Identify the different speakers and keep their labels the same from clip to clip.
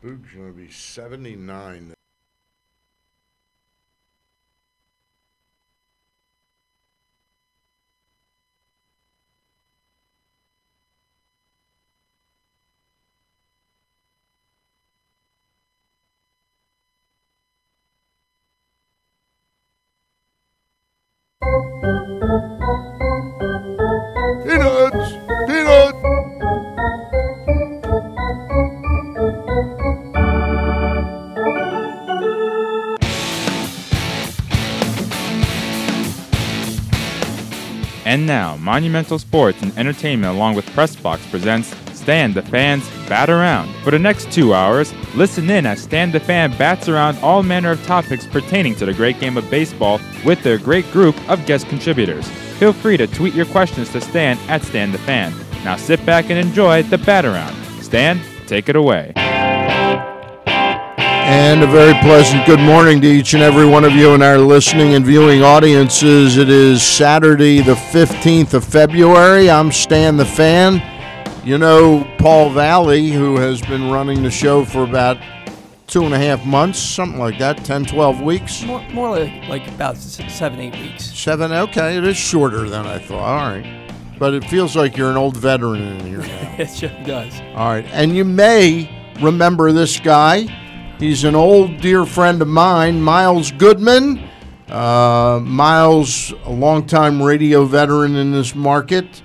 Speaker 1: Boog's to be 79.
Speaker 2: Monumental Sports and Entertainment along with Pressbox presents Stan the Fan's Bat Around. For the next two hours, listen in as Stan the Fan bats around all manner of topics pertaining to the great game of baseball with their great group of guest contributors. Feel free to tweet your questions to Stan at Stan the Fan. Now sit back and enjoy the bat around. Stan, take it away.
Speaker 1: And a very pleasant good morning to each and every one of you in our listening and viewing audiences. It is Saturday, the 15th of February. I'm Stan the Fan. You know, Paul Valle, who has been running the show for about two and a half months, something like that, 10, 12 weeks.
Speaker 3: More, more like, like about seven, eight weeks.
Speaker 1: Seven, okay, it is shorter than I thought. All right. But it feels like you're an old veteran in here now.
Speaker 3: It sure does.
Speaker 1: All right. And you may remember this guy. He's an old dear friend of mine, Miles Goodman. Uh, Miles, a longtime radio veteran in this market.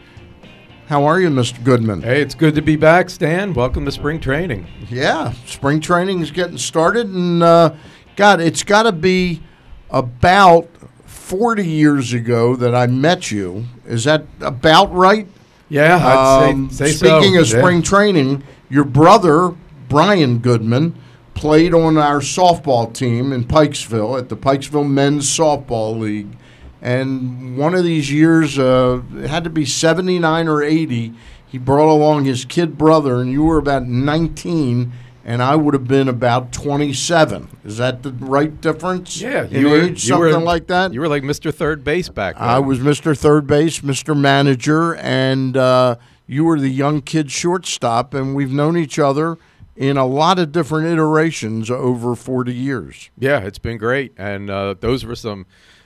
Speaker 1: How are you, Mr. Goodman?
Speaker 4: Hey, it's good to be back, Stan. Welcome to spring training.
Speaker 1: Yeah, spring training is getting started, and uh, God, it's got to be about 40 years ago that I met you. Is that about right?
Speaker 4: Yeah, I'd
Speaker 1: Um,
Speaker 4: say, say so.
Speaker 1: speaking of
Speaker 4: Yeah.
Speaker 1: spring training, your brother Brian Goodman played on our softball team in Pikesville at the Pikesville Men's Softball League, and one of these years, uh, it had to be seventy nine or eighty. He brought along his kid brother, and you were about nineteen. And I would have been about 27. Is that the right difference?
Speaker 4: Yeah, you were
Speaker 1: age,
Speaker 4: you were-
Speaker 1: something like that.
Speaker 4: You were like Mr. Third Base back then.
Speaker 1: I was Mr. Third Base, Mr. Manager, and uh, you were the young kid shortstop, and we've known each other in a lot of different iterations over 40 years.
Speaker 4: Yeah, it's been great, and uh, those were some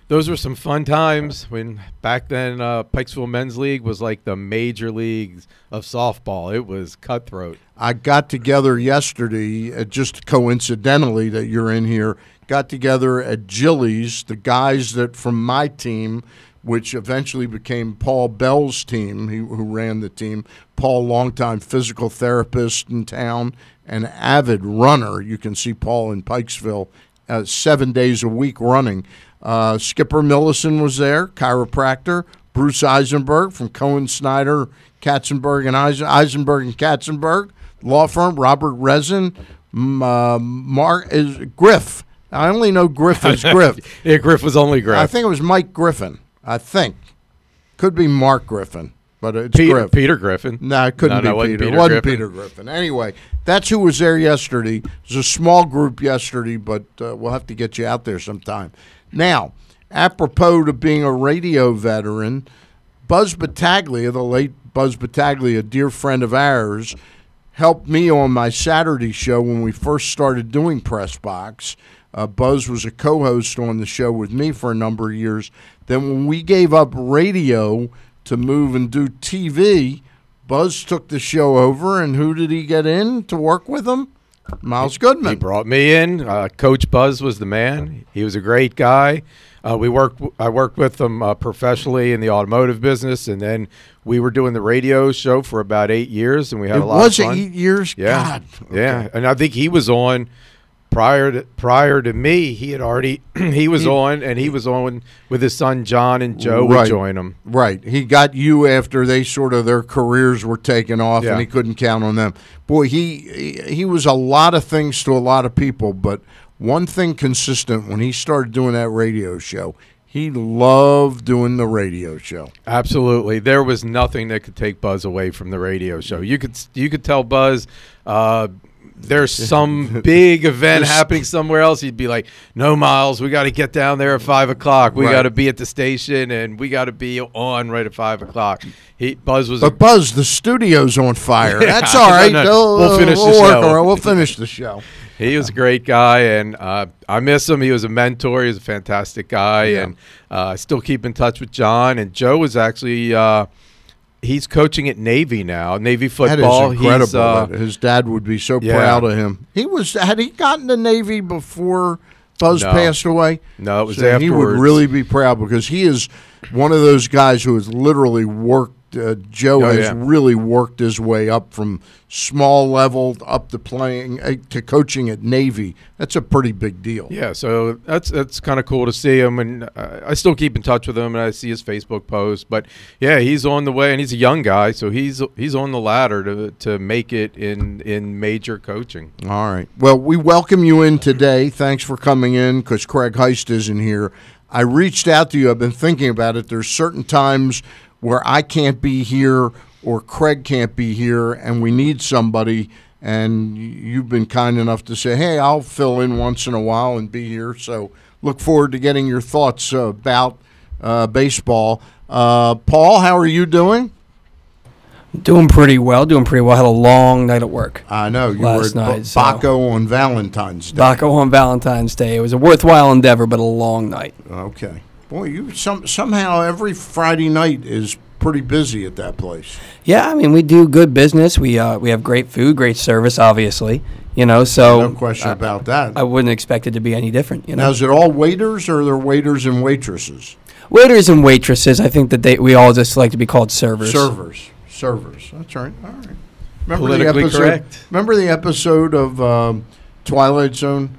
Speaker 4: those were some fun times when back then uh, Pikesville Men's League was like the major leagues of softball. It was cutthroat.
Speaker 1: I got together yesterday, uh, just coincidentally that you're in here, got together at Gillies, the guys that from my team, which eventually became Paul Bell's team, he, who ran the team. Paul, longtime physical therapist in town and avid runner. You can see Paul in Pikesville uh, seven days a week running. Uh, Skipper Millison was there, chiropractor. Bruce Eisenberg from Cohen Snyder, Katzenberg and Eisen, Eisenberg and Katzenberg law firm. Robert Resin, m- uh, Mark is Griff. I only know Griff as Griff.
Speaker 4: Yeah, Griff was only Griff.
Speaker 1: I think it was Mike Griffin. I think could be Mark Griffin, but it's
Speaker 4: Peter,
Speaker 1: Griff.
Speaker 4: Peter Griffin.
Speaker 1: No, it couldn't
Speaker 4: No,
Speaker 1: be
Speaker 4: no, it wasn't
Speaker 1: Peter. It wasn't
Speaker 4: Griffin.
Speaker 1: Peter Griffin. Anyway, that's who was there yesterday. It was a small group yesterday, but uh, we'll have to get you out there sometime. Now, apropos to being a radio veteran, Buzz Battaglia, the late Buzz Battaglia, a dear friend of ours, helped me on my Saturday show when we first started doing Press Box. Uh, Buzz was a co host on the show with me for a number of years. Then, when we gave up radio to move and do TV, Buzz took the show over, and who did he get in to work with him? Miles Goodman.
Speaker 4: He brought me in. Uh, Coach Buzz was the man. He was a great guy. Uh, we worked. I worked with him uh, professionally in the automotive business, and then we were doing the radio show for about eight years, and we had
Speaker 1: It
Speaker 4: a lot
Speaker 1: was
Speaker 4: of fun.
Speaker 1: eight years.
Speaker 4: Yeah,
Speaker 1: God.
Speaker 4: yeah, and I think he was on prior to prior to me. He had already he was
Speaker 1: He-
Speaker 4: on, and he was on with his son John and Joe
Speaker 1: Right.
Speaker 4: would join him.
Speaker 1: Right. He got you after they sort of their careers were taken off
Speaker 4: Yeah.
Speaker 1: and he couldn't count on them. Boy, he he was a lot of things to a lot of people, but one thing consistent when he started doing that radio show, he loved doing the radio show.
Speaker 4: Absolutely, there was nothing that could take Buzz away from the radio show. You could you could tell Buzz. Uh, there's some big event happening somewhere else, he'd be like, "No, Miles, we got to get down there at five o'clock. We
Speaker 1: Right.
Speaker 4: got to be at the station, and we got to be on right at five o'clock." He Buzz was a
Speaker 1: But Buzz, the studio's on fire.
Speaker 4: Yeah,
Speaker 1: That's all right.
Speaker 4: no.
Speaker 1: They'll-
Speaker 4: We'll finish the
Speaker 1: work
Speaker 4: show.
Speaker 1: We'll finish the show.
Speaker 4: He was a great guy, and uh, I miss him. He was a mentor. He was a fantastic guy, and uh, I still keep in touch with John. And Joe was actually uh, he's coaching at Navy now, Navy football.
Speaker 1: That is incredible.
Speaker 4: Uh,
Speaker 1: his dad would be so
Speaker 4: yeah.
Speaker 1: proud of him. He was had he gotten the Navy before Buzz
Speaker 4: No.
Speaker 1: passed away?
Speaker 4: no, it was
Speaker 1: So he would really be proud because he is one of those guys who has literally worked. Uh, Joe
Speaker 4: Oh,
Speaker 1: has
Speaker 4: yeah.
Speaker 1: really worked his way up from small level up to playing uh, to coaching at Navy. That's a pretty big deal.
Speaker 4: Yeah, so that's that's kind of cool to see him, and uh, I still keep in touch with him, and I see his Facebook posts. But yeah, he's on the way, and he's a young guy, so he's he's on the ladder to to make it in in major coaching.
Speaker 1: All right. Well, we welcome you in today. Thanks for coming in because Craig Heist isn't here. I reached out to you. I've been thinking about it. There's certain times where I can't be here or Craig can't be here, and we need somebody. And you've been kind enough to say, hey, I'll fill in once in a while and be here. So look forward to getting your thoughts about uh, baseball. Uh, Paul, how are you doing?
Speaker 3: Doing pretty well. Doing pretty well. Had a long night at work.
Speaker 1: I know you
Speaker 3: Last
Speaker 1: were at
Speaker 3: night,
Speaker 1: B-
Speaker 3: so-
Speaker 1: Baco on Valentine's Day.
Speaker 3: Baco on Valentine's Day. It was a worthwhile endeavor, but a long night.
Speaker 1: Okay. Boy, you some somehow every Friday night is pretty busy at that place.
Speaker 3: Yeah, I mean we do good business. We uh, we have great food, great service, obviously. You know, so
Speaker 1: No question
Speaker 3: I,
Speaker 1: about that.
Speaker 3: I wouldn't expect it to be any different. You know,
Speaker 1: now, is it all waiters or are there waiters and waitresses?
Speaker 3: waiters and waitresses. I think that they we all just like to be called servers.
Speaker 1: Servers. Servers. That's right. All right. Remember
Speaker 4: Politically
Speaker 1: the episode,
Speaker 4: correct.
Speaker 1: Remember the episode of um, Twilight Zone,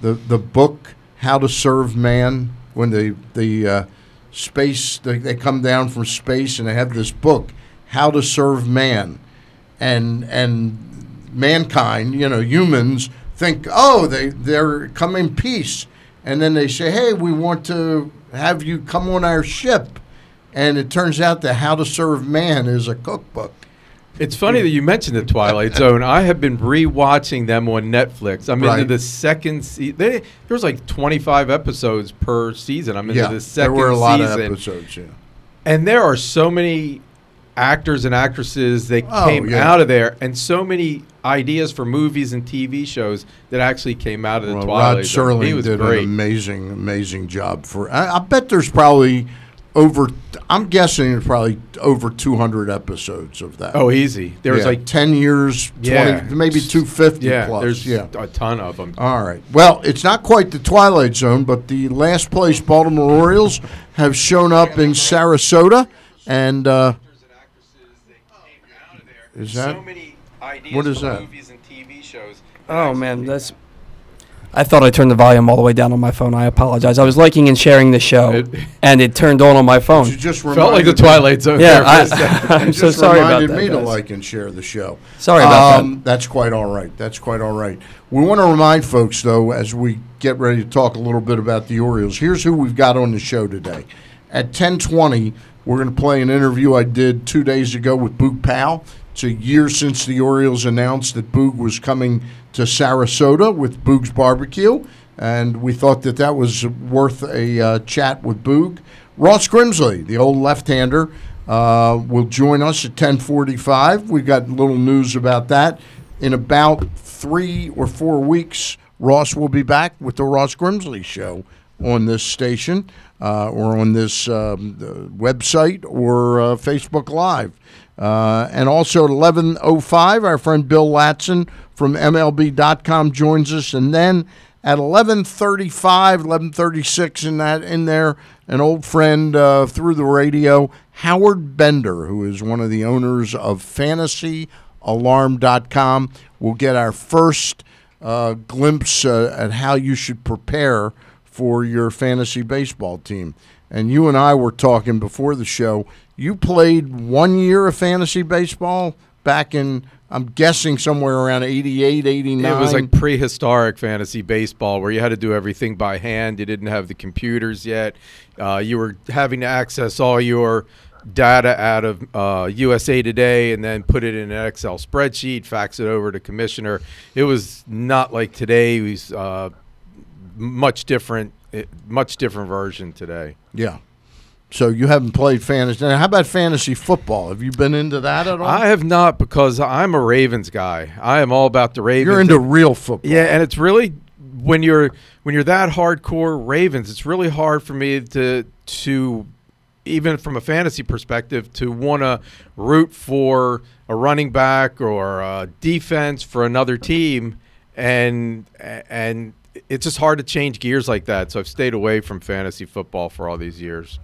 Speaker 1: the the book How to Serve Man, when the the uh, space they, they come down from space and they have this book How to Serve Man, and and mankind, you know, humans think, oh, they they're come in peace, and then they say, hey, we want to have you come on our ship, and it turns out that How to Serve Man is a cookbook.
Speaker 4: It's funny that you mentioned the Twilight Zone. I have been rewatching them on Netflix. I'm
Speaker 1: Right.
Speaker 4: into the second season. There was like 25 episodes per season. I'm into
Speaker 1: yeah,
Speaker 4: the
Speaker 1: there
Speaker 4: second
Speaker 1: were a lot
Speaker 4: season.
Speaker 1: of episodes. Yeah.
Speaker 4: And there are so many actors and actresses that
Speaker 1: Oh,
Speaker 4: came
Speaker 1: yeah.
Speaker 4: out of there, and so many ideas for movies and TV shows that actually came out of the
Speaker 1: Well,
Speaker 4: Twilight
Speaker 1: Rod
Speaker 4: Zone. He
Speaker 1: Serling
Speaker 4: was
Speaker 1: did
Speaker 4: great.
Speaker 1: an amazing, amazing job for. I, I bet there's probably over. I'm guessing there's probably over 200 episodes of that.
Speaker 4: oh, easy. There was
Speaker 1: Yeah,
Speaker 4: like
Speaker 1: 10 years, 20,
Speaker 4: Yeah.
Speaker 1: maybe 250
Speaker 4: yeah,
Speaker 1: plus.
Speaker 4: there's
Speaker 1: yeah.
Speaker 4: a ton of them.
Speaker 1: All right. Well, it's not quite the Twilight Zone, but the last place Baltimore Orioles have shown up in Sarasota, and uh, Is that-
Speaker 4: so
Speaker 1: what is that?
Speaker 4: movies and TV shows?
Speaker 3: Oh man, that's. I thought I turned the volume all the way down on my phone. I apologize. I was liking and sharing the show,
Speaker 4: It-
Speaker 3: and it turned on on my phone.
Speaker 1: you just
Speaker 4: Felt like the
Speaker 1: reminded me-
Speaker 4: Twilight Zone.
Speaker 3: Yeah,
Speaker 4: there for a second.
Speaker 3: I, I'm
Speaker 1: you
Speaker 3: so
Speaker 1: just
Speaker 3: sorry about
Speaker 1: reminded
Speaker 3: that.
Speaker 1: me to
Speaker 3: guys.
Speaker 1: like and share the show.
Speaker 3: Sorry about
Speaker 1: um, That's quite all right. That's quite all right. We want to remind folks, though, as we get ready to talk a little bit about the Orioles. Here's who we've got on the show today. At 10:20, we're going to play an interview I did two days ago with Boog Powell. It's a year since the Orioles announced that Boog was coming to Sarasota with Boog's Barbecue, and we thought that that was worth a uh, chat with Boog. Ross Grimsley, the old left-hander, uh, will join us at 10:45. We've got little news about that. In about three or four weeks, Ross will be back with the Ross Grimsley Show on this station uh, or on this um, website or uh, Facebook Live. Uh, and also at 11.05, our friend Bill Ladson from MLB.com joins us. And then at 11.35, 11.36 in that in there, an old friend uh, through the radio, Howard Bender, who is one of the owners of FantasyAlarm.com, will get our first uh, glimpse uh, at how you should prepare for your fantasy baseball team. And you and I were talking before the show. You played one year of fantasy baseball back in, I'm guessing, somewhere around 88, 89.
Speaker 4: It was like prehistoric fantasy baseball where you had to do everything by hand. You didn't have the computers yet. Uh, you were having to access all your data out of uh, USA Today and then put it in an Excel spreadsheet, fax it over to commissioner. It was not like today. It was uh, much different, eh, much different version today.
Speaker 1: Yeah. So you haven't played fantasy. Now, how about fantasy football? Have you been into that at all?
Speaker 4: I have not because I'm a Ravens guy. I am all about the Ravens.
Speaker 1: You're into real football.
Speaker 4: Yeah, and it's really when you're when you're that hardcore Ravens, it's really hard for me to to even from a fantasy perspective to want to root for a running back or a defense for another team and and it's just hard to change gears like that. So I've stayed away from fantasy football for all these years.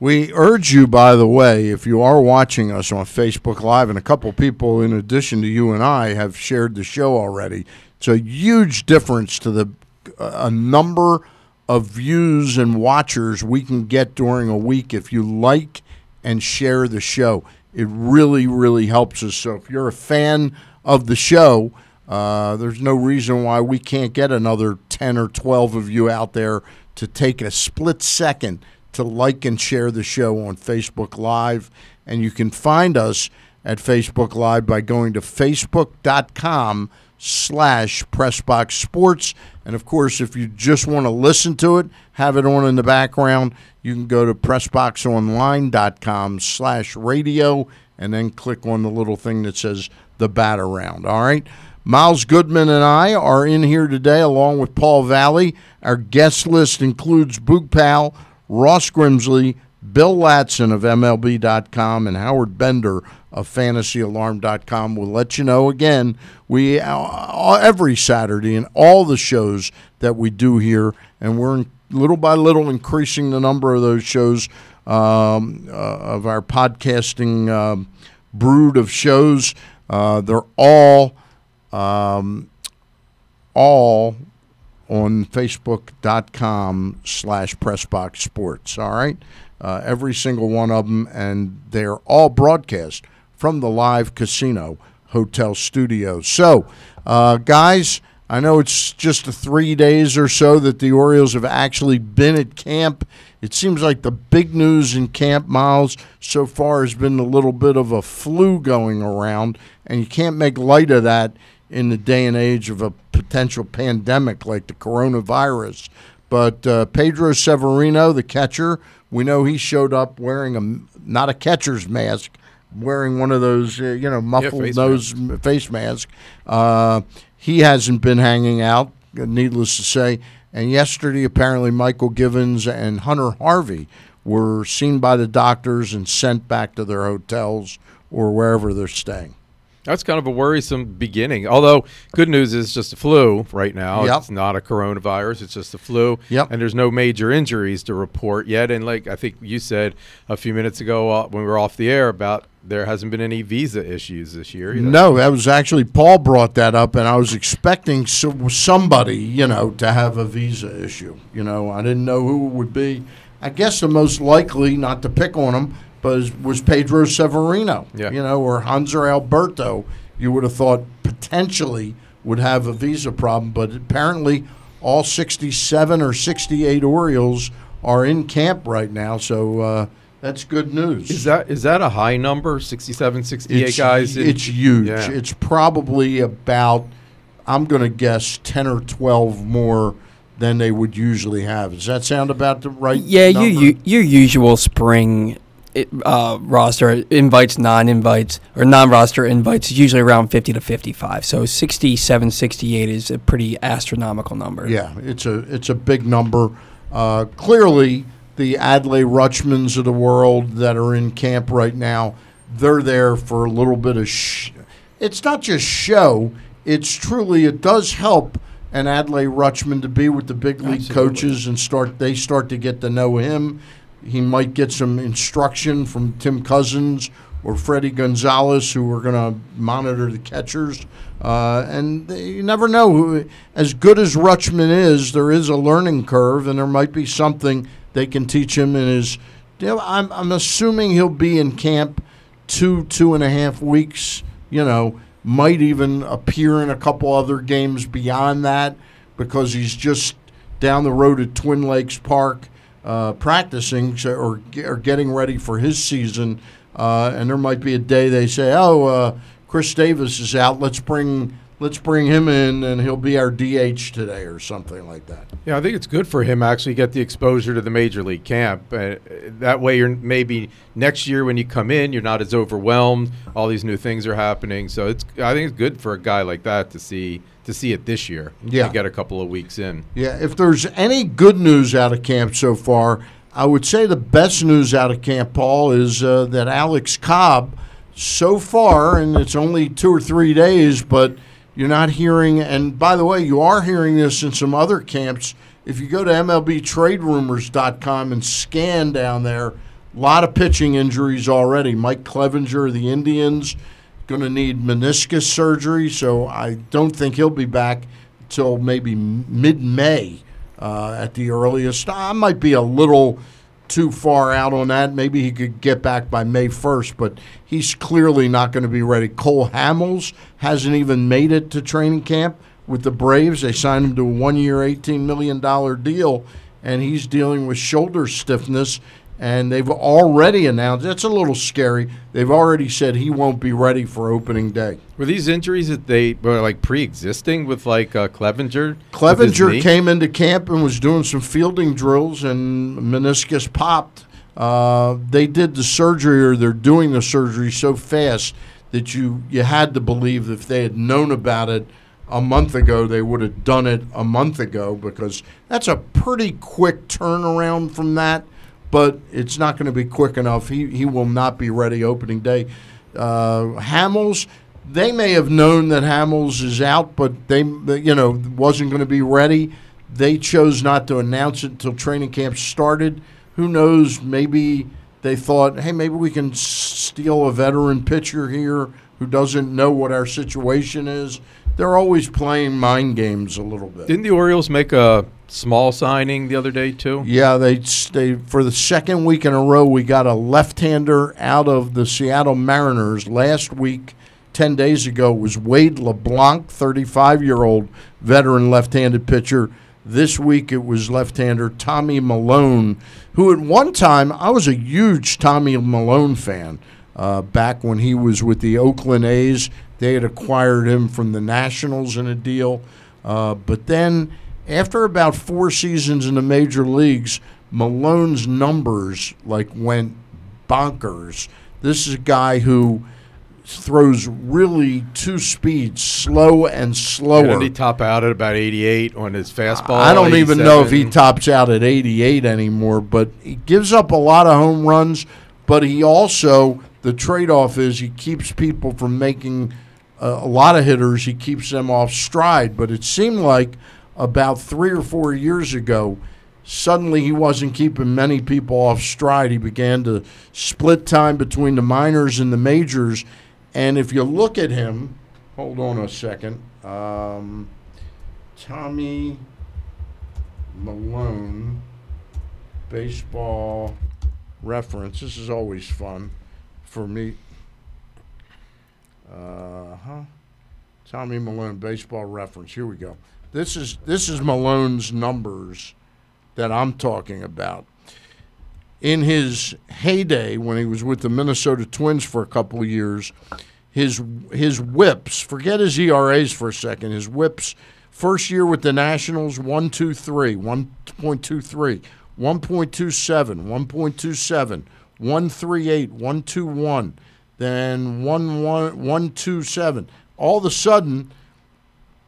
Speaker 1: We urge you, by the way, if you are watching us on Facebook Live, and a couple people, in addition to you and I, have shared the show already. It's a huge difference to the a number of views and watchers we can get during a week if you like and share the show. It really, really helps us. So if you're a fan of the show, uh, there's no reason why we can't get another 10 or 12 of you out there to take a split second to like and share the show on Facebook Live. And you can find us at Facebook Live by going to facebook.com slash Pressbox Sports. And of course, if you just want to listen to it, have it on in the background, you can go to pressboxonline.com slash radio and then click on the little thing that says the bat around. All right. Miles Goodman and I are in here today along with Paul Valle. Our guest list includes Boog Powell, Ross Grimsley, Bill Ladson of MLB.com, and Howard Bender of FantasyAlarm.com. We'll let you know again. We uh, every Saturday in all the shows that we do here, and we're little by little increasing the number of those shows um, uh, of our podcasting uh, brood of shows. Uh, they're all um, all on facebook.com slash pressbox sports all right? Uh, every single one of them and they're all broadcast from the live casino hotel studio. So uh, guys i know it's just three days or so that the orioles have actually been at camp. It seems like the big news in camp miles so far has been a little bit of a flu going around and you can't make light of that in the day and age of a potential pandemic like the coronavirus. But uh, Pedro Severino, the catcher, we know he showed up wearing a not a catcher's mask, wearing one of those uh, you know muffled
Speaker 4: face
Speaker 1: nose face mask. Uh, he hasn't been hanging out, needless to say. And yesterday, apparently, Mychal Givens and Hunter Harvey were seen by the doctors and sent back to their hotels or wherever they're staying.
Speaker 4: That's kind of a worrisome beginning. Although good news is just a flu right now.
Speaker 1: Yep.
Speaker 4: It's not a coronavirus. It's just a flu.
Speaker 1: Yep.
Speaker 4: And there's no major injuries to report yet. And like I think you said a few minutes ago uh, when we were off the air about there hasn't been any visa issues this year. either.
Speaker 1: No, that was actually Paul brought that up, and I was expecting so, somebody, you know, to have a visa issue. You know, I didn't know who it would be. I guess the most likely, not to pick on but was, was Pedro Severino.
Speaker 4: Yeah.
Speaker 1: You know, or Hanser Alberto. You would have thought potentially would have a visa problem, but apparently all 67 or 68 Orioles are in camp right now, so uh, that's good news.
Speaker 4: Is that is that a high number? 67, 68
Speaker 1: it's,
Speaker 4: guys? in-
Speaker 1: It's huge.
Speaker 4: Yeah.
Speaker 1: It's probably about, I'm going to guess, 10 or 12 more than they would usually have. Does that sound about the right
Speaker 3: Yeah, your
Speaker 1: number?
Speaker 3: u- your usual spring it, uh, roster invites, non-invites, or non-roster invites is usually around 50 to 55. So 67, 68 is a pretty astronomical number.
Speaker 1: Yeah, it's a it's a big number. Uh, clearly, the Adley Rutschmans of the world that are in camp right now, they're there for a little bit of. Sh- it's not just show. It's truly it does help an Adley Rutschman to be with the big league
Speaker 4: Absolutely.
Speaker 1: coaches and start. They start to get to know him. He might get some instruction from Tim Cossins or Fredi Gonzalez, who are going to monitor the catchers. Uh, and you never know. As good as Rutschman is, there is a learning curve, and there might be something they can teach him in his. You know, I'm, I'm assuming he'll be in camp two, two and a half weeks. You know, might even appear in a couple other games beyond that because he's just down the road at Twin Lakes Park. Uh, practicing or, or getting ready for his season. Uh, and there might be a day they say, "Oh, uh, Chris Davis is out. Let's bring let's bring him in, and he'll be our DH today, or something like that."
Speaker 4: Yeah, I think it's good for him actually get the exposure to the major league camp. Uh, that way, you're maybe next year when you come in, you're not as overwhelmed. All these new things are happening, so it's. I think it's good for a guy like that to see to see it this year.
Speaker 1: Yeah.
Speaker 4: get a couple of weeks in.
Speaker 1: Yeah, if there's any good news out of camp so far, I would say the best news out of camp, Paul, is uh, that Alex Cobb, so far, and it's only two or three days, but you're not hearing, and by the way, you are hearing this in some other camps. If you go to MLBTradeRumors.com and scan down there, a lot of pitching injuries already. Mike Clevinger the Indians going to need meniscus surgery, so I don't think he'll be back until maybe mid May uh, at the earliest. I might be a little too far out on that. Maybe he could get back by May 1st, but he's clearly not going to be ready. Cole Hamels hasn't even made it to training camp with the Braves. They signed him to a one year, $18 million deal, and he's dealing with shoulder stiffness. And they've already announced that's a little scary. They've already said he won't be ready for opening day.
Speaker 4: Were these injuries that they were like pre-existing with like uh,
Speaker 1: Clevinger?
Speaker 4: Clevinger
Speaker 1: came into camp and was doing some fielding drills, and meniscus popped. Uh, they did the surgery, or they're doing the surgery so fast that you you had to believe if they had known about it a month ago, they would have done it a month ago because that's a pretty quick turnaround from that. But it's not going to be quick enough. He he will not be ready opening day. Uh, Hamels, they may have known that Hamels is out, but they, you know, wasn't going to be ready. They chose not to announce it until training camp started. Who knows? Maybe they thought, hey, maybe we can steal a veteran pitcher here who doesn't know what our situation is. They're always playing mind games a little bit.
Speaker 4: Didn't the Orioles make a small signing the other day too?
Speaker 1: Yeah, they they for the second week in a row we got a left-hander out of the Seattle Mariners last week. 10 days ago was Wade LeBlanc, 35-year-old veteran left-handed pitcher. This week it was left-hander Tommy Milone, who at one time I was a huge Tommy Milone fan. Uh, back when he was with the Oakland A's, they had acquired him from the Nationals in a deal. Uh, but then after about four seasons in the major leagues, Milone's numbers like went bonkers. This is a guy who throws really two speeds, slow and slower.
Speaker 4: Didn't he top out at about 88 on his fastball?
Speaker 1: I don't even know if he tops out at 88 anymore, but he gives up a lot of home runs. But he also, the trade off is he keeps people from making a lot of hitters, he keeps them off stride. But it seemed like about three or four years ago, suddenly he wasn't keeping many people off stride. He began to split time between the minors and the majors. And if you look at him, hold on a second. Um, Tommy Milone, baseball reference. This is always fun for me. Uh huh. Tommy Milone, baseball reference. Here we go. This is this is Milone's numbers that I'm talking about. In his heyday, when he was with the Minnesota Twins for a couple years, his his whips. Forget his ERAs for a second. His whips. First year with the Nationals, 123, 1.23, 1.27, 1.27, 138, 121, then 1, 127. All of a sudden,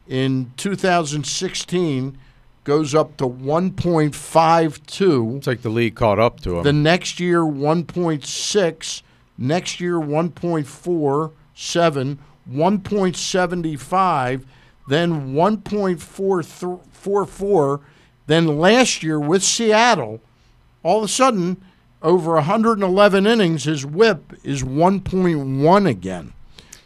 Speaker 1: in 2016, goes up to 1.52.
Speaker 4: It's like the league caught up to him.
Speaker 1: The next year, 1.6. Next year, 1.47, 1.75, then 1.44. Then last year with Seattle, all of a sudden, over 111 innings, his whip is 1.1 again.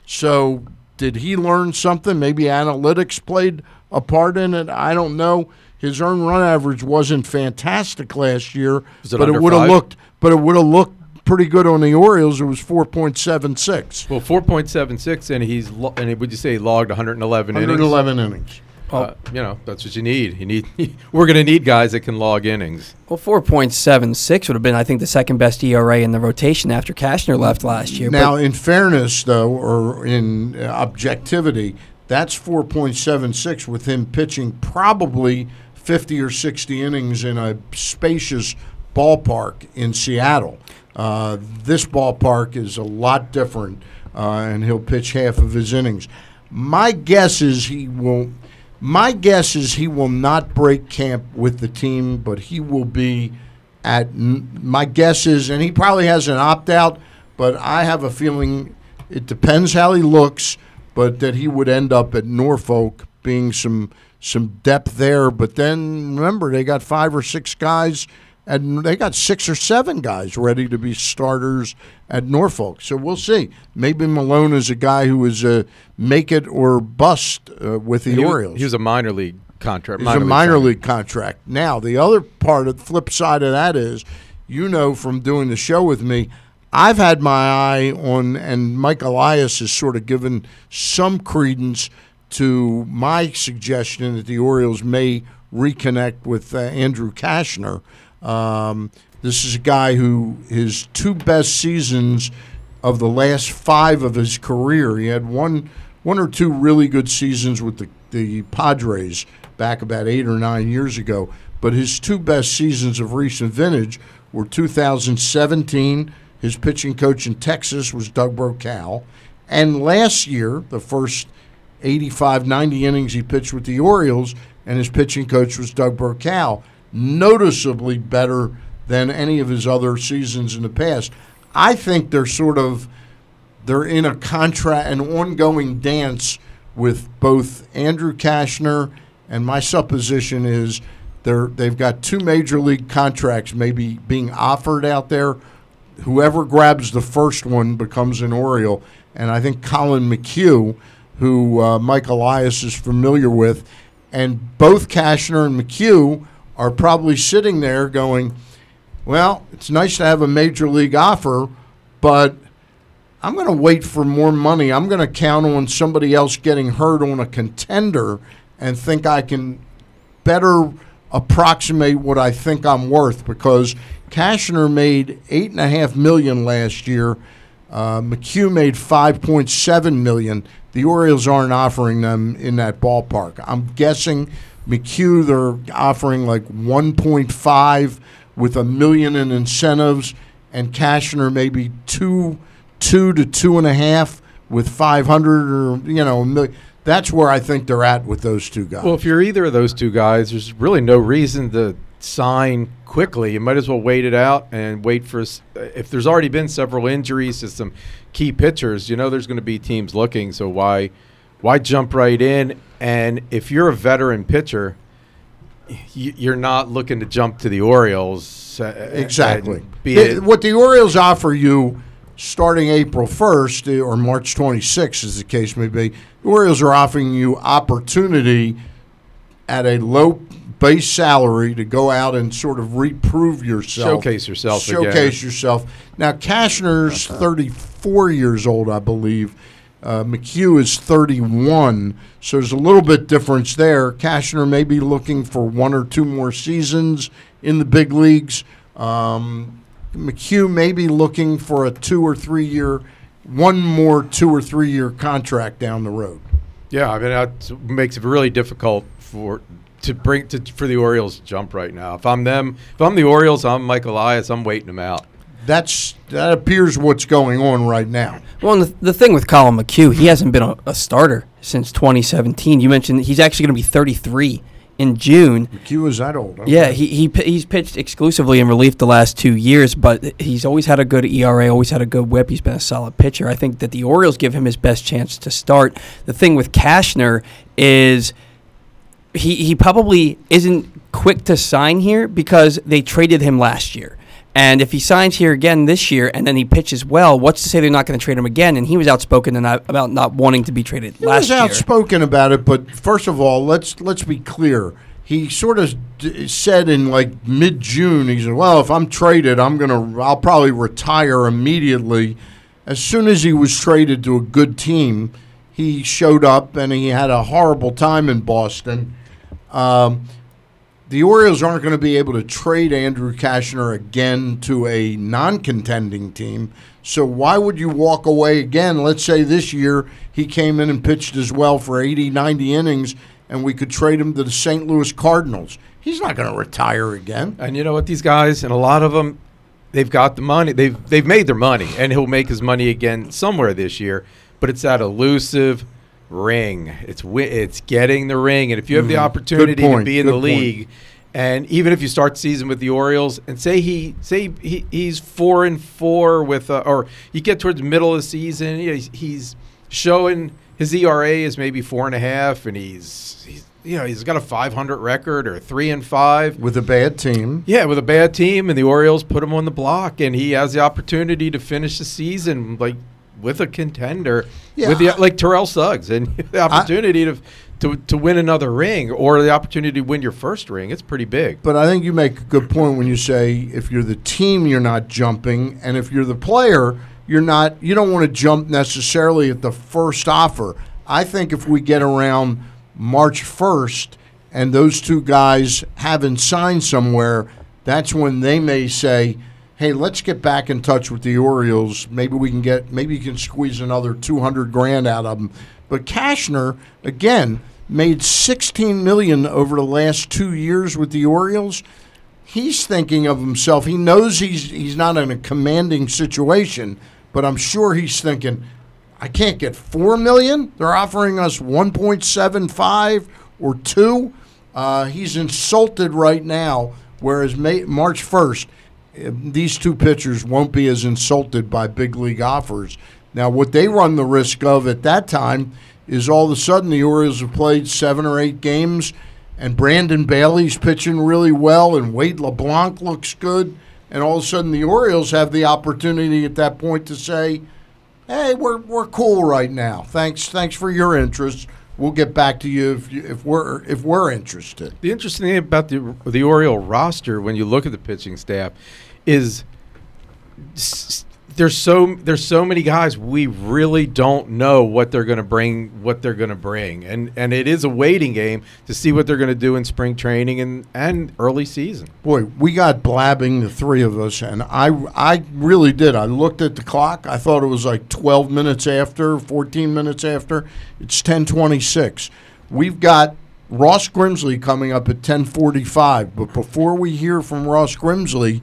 Speaker 1: So, did he learn something? Maybe analytics played a part in it. I don't know. His earned run average wasn't fantastic last year,
Speaker 4: it
Speaker 1: but it would have looked. But it would have looked pretty good on the Orioles. It was 4.76,
Speaker 4: well, 4.76, and he's lo- and would you say he logged 111 innings?
Speaker 1: 111 innings.
Speaker 4: Uh, you know, that's what you need. You need. we're going to need guys that can log innings.
Speaker 3: Well, four point seven six would have been, I think, the second best ERA in the rotation after Cashner left last year.
Speaker 1: Now, in fairness, though, or in uh, objectivity, that's four point seven six with him pitching probably fifty or sixty innings in a spacious ballpark in Seattle. Uh, this ballpark is a lot different, uh, and he'll pitch half of his innings. My guess is he will. My guess is he will not break camp with the team, but he will be at. My guess is, and he probably has an opt out, but I have a feeling it depends how he looks, but that he would end up at Norfolk, being some some depth there. But then remember, they got five or six guys and they got six or seven guys ready to be starters at Norfolk. So we'll see. Maybe Milone is a guy who is a make it or bust uh, with the
Speaker 4: he
Speaker 1: Orioles.
Speaker 4: Was, he was a minor league contract.
Speaker 1: He's minor a minor league, league contract. Now the other part of the flip side of that is, you know, from doing the show with me. I've had my eye on, and Mike Elias has sort of given some credence to my suggestion that the Orioles may reconnect with uh, Andrew Cashner. Um, this is a guy who his two best seasons of the last five of his career. He had one one or two really good seasons with the, the Padres back about eight or nine years ago. But his two best seasons of recent vintage were 2017. His pitching coach in Texas was Doug Brocail. And last year, the first 85, 90 innings he pitched with the Orioles, and his pitching coach was Doug Brocail noticeably better than any of his other seasons in the past. I think they're sort of they're in a contract an ongoing dance with both Andrew Cashner and my supposition is they're they've got two major league contracts maybe being offered out there. Whoever grabs the first one becomes an Oriole, and I think Collin McHugh, who uh, Mike Elias is familiar with, and both Cashner and McHugh are probably sitting there going, well, it's nice to have a major league offer, but I'm going to wait for more money. I'm going to count on somebody else getting hurt on a contender and think I can better approximate what I think I'm worth because Cashner made eight and a half million last year. Uh, McHugh made 5.7 million. The Orioles aren't offering them in that ballpark. I'm guessing McHugh, they're offering like 1.5 with a million in incentives, and Cashner maybe two, two to two and a half with 500 or you know. That's where I think they're at with those two guys.
Speaker 4: Well, if you're either of those two guys, there's really no reason to sign quickly. You might as well wait it out and wait for. Uh, if there's already been several injuries to some key pitchers, you know there's going to be teams looking. So why? Why jump right in? And if you're a veteran pitcher, you're not looking to jump to the Orioles.
Speaker 1: Uh, exactly. It, what the Orioles offer you starting April 1st or March 26th, as the case may be, the Orioles are offering you opportunity at a low base salary to go out and sort of reprove yourself.
Speaker 4: Showcase yourself.
Speaker 1: Showcase again. yourself. Now, Cashner's 34 years old, I believe. Uh, McHugh is 31, so there's a little bit difference there. Cashner may be looking for one or two more seasons in the big leagues. Um, McHugh may be looking for a two or three year, one more two or three year contract down the road.
Speaker 4: Yeah, I mean that makes it really difficult for to bring to, for the Orioles to jump right now. If I'm them, if I'm the Orioles, I'm Mike Elias. I'm waiting them out
Speaker 1: that's that appears what's going on right now.
Speaker 3: Well, the, the thing with Collin McHugh, he hasn't been a, a starter since 2017. You mentioned he's actually going to be 33 in June.
Speaker 1: McHugh is that old?
Speaker 3: Okay. Yeah, he, he he's pitched exclusively in relief the last two years, but he's always had a good ERA, always had a good WHIP. He's been a solid pitcher. I think that the Orioles give him his best chance to start. The thing with Cashner is he he probably isn't quick to sign here because they traded him last year. And if he signs here again this year and then he pitches well, what's to say they're not going to trade him again? And he was outspoken about not wanting to be traded
Speaker 1: he
Speaker 3: last
Speaker 1: year. He was outspoken about it, but first of all, let's let's be clear. He sort of d- said in like mid June, he said, "Well, if I'm traded, I'm gonna, I'll probably retire immediately." As soon as he was traded to a good team, he showed up and he had a horrible time in Boston. Um, the Orioles aren't going to be able to trade Andrew Cashner again to a non contending team. So why would you walk away again? Let's say this year he came in and pitched as well for 80, 90 innings, and we could trade him to the St. Louis Cardinals. He's not going to retire again.
Speaker 4: And you know what? These guys, and a lot of them, they've got the money. They've they've made their money, and he'll make his money again somewhere this year. But it's that elusive ring. It's wi- it's getting the ring, and if you have the opportunity to
Speaker 1: Mm-hmm. point.
Speaker 4: be in
Speaker 1: Good
Speaker 4: the
Speaker 1: point.
Speaker 4: league, and even if you start the season with the Orioles, and say he say he, he's four and four with, uh, or you get towards the middle of the season, you know, he's, he's showing his ERA is maybe four and a half, and he's he's you know he's got a 500 record or three and five.
Speaker 1: With a bad team.
Speaker 4: Yeah, with a bad team, and the Orioles put him on the block, and he has the opportunity to finish the season like with a contender,
Speaker 1: Yeah,
Speaker 4: with the like Terrell Suggs, and the opportunity to, to to win another ring or the opportunity to win your first ring. It's pretty big.
Speaker 1: But I think you make a good point when you say if you're the team, you're not jumping, and if you're the player, you're not. You don't want to jump necessarily at the first offer. I think if we get around March 1st and those two guys haven't signed somewhere, that's when they may say, "Hey, let's get back in touch with the Orioles. Maybe we can get. Maybe you can squeeze another 200 grand out of them." But Cashner again made 16 million over the last two years with the Orioles he's thinking of himself. He knows he's he's not in a commanding situation, but I'm sure he's thinking, I can't get four million. They're offering us 1.75 or two. Uh, he's insulted right now. Whereas May, March 1st, eh, these two pitchers won't be as insulted by big league offers. Now, what they run the risk of at that time is all of a sudden the Orioles have played seven or eight games, and Brandon Bailey's pitching really well, and Wade LeBlanc looks good, and all of a sudden the Orioles have the opportunity at that point to say, "Hey, we're we're cool right now. Thanks, thanks for your interest. We'll get back to you if if we're if we're interested."
Speaker 4: The interesting thing about the the Oriole roster, when you look at the pitching staff, is there's so there's so many guys we really don't know what they're going to bring what they're going to bring and and it is a waiting game to see what they're going to do in spring training and and early season
Speaker 1: Boy, we got blabbing the three of us, and I I really did. I looked at the clock. I thought it was like 12 minutes after, 14 minutes after. It's 10:26. We've got Ross Grimsley coming up at 10:45. But before we hear from Ross Grimsley,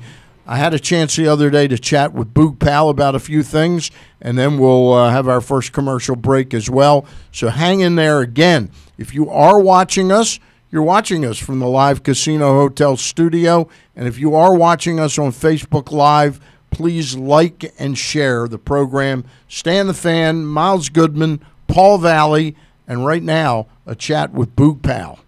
Speaker 1: I had a chance the other day to chat with Boog Powell about a few things, and then we'll uh, have our first commercial break as well. So hang in there again. If you are watching us, you're watching us from the Live Casino Hotel studio. And if you are watching us on Facebook Live, please like and share the program. Stan the Fan, Miles Goodman, Paul Valle, and right now, a chat with Boog Powell.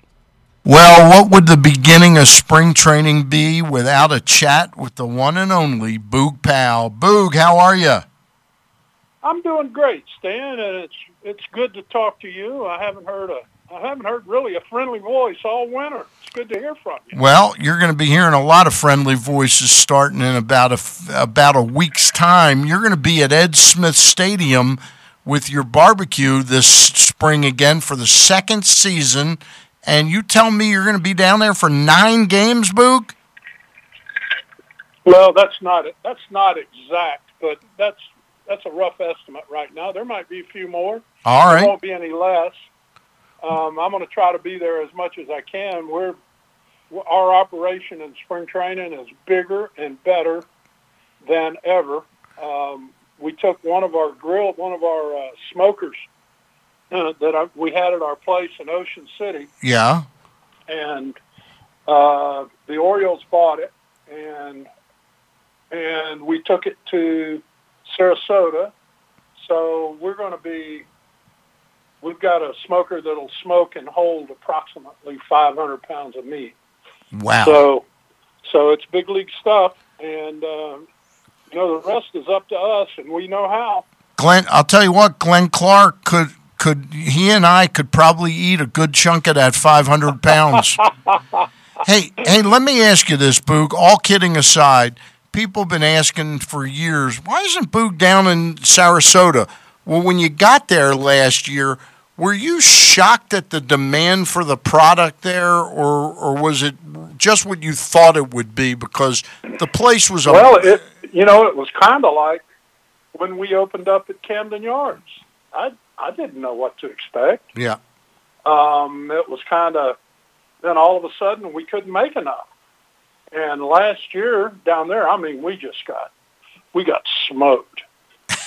Speaker 1: Well, what would the beginning of spring training be without a chat with the one and only Boog Powell? Boog, how are you?
Speaker 5: I'm doing great, Stan, and it's it's good to talk to you. I haven't heard a I haven't heard really a friendly voice all winter. It's good to hear from you.
Speaker 1: Well, you're going to be hearing a lot of friendly voices starting in about a about a week's time. You're going to be at Ed Smith Stadium with your barbecue this spring again for the second season, and you tell me you're going to be down there for nine games, Boog?
Speaker 5: Well, that's not it that's not exact, but that's that's a rough estimate right now. There might be a few more.
Speaker 1: All right, There
Speaker 5: won't be any less. Um, I'm going to try to be there as much as I can. We're our operation in spring training is bigger and better than ever. Um, we took one of our grill, one of our uh, smokers uh, that I, we had at our place in Ocean City,
Speaker 1: Yeah.
Speaker 5: and uh, the Orioles bought it, and and we took it to Sarasota. So we're going to be. We've got a smoker that'll smoke and hold approximately 500 pounds of meat.
Speaker 1: Wow.
Speaker 5: So, so it's big league stuff, and um, you know the rest is up to us, and we know how.
Speaker 1: Glenn, I'll tell you what, Glenn Clark could could he and I could probably eat a good chunk of that 500 pounds. hey, hey, let me ask you this, Boog. All kidding aside, people have been asking for years, why isn't Boog down in Sarasota? Well, when you got there last year, were you shocked at the demand for the product there, or or was it just what you thought it would be? Because the place was a
Speaker 5: Well, it you know it was kind of like when we opened up at Camden Yards. I I didn't know what to expect.
Speaker 1: yeah,
Speaker 5: Um, it was kind of then all of a sudden we couldn't make enough. And last year down there, I mean, we just got we got smoked.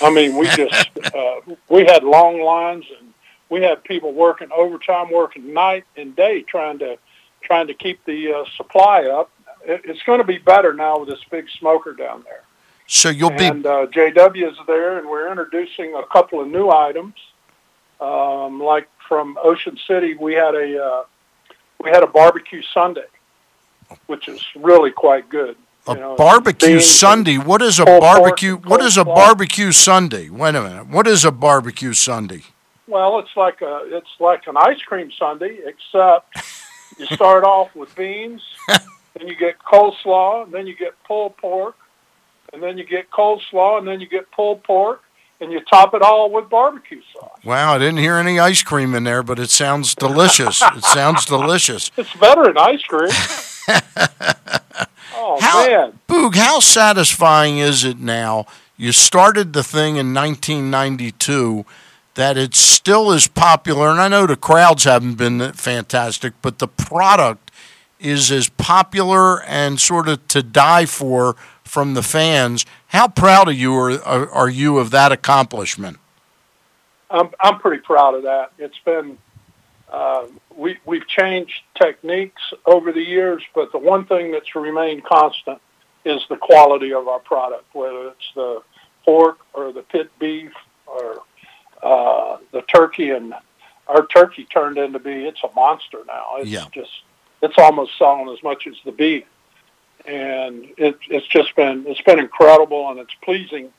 Speaker 5: I mean, we just uh, we had long lines and we had people working overtime, working night and day trying to trying to keep the uh, supply up. It, it's going to be better now with this big smoker down there.
Speaker 1: so you'll be
Speaker 5: And uh, JW is there, and we're introducing a couple of new items. Um, like from Ocean City, we had a uh, we had a barbecue Sunday, which is really quite good.
Speaker 1: a
Speaker 5: you know,
Speaker 1: barbecue Sunday. What is a barbecue? What is a barbecue Sunday? Wait a minute. What is a barbecue Sunday?
Speaker 5: Well, it's like a it's like an ice cream Sunday, except you start off with beans, then you get coleslaw, and then you get pulled pork, and then you get coleslaw, and then you get pulled pork, and you top it all with barbecue sauce.
Speaker 1: Wow, I didn't hear any ice cream in there, but it sounds delicious. it sounds delicious.
Speaker 5: It's better than ice cream. oh
Speaker 1: How-
Speaker 5: man.
Speaker 1: Boog, how satisfying is it now? You started the thing in 1992 that it's still as popular, and I know the crowds haven't been fantastic, but the product is as popular and sort of to die for from the fans. How proud of you are, are, are you of that accomplishment?
Speaker 5: I'm I'm pretty proud of that. It's been uh, we we've changed techniques over the years, but the one thing that's remained constant is the quality of our product, whether it's the pork or the pit beef or uh, the turkey. And our turkey turned into be it's a monster now. It's
Speaker 1: Yeah.
Speaker 5: just it's almost selling as much as the beef, and it, it's just been it's been incredible, and it's pleasing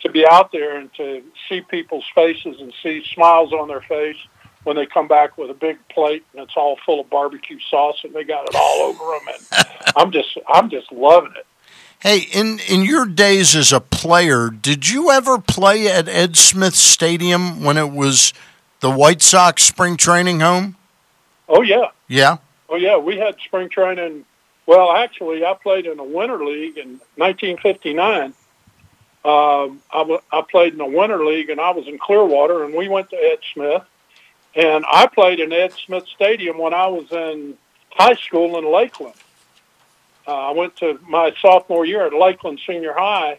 Speaker 5: to be out there and to see people's faces and see smiles on their face when they come back with a big plate and it's all full of barbecue sauce and they got it all over them and I'm just I'm just loving it.
Speaker 1: Hey, in, in your days as a player, did you ever play at Ed Smith Stadium when it was the White Sox spring training home?
Speaker 5: Oh yeah.
Speaker 1: Yeah.
Speaker 5: Oh yeah, we had spring training. Well, actually, I played in a winter league in 1959. Um, I, w- I played in the winter league, and I was in Clearwater, and we went to Ed Smith. And I played in Ed Smith Stadium when I was in high school in Lakeland. Uh, I went to my sophomore year at Lakeland Senior High,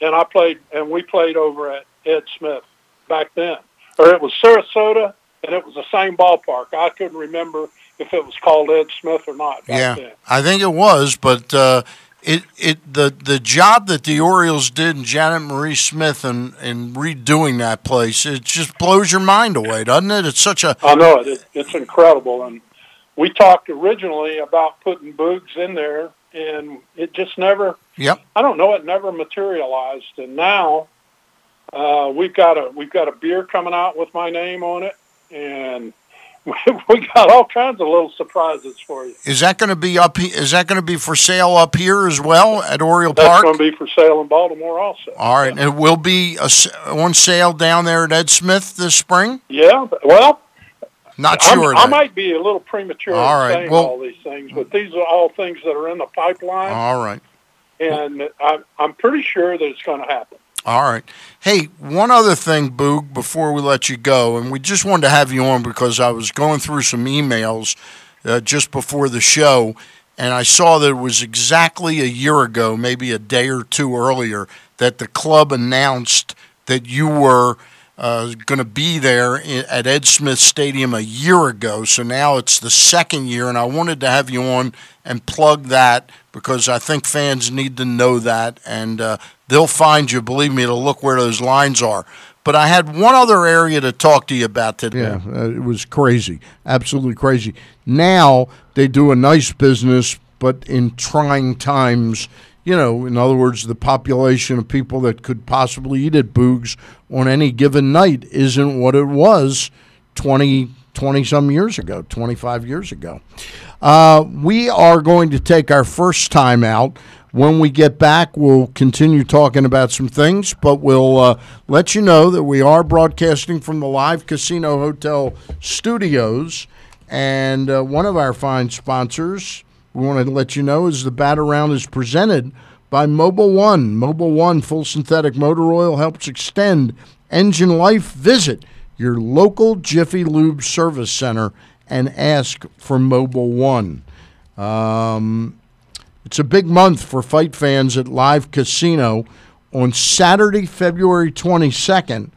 Speaker 5: and I played, and we played over at Ed Smith back then. Or it was Sarasota, and it was the same ballpark. I couldn't remember if it was called Ed Smith or not back
Speaker 1: Yeah,
Speaker 5: then.
Speaker 1: I think it was, but uh, it it the the job that the Orioles did and Janet Marie Smith and and redoing that place, it just blows your mind away, doesn't it? It's such a
Speaker 5: I know it. it. It's incredible. And we talked originally about putting Boogs in there, and it just never.
Speaker 1: Yep.
Speaker 5: I don't know. It never materialized, and now uh, we've got a we've got a beer coming out with my name on it, and we got all kinds of little surprises for you.
Speaker 1: Is that going to be up? Is that going to be for sale up here as well at Oriole
Speaker 5: That's
Speaker 1: Park?
Speaker 5: That's going to be for sale in Baltimore also.
Speaker 1: All right, and it will be a on sale down there at Ed Smith this spring.
Speaker 5: Yeah. Well,
Speaker 1: Not sure.
Speaker 5: I might be a little premature
Speaker 1: All
Speaker 5: saying
Speaker 1: well-
Speaker 5: all these things, but these are all things that are in the pipeline,
Speaker 1: All right.
Speaker 5: and I'm, I'm pretty sure that it's going to happen.
Speaker 1: All right. Hey, one other thing, Boog, before we let you go, and we just wanted to have you on because I was going through some emails uh, just before the show, and I saw that it was exactly a year ago, maybe a day or two earlier, that the club announced that you were uh, going to be there at Ed Smith Stadium a year ago. So now it's the second year, and I wanted to have you on and plug that because I think fans need to know that, and uh, they'll find you. Believe me, to look where those lines are. But I had one other area to talk to you about today. Yeah, uh, it was crazy, absolutely crazy. Now they do a nice business, but in trying times, you know, in other words, the population of people that could possibly eat at Boogs on any given night isn't what it was 20, 20 some years ago, 25 years ago. Uh, we are going to take our first time out. When we get back, we'll continue talking about some things, but we'll uh, let you know that we are broadcasting from the Live Casino Hotel studios. And uh, one of our fine sponsors, we want to let you know, is the Bat Around is presented by Mobil One. Mobil One full synthetic motor oil helps extend engine life. Visit your local Jiffy Lube service center and ask for Mobil One. Um, it's a big month for fight fans at Live Casino. On Saturday, February 22nd,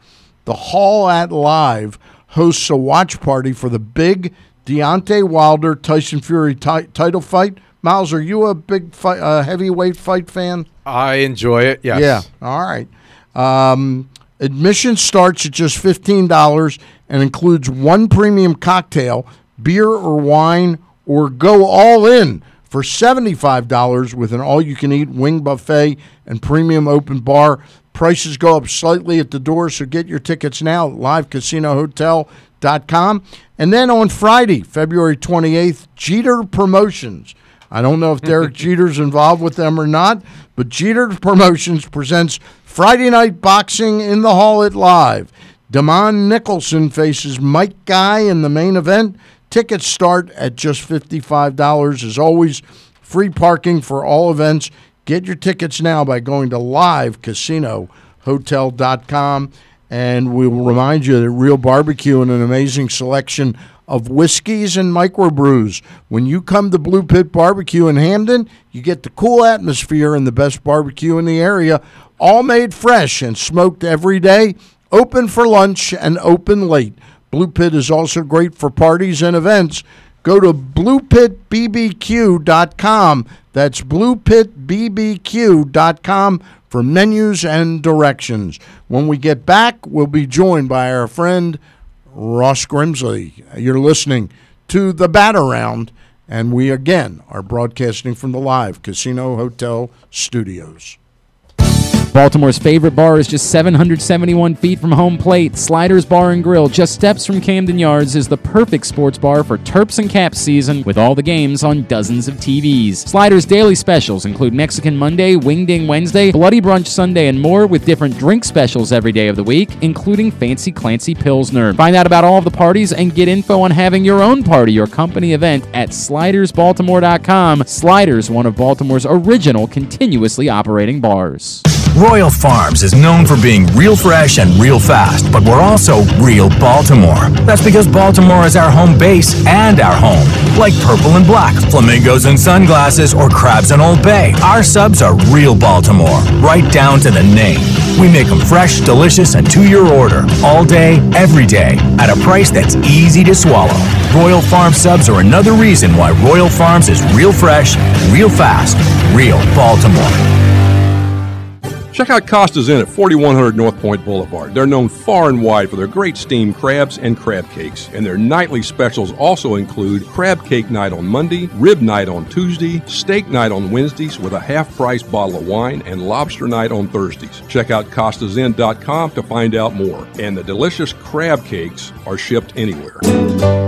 Speaker 1: the Hall at Live hosts a watch party for the big Deontay Wilder Tyson Fury ti- title fight. Miles, are you a big fight, uh, heavyweight fight fan?
Speaker 4: I enjoy it. Yes.
Speaker 1: Yeah. All right. Um, admission starts at just fifteen dollars and includes one premium cocktail, beer or wine, or go all in for seventy-five dollars with an all-you-can-eat wing buffet and premium open bar. Prices go up slightly at the door, so get your tickets now at livecasinohotel.com. And then on Friday, February 28th, Jeter Promotions. I don't know if Derek Jeter's involved with them or not, but Jeter Promotions presents Friday Night Boxing in the Hall at Live. Damon Nicholson faces Mike Guy in the main event. Tickets start at just $55. As always, free parking for all events. Get your tickets now by going to livecasinohotel.com. And we will remind you that Real Barbecue and an amazing selection of whiskeys and microbrews. When you come to Blue Pit Barbecue in Hampden, you get the cool atmosphere and the best barbecue in the area, all made fresh and smoked every day, open for lunch and open late. Blue Pit is also great for parties and events. Go to bluepitbbq.com. That's bluepitbbq.com for menus and directions. When we get back, we'll be joined by our friend Ross Grimsley. You're listening to the Bat Around, and we again are broadcasting from the live Casino Hotel studios.
Speaker 6: Baltimore's favorite bar is just 771 feet from home plate. Sliders Bar and Grill, just steps from Camden Yards, is the perfect sports bar for Terps and Caps season with all the games on dozens of TVs. Sliders' daily specials include Mexican Monday, Wing Ding Wednesday, Bloody Brunch Sunday, and more with different drink specials every day of the week, including Fancy Clancy Pilsner. Find out about all of the parties and get info on having your own party or company event at slidersbaltimore.com. Sliders, one of Baltimore's original continuously operating bars.
Speaker 7: Royal Farms is known for being real fresh and real fast, but we're also real Baltimore. That's because Baltimore is our home base and our home. Like purple and black, flamingos and sunglasses, or crabs in Old Bay. Our subs are real Baltimore, right down to the name. We make them fresh, delicious, and to your order, all day, every day, at a price that's easy to swallow. Royal Farm subs are another reason why Royal Farms is real fresh, real fast, real Baltimore.
Speaker 8: Check out Costa's Inn at 4100 North Point Boulevard. They're known far and wide for their great steamed crabs and crab cakes, and their nightly specials also include crab cake night on Monday, rib night on Tuesday, steak night on Wednesdays with a half price bottle of wine, and lobster night on Thursdays. Check out costasinn.com to find out more. And the delicious crab cakes are shipped anywhere.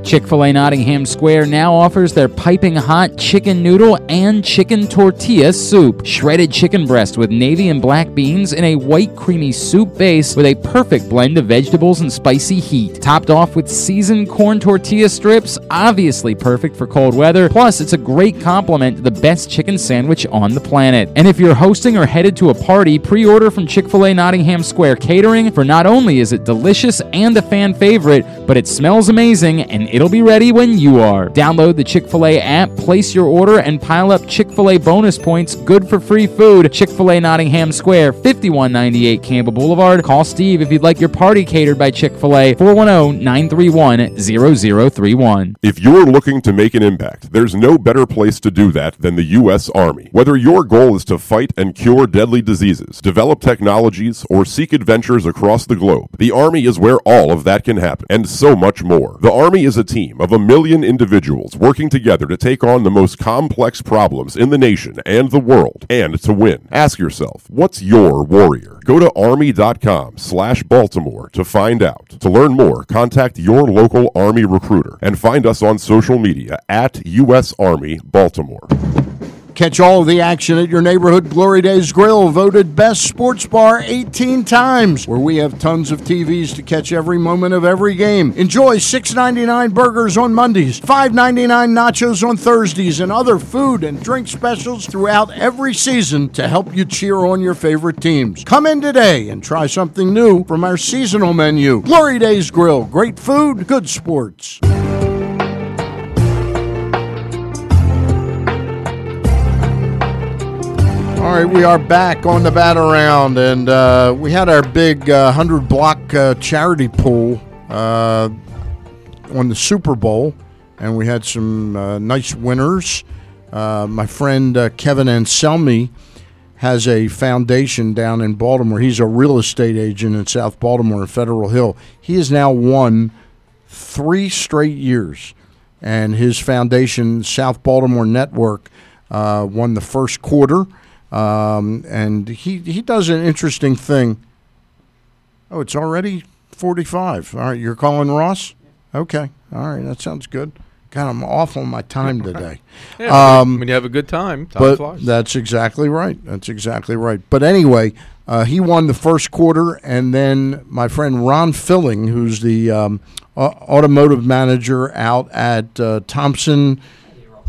Speaker 6: Chick fil A Nottingham Square now offers their piping hot chicken noodle and chicken tortilla soup. Shredded chicken breast with navy and black beans in a white creamy soup base with a perfect blend of vegetables and spicy heat. Topped off with seasoned corn tortilla strips, obviously perfect for cold weather. Plus, it's a great complement to the best chicken sandwich on the planet. And if you're hosting or headed to a party, pre order from Chick fil A Nottingham Square Catering, for not only is it delicious and a fan favorite, but it smells amazing and it'll be ready when you are. Download the Chick fil A app, place your order, and pile up Chick fil A bonus points good for free food. Chick fil A Nottingham Square, 5198 Campbell Boulevard. Call Steve if you'd like your party catered by Chick fil A, 410 931 0031.
Speaker 9: If you're looking to make an impact, there's no better place to do that than the U.S. Army. Whether your goal is to fight and cure deadly diseases, develop technologies, or seek adventures across the globe, the Army is where all of that can happen, and so much more. The Army is a team of a million individuals working together to take on the most complex problems in the nation and the world, and to win. Ask yourself, what's your warrior? Go to army.com slash Baltimore to find out. To learn more, contact your local Army recruiter and find us on social media at U.S. Army Baltimore.
Speaker 1: Catch all the action at your neighborhood Glory Days Grill, voted best sports bar 18 times, where we have tons of TVs to catch every moment of every game. Enjoy $6.99 burgers on Mondays, $5.99 nachos on Thursdays, and other food and drink specials throughout every season to help you cheer on your favorite teams. Come in today and try something new from our seasonal menu. Glory Days Grill, great food, good sports. All right, we are back on the bat around, and uh, we had our big uh, 100 block uh, charity pool uh, on the Super Bowl, and we had some uh, nice winners. Uh, my friend Kevin Anselmi has a foundation down in Baltimore. He's a real estate agent in South Baltimore, in Federal Hill. He has now won three straight years, and his foundation, South Baltimore Network, won the first quarter. Um, and he, he does an interesting thing. Oh, it's already 45. All right, you're calling Ross? Okay. All right, that sounds good. God, I'm off on my time today.
Speaker 4: Yeah,
Speaker 1: Um,
Speaker 4: when you have a good time, time
Speaker 1: but
Speaker 4: flies.
Speaker 1: that's exactly right. That's exactly right. But anyway, uh, he won the first quarter, and then my friend Ron Filling, who's the um, automotive manager out at uh, Thompson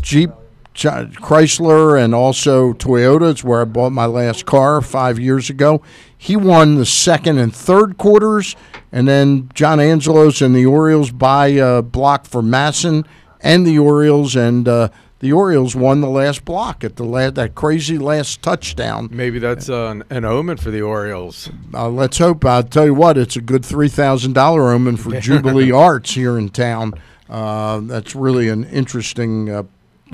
Speaker 1: Jeep. Ch- Chrysler and also Toyota. It's where I bought my last car five years ago. He won the second and third quarters, and then John Angelos and the Orioles buy a block for Masson and the Orioles, and uh, the Orioles won the last block at the la- that crazy last touchdown.
Speaker 4: Maybe that's uh, an, an omen for the Orioles.
Speaker 1: Uh, let's hope. I'll tell you what, it's a good three thousand dollar omen for Jubilee Arts here in town. Uh, that's really an interesting uh,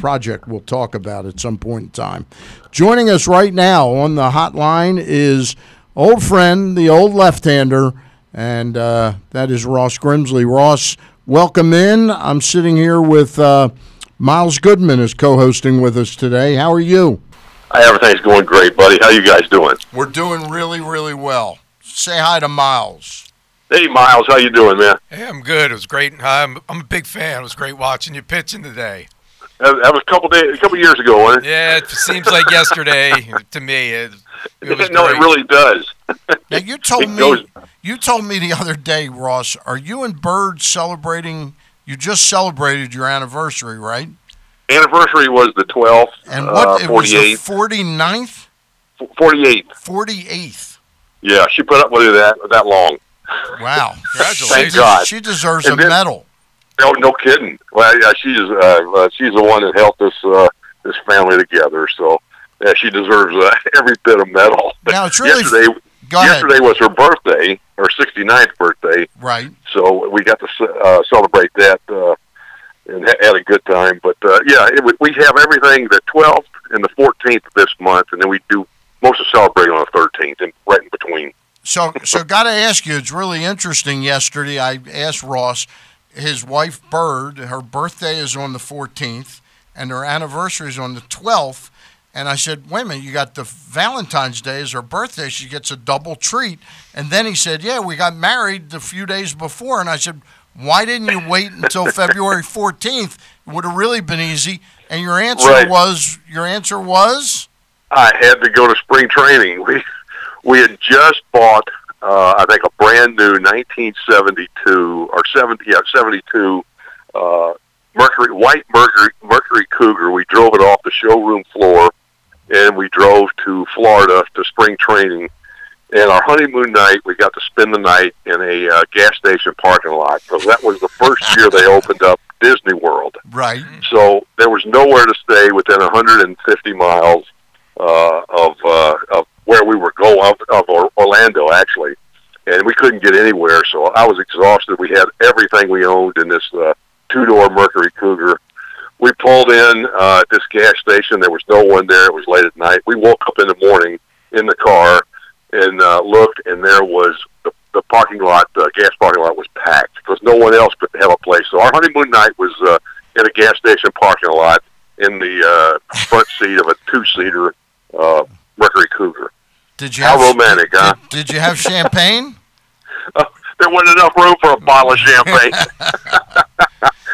Speaker 1: project. We'll talk about at some point in time. Joining us right now on the hotline is old friend, the old left-hander, and uh, that is Ross Grimsley. Ross, welcome in. I'm sitting here with uh, Miles Goodman is co-hosting with us today. How are you?
Speaker 10: Hi, everything's going great, buddy. How you guys doing?
Speaker 1: We're doing really, really well. Say hi to Miles.
Speaker 10: Hey, Miles, how you doing, man?
Speaker 11: Hey, I'm good. It was great. I'm, I'm a big fan. It was great watching you pitching today.
Speaker 10: That, that was a couple days, a couple years ago, wasn't it?
Speaker 11: Yeah, it seems like yesterday to me. It, it was
Speaker 10: no,
Speaker 11: great.
Speaker 10: it really does.
Speaker 1: Now you told
Speaker 10: It
Speaker 1: me
Speaker 10: goes-
Speaker 1: you told me the other day, Ross. Are you and Bird celebrating? You just celebrated your anniversary, right?
Speaker 10: Anniversary was the 12th,
Speaker 1: And what
Speaker 10: uh,
Speaker 1: it was the
Speaker 10: 48th.
Speaker 1: 49th,
Speaker 10: 48th.
Speaker 1: 48th.
Speaker 10: Yeah, she put up with it that that long.
Speaker 1: Wow.
Speaker 11: Congratulations.
Speaker 10: Thank God.
Speaker 1: She deserves
Speaker 10: And
Speaker 1: a
Speaker 10: then-
Speaker 1: medal.
Speaker 10: No, no kidding. Well, yeah, she's uh, uh, she's the one that helped us uh, this family together. So yeah, she deserves uh, every bit of medal.
Speaker 1: Now, it's really-
Speaker 10: yesterday.
Speaker 1: Go ahead.
Speaker 10: yesterday was her birthday, her 69th birthday.
Speaker 1: Right.
Speaker 10: so we got to uh, celebrate that uh, and ha- had a good time. But uh, yeah, it, we- we have everything the 12th and the 14th of this month, and then we do most of celebrating on the 13th, and right in between.
Speaker 1: So, so got to ask you. It's really interesting. Yesterday, I asked Ross, his wife Bird. Her birthday is on the 14th, and her anniversary is on the 12th. And I said, wait a minute, you got the Valentine's Day is her birthday. She gets a double treat. And then he said, yeah, we got married a few days before. And I said, why didn't you wait until February 14th? It would have really been easy. And your answer
Speaker 10: Right.
Speaker 1: was, your answer was,
Speaker 10: I had to go to spring training. We we had just bought, uh, I think, a brand new 1972 or 70, yeah, 72 uh, Mercury white Mercury Mercury Cougar. We drove it off the showroom floor, and we drove to Florida to spring training. And our honeymoon night, we got to spend the night in a uh, gas station parking lot because that was the first year they opened up Disney World.
Speaker 1: right.
Speaker 10: So there was nowhere to stay within 150 miles uh, of uh, of where we were going of, of Orlando, actually, and we couldn't get anywhere. So I was exhausted. We had everything we owned in this uh, two door Mercury Cougar. We pulled in uh, at this gas station. There was no one there. It was late at night. We woke up in the morning in the car and uh, looked, and there was the, the parking lot, the gas parking lot was packed because no one else could have a place. So our honeymoon night was uh, in a gas station parking lot in the uh, front seat of a two seater uh, Mercury Cougar.
Speaker 1: Did you
Speaker 10: How
Speaker 1: have,
Speaker 10: romantic, huh?
Speaker 1: Did, did you have champagne?
Speaker 10: There wasn't enough room for a bottle of champagne.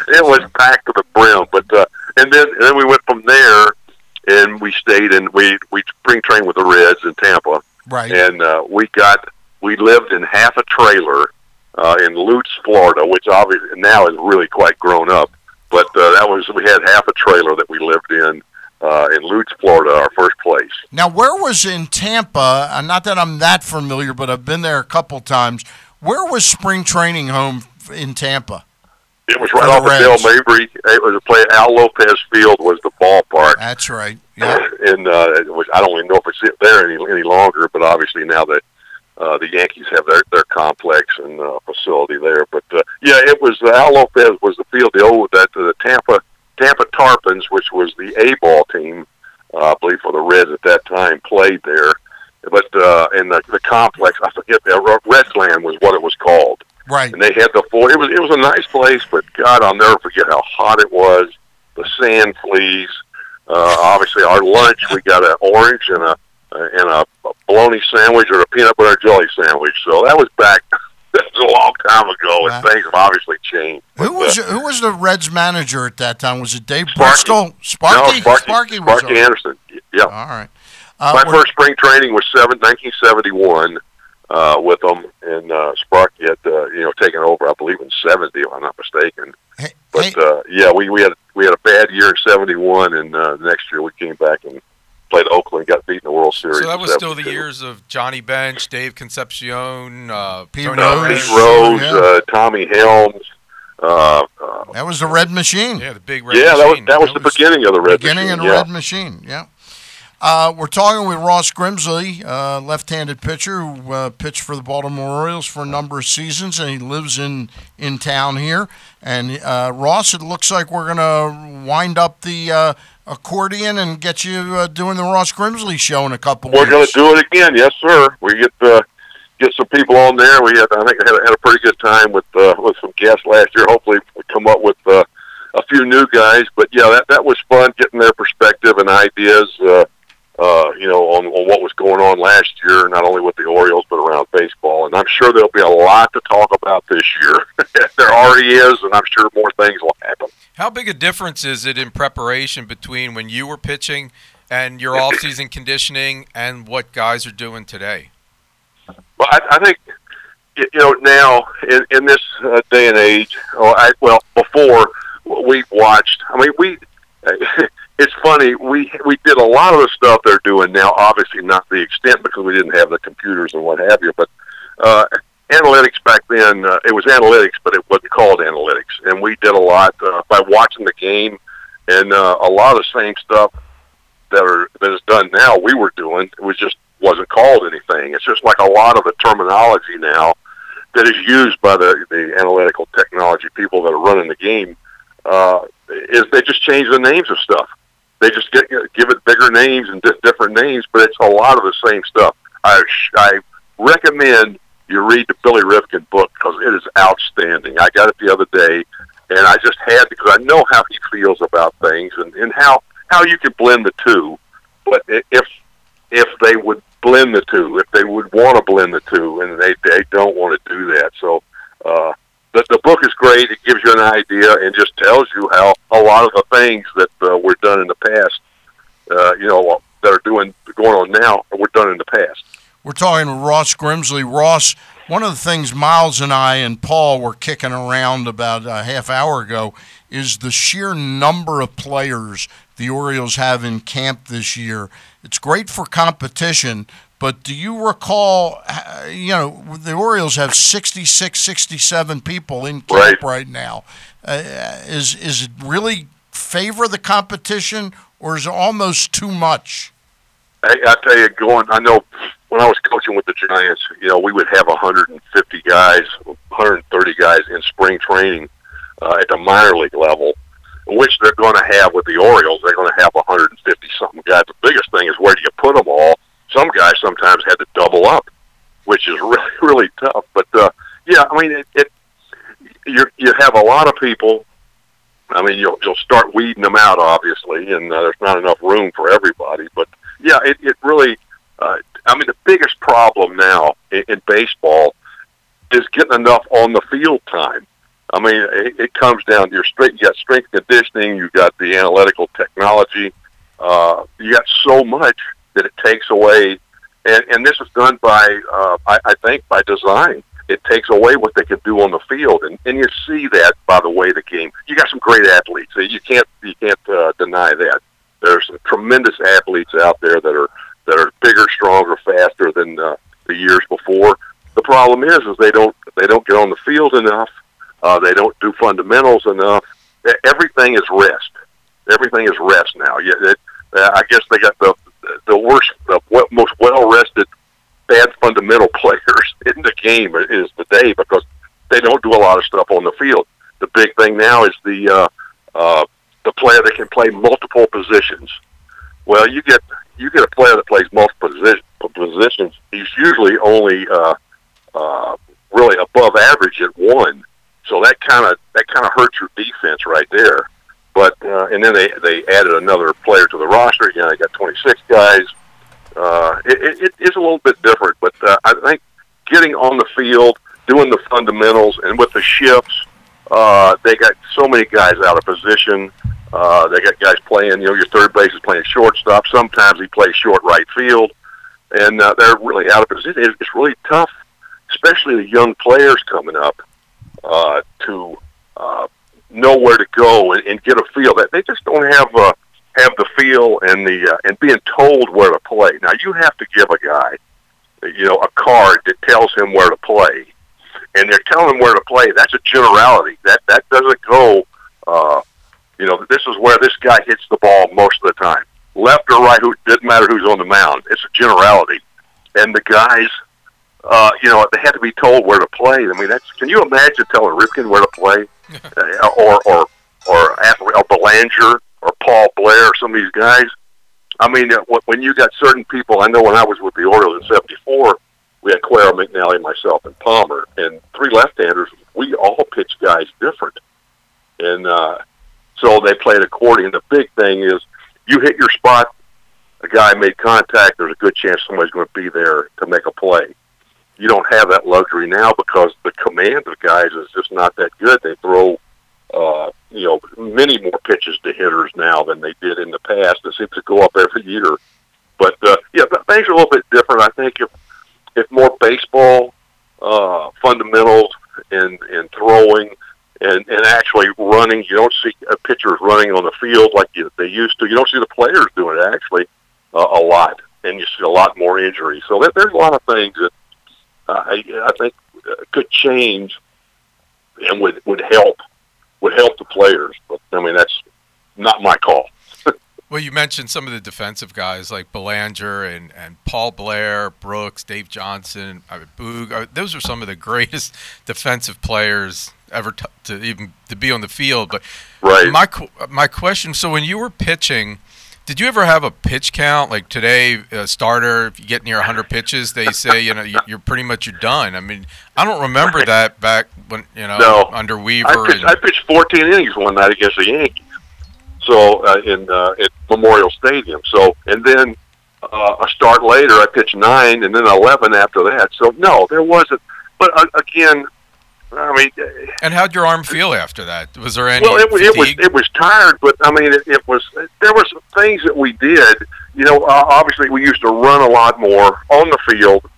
Speaker 10: it was packed to the brim. But uh, and then and then we went from there, and we stayed and we we spring trained with the Reds in Tampa,
Speaker 1: Right.
Speaker 10: and uh, we got we lived in half a trailer uh, in Lutz, Florida, which obviously now is really quite grown up. But uh, that was we had half a trailer that we lived in uh, in Lutz, Florida, our first place.
Speaker 1: Now, where was in Tampa? Uh, not that I'm that familiar, but I've been there a couple times. Where was spring training home in Tampa?
Speaker 10: It was right off of
Speaker 1: Reds.
Speaker 10: Mabry. It was a play. Al Lopez Field was the ballpark.
Speaker 1: That's right. Yeah.
Speaker 10: and uh, it was, I don't even know if it's there any any longer. But obviously now that uh, the Yankees have their their complex and uh, facility there. But uh, yeah, it was uh, Al Lopez was the field. The old that the Tampa Tampa Tarpons, which was the A ball team, uh, I believe for the Reds at that time, played there. But uh, in the, the complex, I forget, uh, Redsland was what it was called
Speaker 1: Right.
Speaker 10: and they had the full. It was it was a nice place, but God, I'll never forget how hot it was. The sand fleas. Uh, obviously, our lunch we got an orange and a and a bologna sandwich or a peanut butter jelly sandwich. So that was back. That was a long time ago, and things have obviously changed.
Speaker 1: Who was
Speaker 10: uh,
Speaker 1: who was the Reds manager at that time? Was it Dave
Speaker 10: Sparky.
Speaker 1: Bristol? Sparky.
Speaker 10: No, Sparky,
Speaker 1: Sparky was
Speaker 10: Sparky. Anderson. Yeah.
Speaker 1: All right. Uh,
Speaker 10: My first spring training was seven, 1971 uh, with them, and uh, Sparky had uh, you know taken over, I believe, in '70, if I'm not mistaken.
Speaker 1: Hey,
Speaker 10: But
Speaker 1: hey,
Speaker 10: uh, yeah, we we had we had a bad year in '71, and uh, next year we came back and played Oakland, got beat in the World Series.
Speaker 11: So that was still the years of Johnny Bench, Dave Concepcion, uh,
Speaker 1: Pete
Speaker 11: Tony
Speaker 1: Rose.
Speaker 10: Pete Rose,
Speaker 1: Yeah.
Speaker 10: uh, Tommy Helms. Uh, uh,
Speaker 1: that was the Red Machine.
Speaker 11: Yeah, the big red
Speaker 10: yeah, that was that was the beginning of the Red
Speaker 1: beginning
Speaker 10: Machine,
Speaker 1: of the
Speaker 10: yeah.
Speaker 1: Red Machine. Yeah. Uh, we're talking with Ross Grimsley, uh, left-handed pitcher who uh, pitched for the Baltimore Orioles for a number of seasons, and he lives in in town here. And uh, Ross, it looks like we're gonna wind up the uh, accordion and get you uh, doing the Ross Grimsley show in a couple weeks.
Speaker 10: We're gonna do it again, yes, sir. We get uh, get some people on there. We had, I think, had a, had a pretty good time with uh, with some guests last year. Hopefully, we come up with uh, a few new guys. But yeah, that that was fun getting their perspective and ideas. Uh, you know, on, on what was going on last year, not only with the Orioles but around baseball. And I'm sure there'll be a lot to talk about this year. there already is, and I'm sure more things will happen.
Speaker 11: How big a difference is it in preparation between when you were pitching and your off-season conditioning and what guys are doing today?
Speaker 10: Well, I, I think you know now in, in this uh, day and age. Or I, well, before we watched. I mean, we. It's funny. We we did a lot of the stuff they're doing now. Obviously, not the extent because we didn't have the computers and what have you. But uh, analytics back then, uh, it was analytics, but it wasn't called analytics. And we did a lot uh, by watching the game, and uh, a lot of the same stuff that are that is done now. We were doing. It was just wasn't called anything. It's just like a lot of the terminology now that is used by the the analytical technology people that are running the game. Uh, is they just change the names of stuff. They just get, give it bigger names and di- different names, but it's a lot of the same stuff. I I recommend you read the Billy Ripken book because it is outstanding. I got it the other day, and I just had because I know how he feels about things and, and how how you can blend the two. But if if they would blend the two, if they would want to blend the two, and they they don't want to do that, so. Uh, the, the book is great. It gives you an idea and just tells you how a lot of the things that uh, were done in the past, uh, you know, that are doing going on now, were done in the past.
Speaker 1: We're talking with Ross Grimsley. Ross, one of the things Miles and I and Paul were kicking around about a half hour ago is the sheer number of players the Orioles have in camp this year. It's great for competition, but do you recall, uh, you know, the Orioles have 66, 67 people in camp right, now. Uh, is, is it really favor the competition or is it almost too much?
Speaker 10: I, I tell you, going. I know when I was coaching with the Giants, you know, we would have 150 guys, 130 guys in spring training uh, at the minor league level, which they're going to have with the Orioles. They're going to have 150 something guys. The biggest thing is where do you put them all? Some guys sometimes had to double up, which is really really tough. But uh, yeah, I mean, it, it you you have a lot of people. I mean, you'll you'll start weeding them out, obviously, and uh, there's not enough room for everybody. But yeah, it it really. Uh, I mean, the biggest problem now in, in baseball is getting enough on the field time. I mean, it, it comes down to your strength. You got strength conditioning. You got the analytical technology. uh, you got so much that it takes away, and, and this is done by, uh, I, I think, by design. It takes away what they can do on the field, and, and you see that by the way the game. You got some great athletes. You can't you can't uh, deny that. There's some tremendous athletes out there that are that are bigger, stronger, faster than uh, the years before. The problem is, is they don't they don't get on the field enough. Uh, they don't do fundamentals enough. Everything is rest. Everything is rest now. Yeah, it, uh, I guess they got the the worst, the most well rested, bad fundamental players in the game is today because they don't do a lot of stuff on the field. The big thing now is the uh, uh, the player that can play multiple positions. Well, you get you get a player that plays multiple posi- positions. He's usually only uh, uh, really above average at one. So that kind of that kind of hurts your defense right there. But uh, and then they they added another player to the roster. You know, they got 26 guys. Uh, it, it, it is a little bit different, but uh, I think getting on the field, doing the fundamentals, and with the shifts, uh, they got so many guys out of position. Uh, they got guys playing. You know, your third base is playing shortstop. Sometimes he plays short right field, and uh, they're really out of position. It's, it's really tough, especially the young players coming up, uh, to uh, know where to go and, and get a feel. That they just don't have uh, have the feel and the uh, and being told where to play. Now you have to give a guy, you know, a card that tells him where to play, and they're telling him where to play. That's a generality. That that doesn't go. Uh, you know, this is where this guy hits the ball most of the time, left or right. Who didn't matter who's on the mound. It's a generality, and the guys. Uh, you know, they had to be told where to play. I mean, that's. Can you imagine telling Ripken where to play, uh, or or or or Belanger or Paul Blair, or some of these guys? I mean, uh, when you got certain people, I know when I was with the Orioles in '74, we had Cuellar, McNally, myself, and Palmer, and three left-handers. We all pitched guys different, and uh, so they played according. The big thing is, you hit your spot, a guy made contact. There's a good chance somebody's going to be there to make a play. You don't have that luxury now because the command of guys is just not that good. They throw, uh, you know, many more pitches to hitters now than they did in the past. It seems to go up every year. But uh, yeah, things are a little bit different. I think if if more baseball uh, fundamentals and and throwing and and actually running, you don't see pitchers running on the field like you, they used to. You don't see the players doing it actually uh, a lot, and you see a lot more injuries. So there, there's a lot of things that uh, I, I think could change and would would help would help the players. But I mean that's not my call.
Speaker 11: Well, you mentioned some of the defensive guys like Belanger and, and Paul Blair, Brooks, Dave Johnson, I mean, Boog. Uh, Those are some of the greatest defensive players ever t- to even to be on the field. But
Speaker 10: Right.
Speaker 11: my my question: So when you were pitching, did you ever have a pitch count? Like today, a starter, if you get near 100 pitches, they say you know you- you're pretty much you're done. I mean, I don't remember that back when you know
Speaker 10: No.
Speaker 11: under Weaver.
Speaker 10: I pitched,
Speaker 11: and,
Speaker 10: I pitched 14 innings one night against the Yankees. So uh, in uh, at Memorial Stadium. So and then uh, a start later, I pitched nine, and then 11 after that. So no, there wasn't. But uh, again, I mean, uh,
Speaker 11: and how'd your arm feel after that? Was there any
Speaker 10: well, it, was- it was it was tired, but I mean, it, it was there were some things that we did. You know, uh, obviously we used to run a lot more on the field,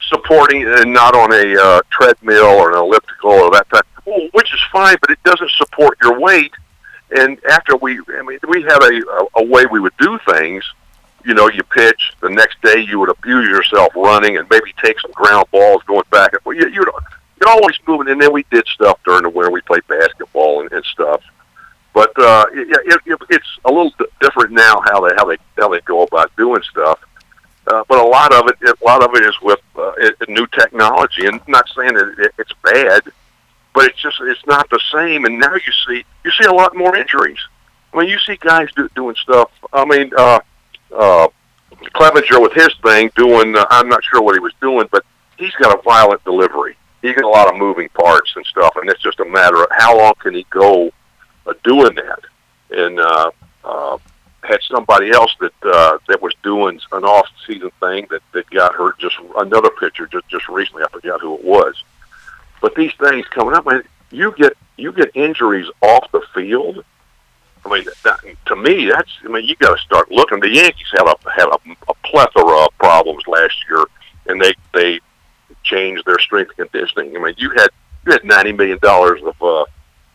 Speaker 10: supporting and not on a uh, treadmill or an elliptical or that type, well, which is fine, but it doesn't support your weight. And after we, I mean, we had a, a, way we would do things. You know, you pitch the next day, you would abuse yourself running and maybe take some ground balls going back. and- Well, you, you'd you're always moving, and then we did stuff during the winter. We played basketball and, and stuff. But uh, it, it, it, it's a little different now how they how they how they go about doing stuff. Uh, but a lot of it, a lot of it is with uh, new technology, and I'm not saying that it, it's bad, but it's just it's not the same. And now you see you see a lot more injuries. I mean, you see guys do, doing stuff. I mean, uh, uh, Clevinger with his thing doing. Uh, I'm not sure what he was doing, but he's got a violent delivery. He's got a lot of moving parts and stuff, and it's just a matter of how long can he go uh, doing that. And uh, uh, had somebody else that uh, that was doing an off-season thing that that got hurt. Just another pitcher just just recently. I forgot who it was. But these things coming up, man, you get you get injuries off the field I mean, that, to me, that's. I mean, you got to start looking. The Yankees had a had a, a plethora of problems last year, and they they changed their strength conditioning. I mean, you had you had ninety million dollars of uh,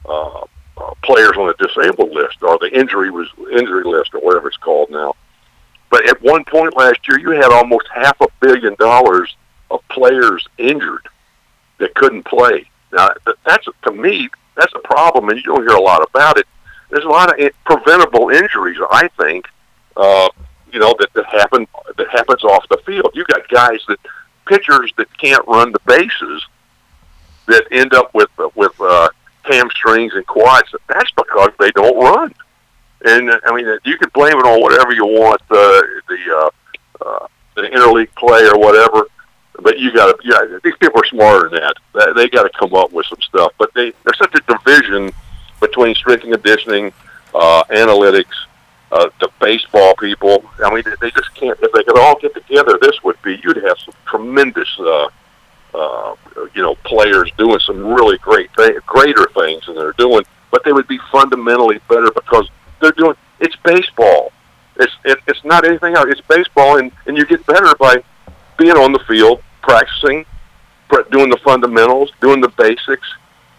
Speaker 10: uh, uh, players on the disabled list or the injury was injury list or whatever it's called now. But at one point last year, you had almost half a billion dollars of players injured that couldn't play. Now, that's to me, that's a problem, and you don't hear a lot about it. There's a lot of preventable injuries, I think, uh, you know, that, that happen that happens off the field. You got guys that pitchers that can't run the bases that end up with with uh, hamstrings and quads. That's because they don't run. And I mean, you can blame it on whatever you want, uh, the uh, uh, the interleague play or whatever. But you got to, yeah, these people are smarter than that. They got to come up with some stuff. But they there's such a division between strength and conditioning, uh, analytics, uh, the baseball people. I mean, they just can't. If they could all get together, this would be. You'd have some tremendous, uh, uh, you know, players doing some really great, th- greater things than they're doing. But they would be fundamentally better because they're doing. It's baseball. It's it, it's not anything else. It's baseball, and and you get better by being on the field, practicing, doing the fundamentals, doing the basics.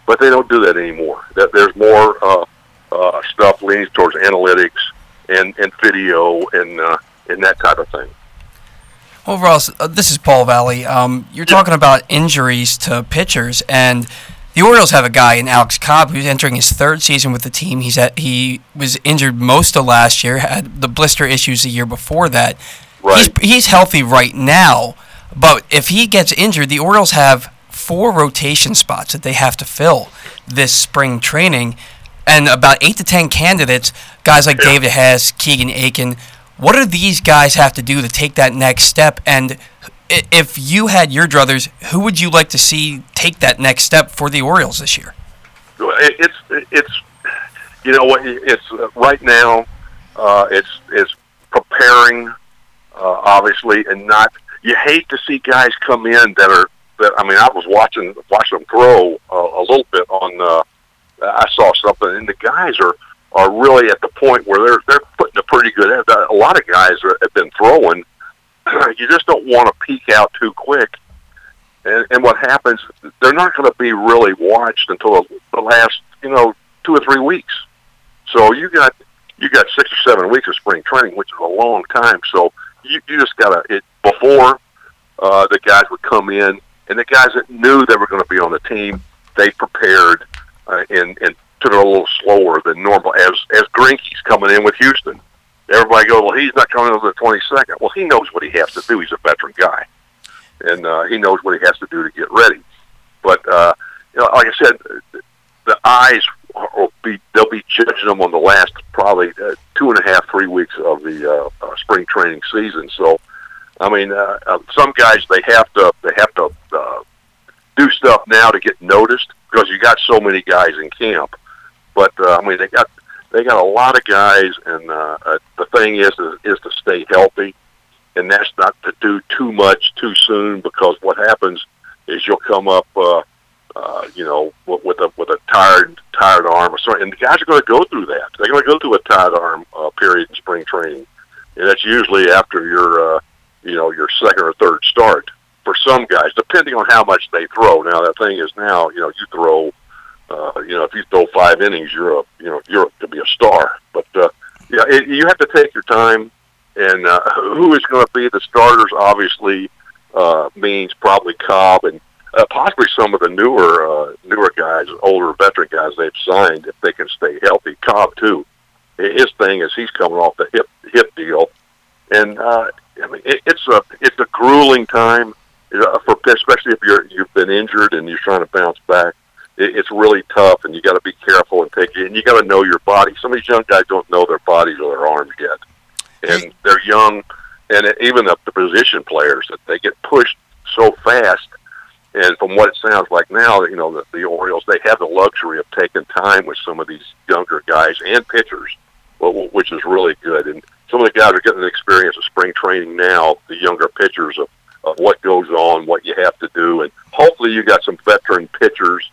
Speaker 10: But they don't do that anymore. That there's more uh, uh, stuff leaning towards analytics and and video and uh, and that type of thing.
Speaker 3: Well, uh, this is Paul Valle. Um, you're talking about injuries to pitchers, and the Orioles have a guy in Alex Cobb who's entering his third season with the team. He's at he was injured most of last year, had the blister issues the year before that.
Speaker 10: Right.
Speaker 3: He's, he's healthy right now, but if he gets injured, the Orioles have four rotation spots that they have to fill this spring training and about eight to ten candidates, guys like yeah. David Hess, Keegan Akin. What do these guys have to do to take that next step? And if you had your druthers, who would you like to see take that next step for the Orioles this year?
Speaker 10: It's it's you know what it's uh, right now. Uh, it's it's preparing, uh, obviously, and not. You hate to see guys come in that are that. I mean, I was watching watching them grow uh, a little bit on uh, I saw something, and the guys are are really at the point where they're they're putting a pretty good. A lot of guys are, have been throwing. You just don't want to peak out too quick, and, and what happens? They're not going to be really watched until the last you know two or three weeks. So you got you got six or seven weeks of spring training, which is a long time. So you you just got to it before uh, the guys would come in, and the guys that knew they were going to be on the team, they prepared uh, and and took it a little slower than normal. As as Greinke's coming in with Houston, everybody goes, well, he's not coming until the twenty second. Well, he knows what he has to do. He's a veteran guy, and uh, he knows what he has to do to get ready. But uh, you know, like I said, the eyes will be they'll be judging them on the last probably uh, two and a half, three weeks of the uh, uh, spring training season. So, I mean, uh, uh, some guys they have to they have to uh, do stuff now to get noticed because you got so many guys in camp. But uh, I mean, they got they got a lot of guys, and uh, uh, the thing is, is is to stay healthy, and that's not to do too much too soon because what happens is you'll come up, uh, uh, you know, with a with a tired tired arm or something, and the guys are going to go through that. They're going to go through a tired arm uh, period in spring training, and that's usually after your uh, you know your second or third start for some guys, depending on how much they throw. Now that thing is now, you know, you throw, uh, you know, if you throw five innings, you're a, you know, you're to be a star. But uh, yeah, it, you have to take your time. And uh, who is going to be the starters? Obviously, uh, means probably Cobb and uh, possibly some of the newer uh, newer guys, older veteran guys they've signed if they can stay healthy. Cobb too. His thing is he's coming off the hip hip deal, and uh, I mean it, it's a it's a grueling time for especially if you're you've been injured and you're trying to bounce back. It, it's really tough, and you got to be careful and take it. And you got to know your body. Some of these young guys don't know their bodies or their arms yet, and they're young. And even the, the position players that they get pushed so fast. And from what it sounds like now, you know, the, the Orioles they have the luxury of taking time with some of these younger guys and pitchers, which is really good. And some of the guys are getting the experience of spring training now. The younger pitchers of of what goes on, what you have to do, and hopefully you got some veteran pitchers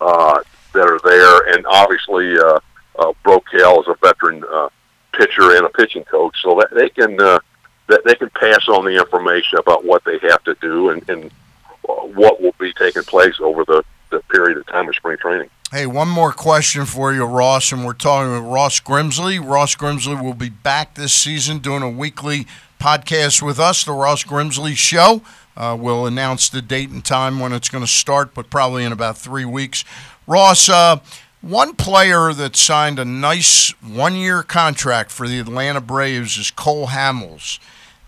Speaker 10: uh, that are there, and obviously uh, uh, is a veteran uh, pitcher and a pitching coach, so that they can uh, that they can pass on the information about what they have to do and, and what will be taking place over the, the period of time of spring training.
Speaker 1: Hey, one more question for you, Ross, and we're talking with Ross Grimsley. Ross Grimsley will be back this season doing a weekly podcast with us, the Ross Grimsley Show. Uh, we'll announce the date and time when it's going to start, but probably in about three weeks. Ross, uh, one player that signed a nice one year contract for the Atlanta Braves is Cole Hamels.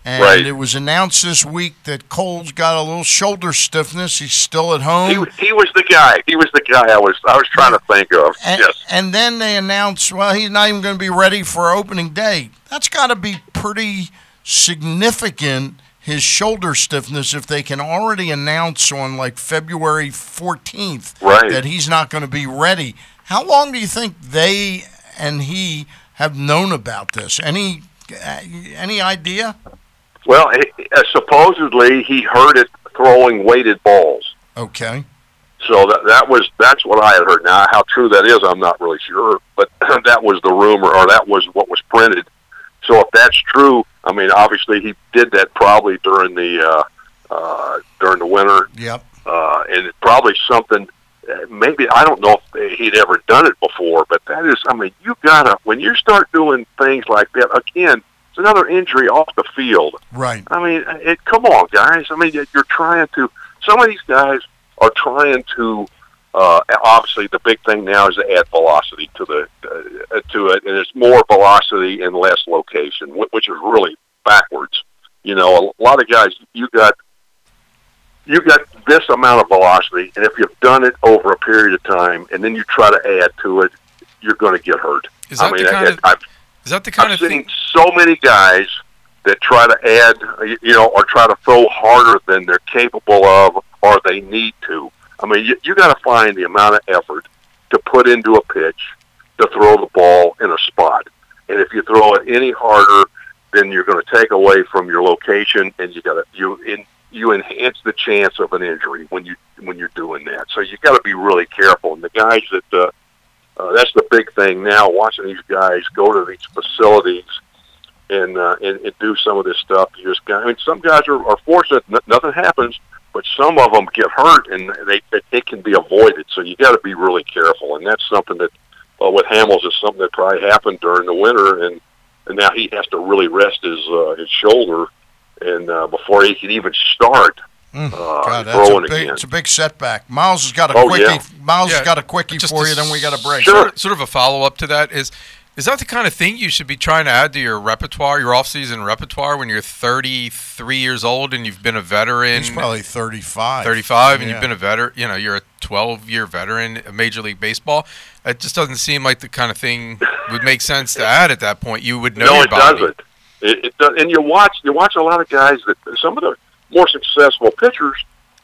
Speaker 1: And
Speaker 10: Right.
Speaker 1: it was announced this week that Cole's got a little shoulder stiffness. He's still at home.
Speaker 10: He, was- he was the guy. He was the guy I was I was trying to think of.
Speaker 1: And,
Speaker 10: yes.
Speaker 1: and then they announced, well, he's not even going to be ready for opening day. That's got to be pretty significant, his shoulder stiffness, if they can already announce on like February 14th
Speaker 10: Right.
Speaker 1: that he's not going to be ready. How long do you think they and he have known about this? Any uh, any idea?
Speaker 10: Well, uh, supposedly he heard it throwing weighted balls.
Speaker 1: Okay.
Speaker 10: So that that was that's what I had heard. Now, how true that is, I'm not really sure, but that was the rumor, or that was what was printed. So if that's true, I mean, obviously he did that probably during the uh, uh, during the winter,
Speaker 1: Yep.
Speaker 10: uh, and it's probably something. uh, Maybe I don't know if he'd ever done it before, but that is, I mean, you gotta when you start doing things like that again. It's another injury off the field.
Speaker 1: Right.
Speaker 10: I mean, it, come on, guys. I mean, you're trying to. Some of these guys are trying to. Uh, obviously, the big thing now is to add velocity to the uh, to it, and it's more velocity and less location, which is really backwards. You know, a lot of guys, you got you got this amount of velocity, and if you've done it over a period of time, and then you try to add to it, you're going to get hurt.
Speaker 11: Is that
Speaker 10: I mean,
Speaker 11: the kind
Speaker 10: I,
Speaker 11: of
Speaker 10: I've
Speaker 11: is that the kind
Speaker 10: I've
Speaker 11: of
Speaker 10: seen
Speaker 11: thing?
Speaker 10: so many guys that try to add, you you know, or try to throw harder than they're capable of or they need to. I mean, you, you got to find the amount of effort to put into a pitch to throw the ball in a spot. And if you throw it any harder, then you're going to take away from your location, and you got to you in you enhance the chance of an injury when you when you're doing that. So you got to be really careful. And the guys that uh, uh, that's the big thing now. Watching these guys go to these facilities and uh, and, and do some of this stuff. You just got. I mean, some guys are, are fortunate; n- nothing happens. But some of them get hurt, and they they it can be avoided. So you got to be really careful. And that's something that uh, with Hamels is something that probably happened during the winter, and and now he has to really rest his uh, his shoulder, and uh, before he can even start
Speaker 1: Mm,
Speaker 10: uh,
Speaker 1: God, that's
Speaker 10: throwing
Speaker 1: a big,
Speaker 10: again.
Speaker 1: it's a big setback. Miles has got a
Speaker 10: Oh,
Speaker 1: quickie.
Speaker 10: yeah.
Speaker 1: Miles
Speaker 11: Yeah,
Speaker 1: has got a quickie
Speaker 11: just
Speaker 1: for
Speaker 11: a
Speaker 1: you. Then we got a break.
Speaker 11: Sort of, sort of a follow up to that is is that the kind of thing you should be trying to add to your repertoire, your off season repertoire when you're 33 years old and you've been a veteran?
Speaker 1: He's probably 35.
Speaker 11: 35 and
Speaker 1: Yeah.
Speaker 11: you've been a veteran, you know, you're a 12 year veteran of Major League Baseball. It just doesn't seem like the kind of thing would make sense to add at that point. You would know
Speaker 10: no,
Speaker 11: your
Speaker 10: it
Speaker 11: body.
Speaker 10: doesn't. It, it does, and you watch you watch a lot of guys that some of the more successful pitchers,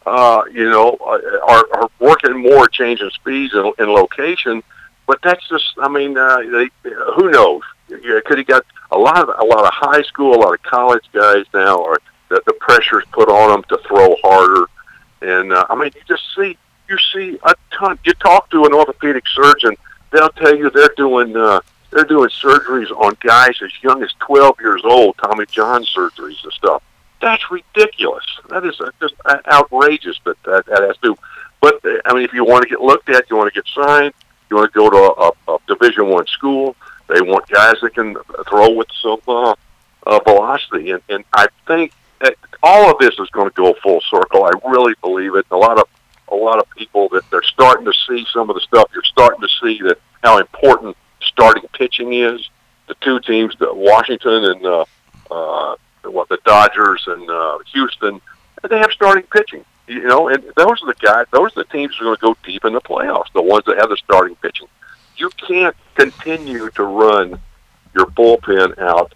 Speaker 10: uh, you know, uh, are, are working more, changing speeds and, and location. But that's just, I mean, uh, they, who knows? Because he got a lot of a lot of high school, a lot of college guys now are that the pressure's put on them to throw harder, and uh, I mean, you just see you see a ton. You talk to an orthopedic surgeon, they'll tell you they're doing. Uh, they're doing surgeries on guys as young as 12 years old, Tommy John surgeries and stuff. That's ridiculous. That is uh, just uh, outrageous that that, that has to. But I mean, if you want to get looked at, you want to get signed, you want to go to a, a, Division One school. They want guys that can throw with some uh, uh, velocity, and, and I think that all of this is going to go full circle. I really believe it. A lot of a lot of people that they're starting to see some of the stuff. You're starting to see that how important starting pitching is. The two teams, the Washington and uh, uh, what the Dodgers and uh, Houston, they have starting pitching. You know, and those are the guys. Those are the teams that are going to go deep in the playoffs. The ones that have the starting pitching. You can't continue to run your bullpen out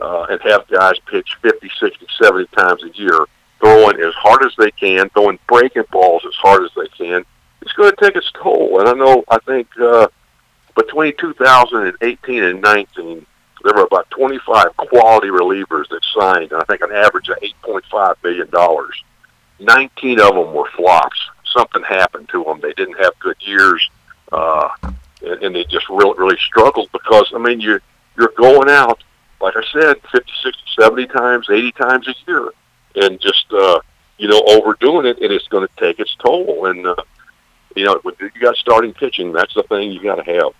Speaker 10: uh, and have guys pitch 50, 60, 70 times a year, throwing as hard as they can, throwing breaking balls as hard as they can. It's going to take its toll. And I know, I think uh, between 2018 and 19, there were about 25 quality relievers that signed, and I think an average of $8.5 million. 19 of them were flops. Something happened to them. They didn't have good years. Uh, and, and they just really really struggled because I mean you're you're going out like I said 50, 60, 70 times, 80 times a year, and just uh, you know overdoing it, and it's going to take its toll. And uh, you know, you got starting pitching. That's the thing you got to have.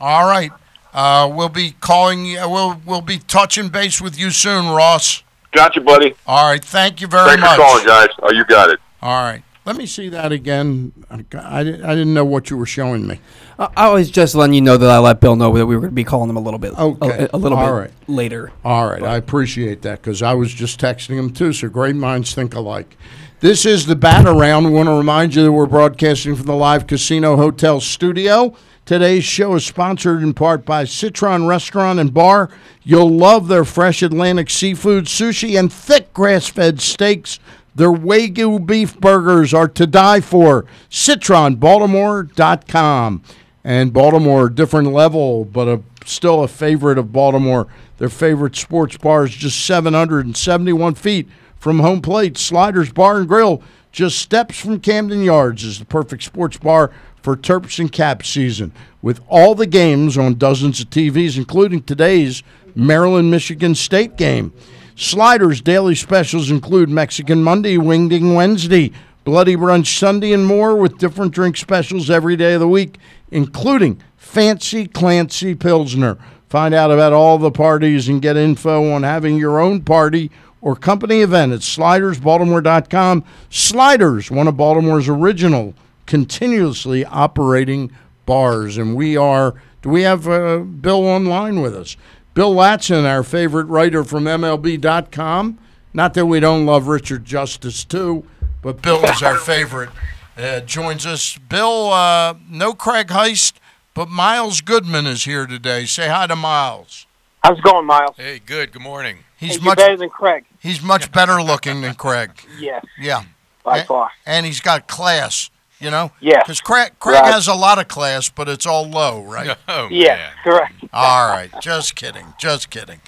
Speaker 1: All right. Uh, we'll be calling you. We'll we'll be touching base with you soon, Ross.
Speaker 10: Got you, buddy.
Speaker 1: All right. Thank you very
Speaker 10: Thanks
Speaker 1: much.
Speaker 10: for calling, guys. Oh, you got it.
Speaker 1: All right. Let me see that again. I, I, didn't, I didn't know what you were showing me.
Speaker 3: I I was just letting you know that I let Bill know that we were going to be calling him a little bit,
Speaker 1: Okay.
Speaker 3: a, a little
Speaker 1: All
Speaker 3: bit
Speaker 1: right.
Speaker 3: later.
Speaker 1: All right, I appreciate that because I was just texting him too. So great minds think alike. This is the bat around. We want to remind you that we're broadcasting from the live casino hotel studio. Today's show is sponsored in part by Citron Restaurant and Bar. You'll love their fresh Atlantic seafood, sushi, and thick grass-fed steaks. Their Wagyu beef burgers are to die for. CitronBaltimore.com. And Baltimore, different level, but a, still a favorite of Baltimore. Their favorite sports bar is just 771 feet from home plate. Sliders Bar and Grill, just steps from Camden Yards, is the perfect sports bar for Terps and Caps season. With all the games on dozens of TVs, including today's Maryland Michigan State game. Sliders daily specials include Mexican Monday, Wingding Wednesday, Bloody Brunch Sunday, and more with different drink specials every day of the week, including Fancy Clancy Pilsner. Find out about all the parties and get info on having your own party or company event at slidersbaltimore.com. Sliders, one of Baltimore's original continuously operating bars. And we are, do we have uh, Bill online with us? Bill Ladson, our favorite writer from MLB.com. Not that we don't love Richard Justice too, but Bill is our favorite. Uh, joins us. Bill, uh, no Craig Heist, but Miles Goodman is here today. Say hi to Miles.
Speaker 12: How's it going, Miles?
Speaker 11: Hey, good. Good morning.
Speaker 1: He's
Speaker 12: Hey,
Speaker 1: much
Speaker 12: better than Craig.
Speaker 1: he's much better looking than Craig.
Speaker 12: Yes,
Speaker 1: Yeah,
Speaker 12: by
Speaker 1: and,
Speaker 12: far.
Speaker 1: and he's got class. You know.
Speaker 12: Yeah.
Speaker 1: Because Craig Craig
Speaker 12: Right.
Speaker 1: has a lot of class, but it's all low, right?
Speaker 11: Oh,
Speaker 12: Yeah,
Speaker 11: man.
Speaker 12: correct.
Speaker 1: All right, just kidding, just kidding.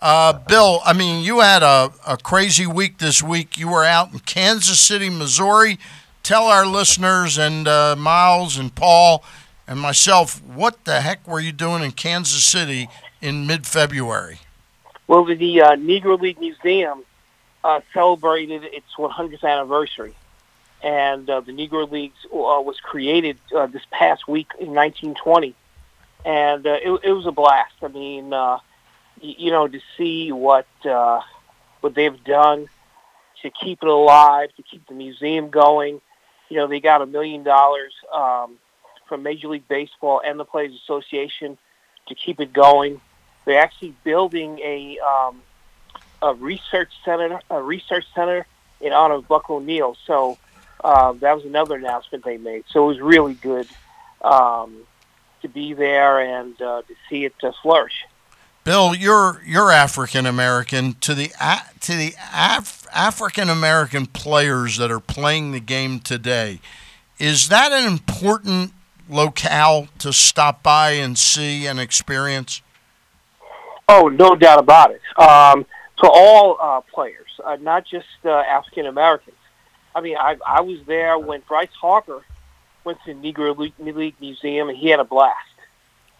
Speaker 1: Uh, Bill, I mean, you had a, a crazy week this week. You were out in Kansas City, Missouri. Tell our listeners and uh, Miles and Paul and myself, what the heck were you doing in Kansas City in mid-February?
Speaker 12: Well, the uh, Negro League Museum uh, celebrated its 100th anniversary, and uh, the Negro Leagues uh, was created uh, this past week in 1920, and uh, it, it was a blast. I mean, uh, y- you know, to see what uh, what they've done to keep it alive, to keep the museum going. You know, they got a million dollars um, from Major League Baseball and the Players Association to keep it going. They're actually building a um, a research center, a research center in honor of Buck O'Neil. So uh, that was another announcement they made. So it was really good um, to be there and uh, to see it uh, flourish.
Speaker 1: Bill, you're you're African American. To the to the Af- African American players that are playing the game today, is that an important locale to stop by and see and experience?
Speaker 12: Oh, no doubt about it. Um, to all uh, players, uh, not just uh, African Americans. I mean, I, I was there when Bryce Harper went to the Negro League, League Museum, and he had a blast.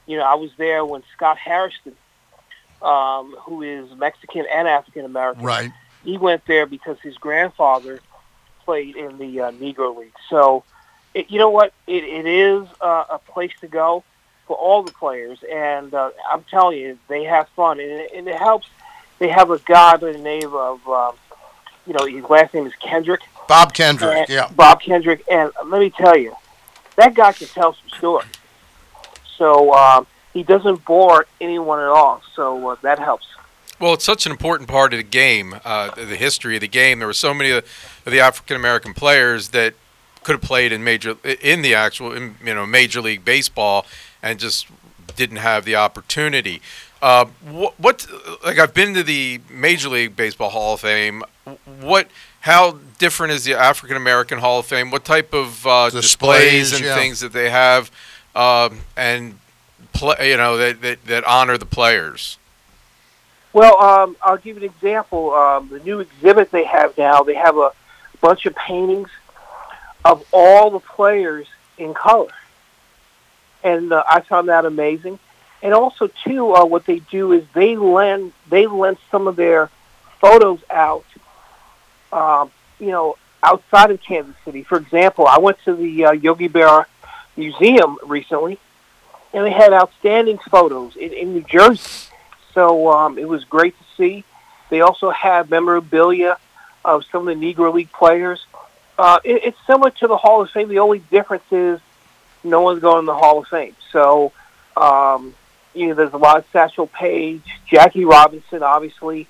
Speaker 12: You know, I was there when Scott Harrison, um, who is Mexican and African American,
Speaker 1: Right.
Speaker 12: he went there because his grandfather played in the uh, Negro League. So, it, you know what? It, it is uh, a place to go for all the players, and uh, I'm telling you, they have fun, and it, and it helps. They have a guy by the name of, um, you know, his last name is Kendrick.
Speaker 1: Bob Kendrick,
Speaker 12: and-
Speaker 1: yeah.
Speaker 12: Bob Kendrick, and let me tell you, that guy can tell some stories. So um, he doesn't bore anyone at all. So uh, that helps.
Speaker 11: Well, it's such an important part of the game, uh, the history of the game. There were so many of the African American players that could have played in major, in the actual, in, you know, Major League Baseball, and just didn't have the opportunity. Uh, what, what, like I've been to the Major League Baseball Hall of Fame. What, how different is the African American Hall of Fame? What type of uh, displays,
Speaker 1: Displays,
Speaker 11: and
Speaker 1: yeah.
Speaker 11: things that they have, um, and play, you know, that, that that honor the players?
Speaker 12: Well, um, I'll give you an example. Um, the new exhibit they have now, they have a bunch of paintings of all the players in color. and uh, I found that amazing. And also, too, uh, what they do is they lend they lend some of their photos out, um, you know, outside of Kansas City. For example, I went to the uh, Yogi Berra Museum recently, and they had outstanding photos in, in New Jersey. So um, it was great to see. They also have memorabilia of some of the Negro League players. Uh, it, it's similar to the Hall of Fame. The only difference is no one's going to the Hall of Fame. So, um, you know, there's a lot of Satchel Paige, Jackie Robinson, obviously,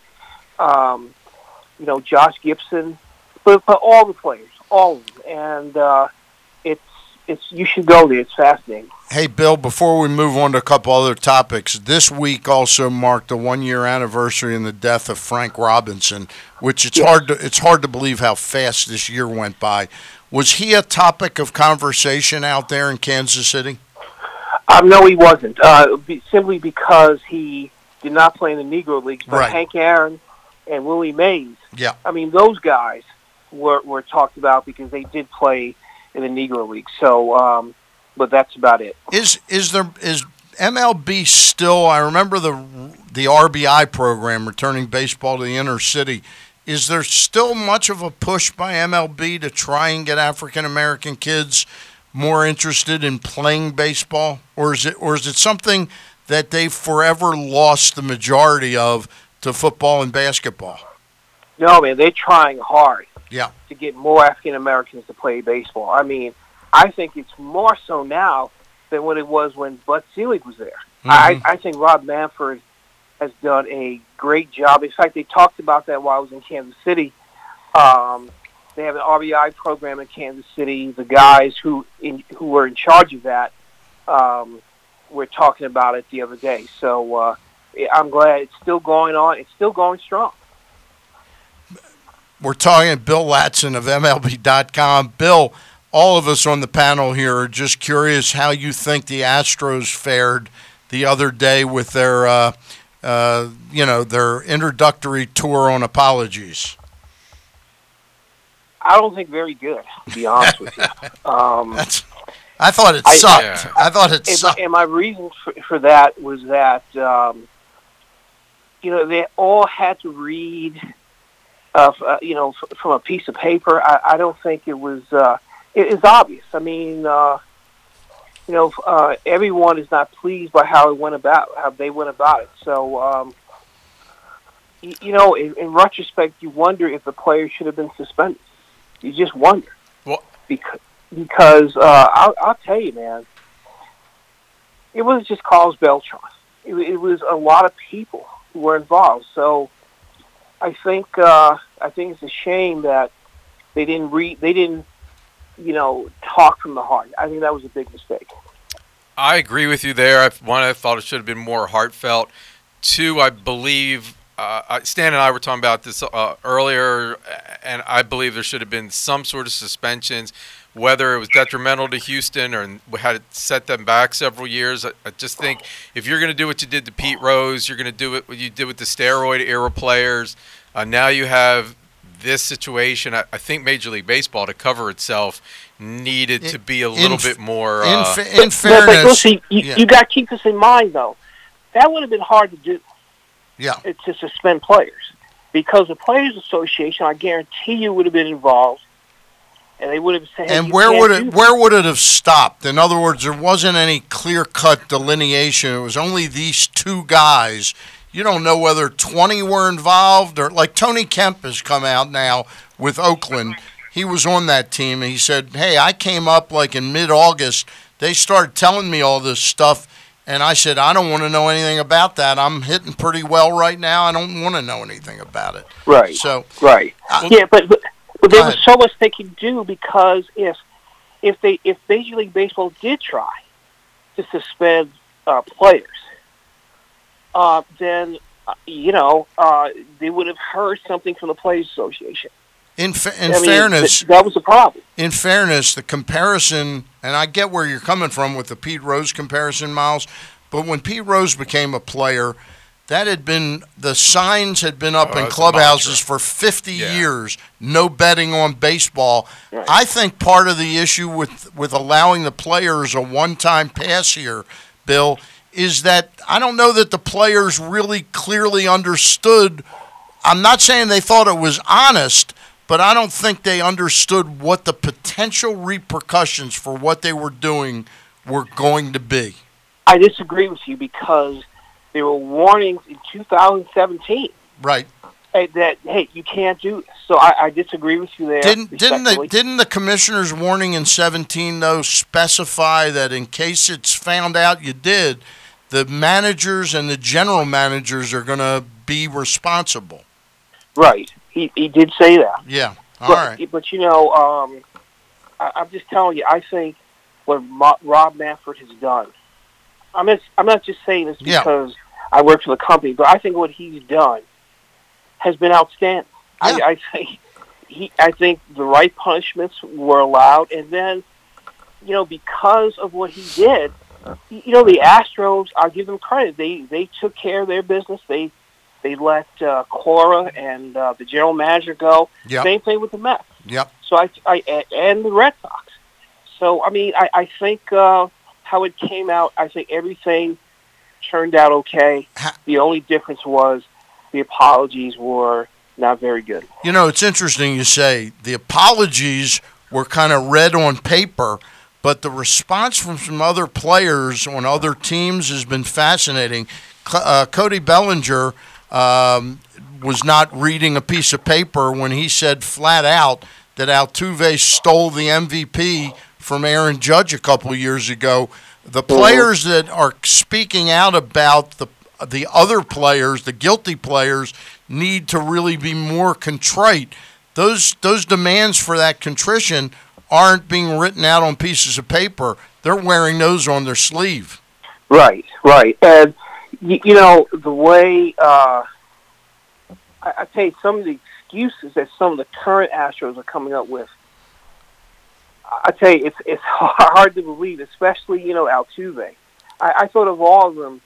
Speaker 12: um, you know, Josh Gibson, but, but all the players, all of them. And uh, it's it's you should go there. It's fascinating.
Speaker 1: Hey, Bill, before we move on to a couple other topics, this week also marked the one year anniversary in the death of Frank Robinson, which it's
Speaker 12: Yes.
Speaker 1: hard to it's hard to believe how fast this year went by. Was he a topic of conversation out there in Kansas City?
Speaker 12: Um, no, he wasn't. Uh, be, simply because he did not play in the Negro Leagues. But
Speaker 1: Right.
Speaker 12: Hank Aaron and Willie Mays,
Speaker 1: Yeah.
Speaker 12: I mean, those guys were, were talked about because they did play in the Negro League. So, um, but that's about it.
Speaker 1: Is is there is MLB still? I remember the the RBI program returning baseball to the inner city. Is there still much of a push by MLB to try and get African American kids more interested in playing baseball, or is it or is it something that they've forever lost the majority of to football and basketball?
Speaker 12: No, man, they're trying hard
Speaker 1: Yeah.
Speaker 12: to get more African Americans to play baseball. I mean, I think it's more so now than what it was when Bud Selig was there. I, I think Rob Manfred has done a great job. In fact, they talked about that while I was in Kansas City. Um, they have an RBI program in Kansas City. The guys who in, who were in charge of that um, were talking about it the other day. So uh, I'm glad it's still going on. It's still going strong.
Speaker 1: We're talking to Bill Ladson of MLB.com. Bill, all of us on the panel here are just curious how you think the Astros fared the other day with their, uh, uh, you know, their introductory tour on apologies.
Speaker 12: I don't think very good, to be honest with you. Um,
Speaker 1: I thought it
Speaker 12: I-
Speaker 1: sucked. I, thought it
Speaker 12: and,
Speaker 1: sucked.
Speaker 12: and my reason for, for that was that um, you know they all had to read, uh, you know, from a piece of paper. I, I don't think it was. Uh, it is obvious. I mean, uh, you know, uh, everyone is not pleased by how it went about, how they went about it. So, um, you, you know, in, in retrospect, you wonder if the players should have been suspended. You just wonder.
Speaker 11: Well-
Speaker 12: because because uh, I'll, I'll tell you, man, it was just Carlos Beltran. It, it was a lot of people who were involved. So I think uh, I think it's a shame that they didn't read, they didn't, you know, talk from the heart. I think that was a big mistake.
Speaker 11: I agree with you there. I, one, I thought it should have been more heartfelt. Two, I believe uh, Stan and I were talking about this uh, earlier, and I believe there should have been some sort of suspensions, whether it was detrimental to Houston or had it set them back several years. I, I just think if you're going to do what you did to Pete Rose, you're going to do it what you did with the steroid era players. Uh, now you have this situation. I, I think Major League Baseball, to cover itself, needed to be a little
Speaker 1: f-
Speaker 11: bit more.
Speaker 1: in
Speaker 11: Uh,
Speaker 1: fa- in
Speaker 12: But- but
Speaker 1: fairness,
Speaker 12: listen, you,
Speaker 1: yeah.
Speaker 12: you got to keep this in mind, though. That would have been hard to do.
Speaker 1: Yeah.
Speaker 12: To suspend players, because the Players Association, I guarantee you, would have been involved, and they would have said,
Speaker 1: And where would it where would it have stopped? In other words, there wasn't any clear cut delineation. It was only these two guys. You don't know whether twenty were involved or like Tony Kemp has come out now with Oakland. He was on that team and he said, Hey, I came up like in mid August. They started telling me all this stuff and I said, I don't want to know anything about that. I'm hitting pretty well right now. I don't want to know anything about it.
Speaker 12: Right.
Speaker 1: So
Speaker 12: Right.
Speaker 1: Uh,
Speaker 12: yeah, but but, but there was so much they could do because if if they if Major League Baseball did try to suspend uh, players, uh, then uh, you know uh, they would have heard something from the Players Association.
Speaker 1: in fa- in
Speaker 12: I mean,
Speaker 1: fairness,
Speaker 12: th- that was the problem.
Speaker 1: in fairness, the comparison, and I get where you're coming from with the Pete Rose comparison, Miles, but when Pete Rose became a player, That had been the signs had been up
Speaker 11: Oh,
Speaker 1: in
Speaker 11: that's a
Speaker 1: clubhouses for 50
Speaker 11: Yeah.
Speaker 1: years. No betting on baseball.
Speaker 12: Right.
Speaker 1: I think part of the issue with with allowing the players a one-time pass here, Bill, is that I don't know that the players really clearly understood. I'm not saying they thought it was honest, but I don't think they understood what the potential repercussions for what they were doing were going to be.
Speaker 12: I disagree with you because there were warnings in 2017
Speaker 1: Right.
Speaker 12: that hey, you can't do this. So I, I disagree with you there.
Speaker 1: Didn't didn't the didn't the commissioner's warning in 17 though specify that in case it's found out you did, the managers and the general managers are going to be responsible.
Speaker 12: right? He he did say that.
Speaker 1: Yeah. All
Speaker 12: but,
Speaker 1: right.
Speaker 12: But you know, um, I, I'm just telling you, I think what Rob Manfred has done. I'm not, I'm not just saying this because I work for the company, but I think what he's done has been outstanding.
Speaker 1: Yeah.
Speaker 12: I, I think he, I think the right punishments were allowed, and then, you know, because of what he did, you know, the Astros. I'll give them credit. They they took care of their business. They they let uh, Cora and uh, the general manager go.
Speaker 1: Yep.
Speaker 12: Same thing with the Mets.
Speaker 1: Yep.
Speaker 12: So I, I and the Red Sox. So I mean, I, I think uh, how it came out. I think everything turned out okay. The only difference was the apologies were not very good.
Speaker 1: You know, it's interesting you say the apologies were kind of read on paper, but the response from some other players on other teams has been fascinating. Uh, Cody Bellinger um, was not reading a piece of paper when he said flat out that Altuve stole the MVP from Aaron Judge a couple years ago. The players that are speaking out about the the other players, the guilty players, need to really be more contrite. Those those demands for that contrition aren't being written out on pieces of paper. They're wearing those on their sleeve.
Speaker 12: Right, right, and you, you know the way uh, I, I tell you some of the excuses that some of the current Astros are coming up with. I tell you, it's it's hard to believe, especially you know Altuve. I, I thought of all of them,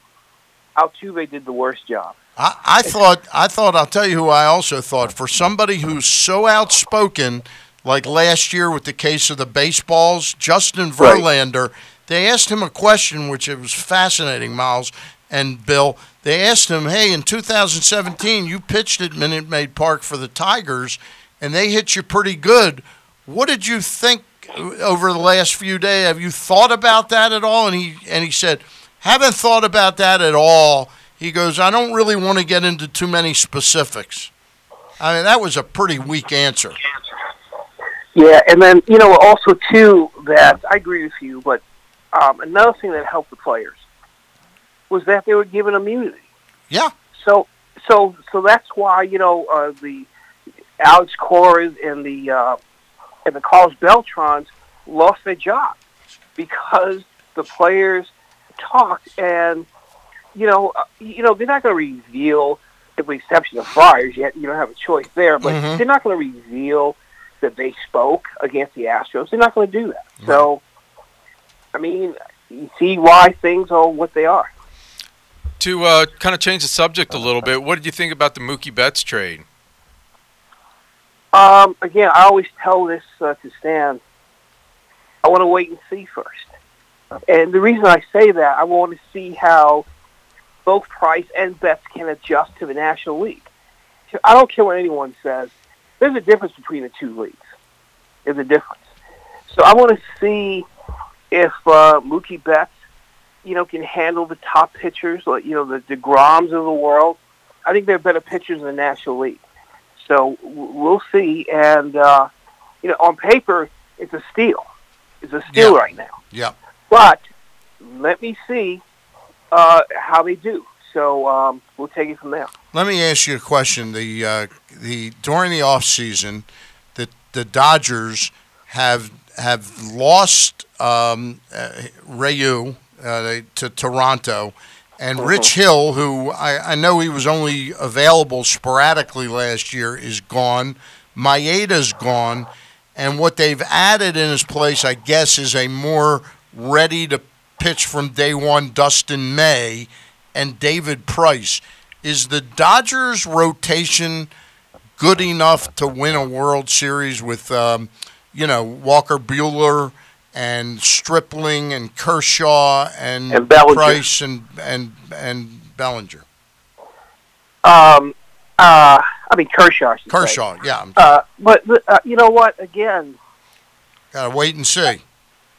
Speaker 12: Altuve did the worst job.
Speaker 1: I, I thought I thought I'll tell you who I also thought for somebody who's so outspoken, like last year with the case of the baseballs, Justin
Speaker 12: Right.
Speaker 1: Verlander. They asked him a question which it was fascinating, Miles and Bill. They asked him, "Hey, in 2017, you pitched at Minute Maid Park for the Tigers, and they hit you pretty good. What did you think over the last few days? Have you thought about that at all?" And he and he said, "Haven't thought about that at all." He goes, "I don't really want to get into too many specifics." I mean, that was a pretty weak answer.
Speaker 12: Yeah, and then you know also too that I agree with you, but um, another thing that helped the players was that they were given immunity.
Speaker 1: Yeah.
Speaker 12: So so so that's why you know uh, the Alex Coras and the uh, and the Carlos Beltrans lost their job because the players talked and you know uh, you know they're not going to reveal, with the exception of Fiers, yet you don't have a choice there, but
Speaker 1: Mhm.
Speaker 12: they're not going to reveal that they spoke against the Astros. They're not going to do that. So, I mean, you see why things are what they are.
Speaker 11: To uh, kind of change the subject a little bit, what did you think about the Mookie Betts trade?
Speaker 12: Um, again, I always tell this uh, to Stan. I want to wait and see first. And the reason I say that, I want to see how both Price and Betts can adjust to the National League. I don't care what anyone says. There's a difference between the two leagues. There's a difference. So I want to see if uh, Mookie Betts, you know, can handle the top pitchers, like you know the Degroms of the world. I think they're better pitchers in the National League. So we'll see. And uh, you know, on paper, it's a steal. It's a steal
Speaker 1: Yeah.
Speaker 12: right now.
Speaker 1: Yeah.
Speaker 12: But let me see uh, how they do. So um, we'll take it from there.
Speaker 1: Let me ask you a question. The uh, the during the off season, the the Dodgers have have lost um, uh, Ryu uh, to Toronto, and Rich Hill, who I, I know he was only available sporadically last year, is gone. Maeda's gone, and what they've added in his place, I guess, is a more ready to pitch from day one Dustin May and David Price. is the Dodgers rotation good enough to win a World Series with, um, you know, Walker Buehler and Stripling and Kershaw and,
Speaker 12: And Bellinger.
Speaker 1: Price and and and Bellinger.
Speaker 12: Um, uh, I mean Kershaw. I should say.
Speaker 1: Kershaw, yeah.
Speaker 12: Uh, but uh, you know what? Again,
Speaker 1: Gotta wait and see.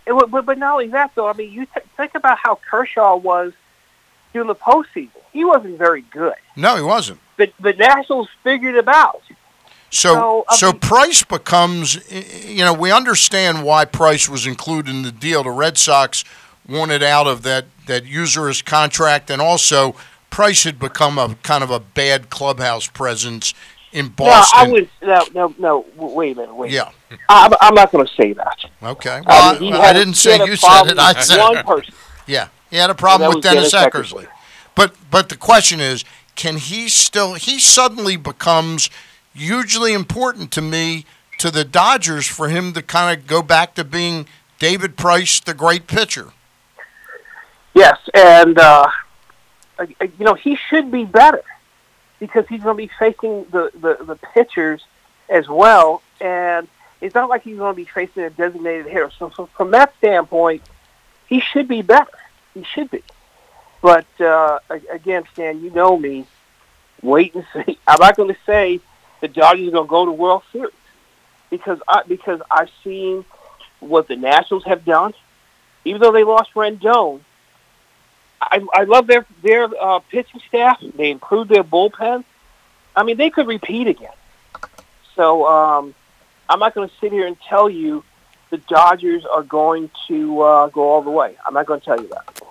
Speaker 12: it, but but not only that though. I mean, you th- think about how Kershaw was during the postseason. He wasn't very good.
Speaker 1: No, he wasn't.
Speaker 12: But the Nationals figured him out.
Speaker 1: So,
Speaker 12: So, I
Speaker 1: so
Speaker 12: mean-
Speaker 1: Price becomes, you know, we understand why Price was included in the deal. The Red Sox wanted out of that that usurious contract, and also Price had become a kind of a bad clubhouse presence in Boston.
Speaker 12: No, I would no no no. Wait a minute. Wait.
Speaker 1: Yeah.
Speaker 12: I'm, I'm not going to say that.
Speaker 1: Okay.
Speaker 12: I
Speaker 1: Well,
Speaker 12: mean, he
Speaker 1: I, I didn't say you said it. I said
Speaker 12: one person.
Speaker 1: Yeah, he had a problem with
Speaker 12: was
Speaker 1: Dennis
Speaker 12: Dennis
Speaker 1: Eckersley. But but the question is, can he still? He suddenly becomes hugely important to me to the Dodgers for him to kind of go back to being David Price, the great pitcher.
Speaker 12: Yes, and uh, you know he should be better because he's going to be facing the, the the pitchers as well, and it's not like he's going to be facing a designated hitter. So, so from that standpoint, he should be better. He should be. But uh, again, Stan, you know me. Wait and see. I'm not going to say the Dodgers are going to go to World Series because I because I've seen what the Nationals have done. Even though they lost Rendon, I, I love their their uh, pitching staff. They improved their bullpen. I mean, they could repeat again. So um, I'm not going to sit here and tell you the Dodgers are going to uh, go all the way. I'm not going to tell you that.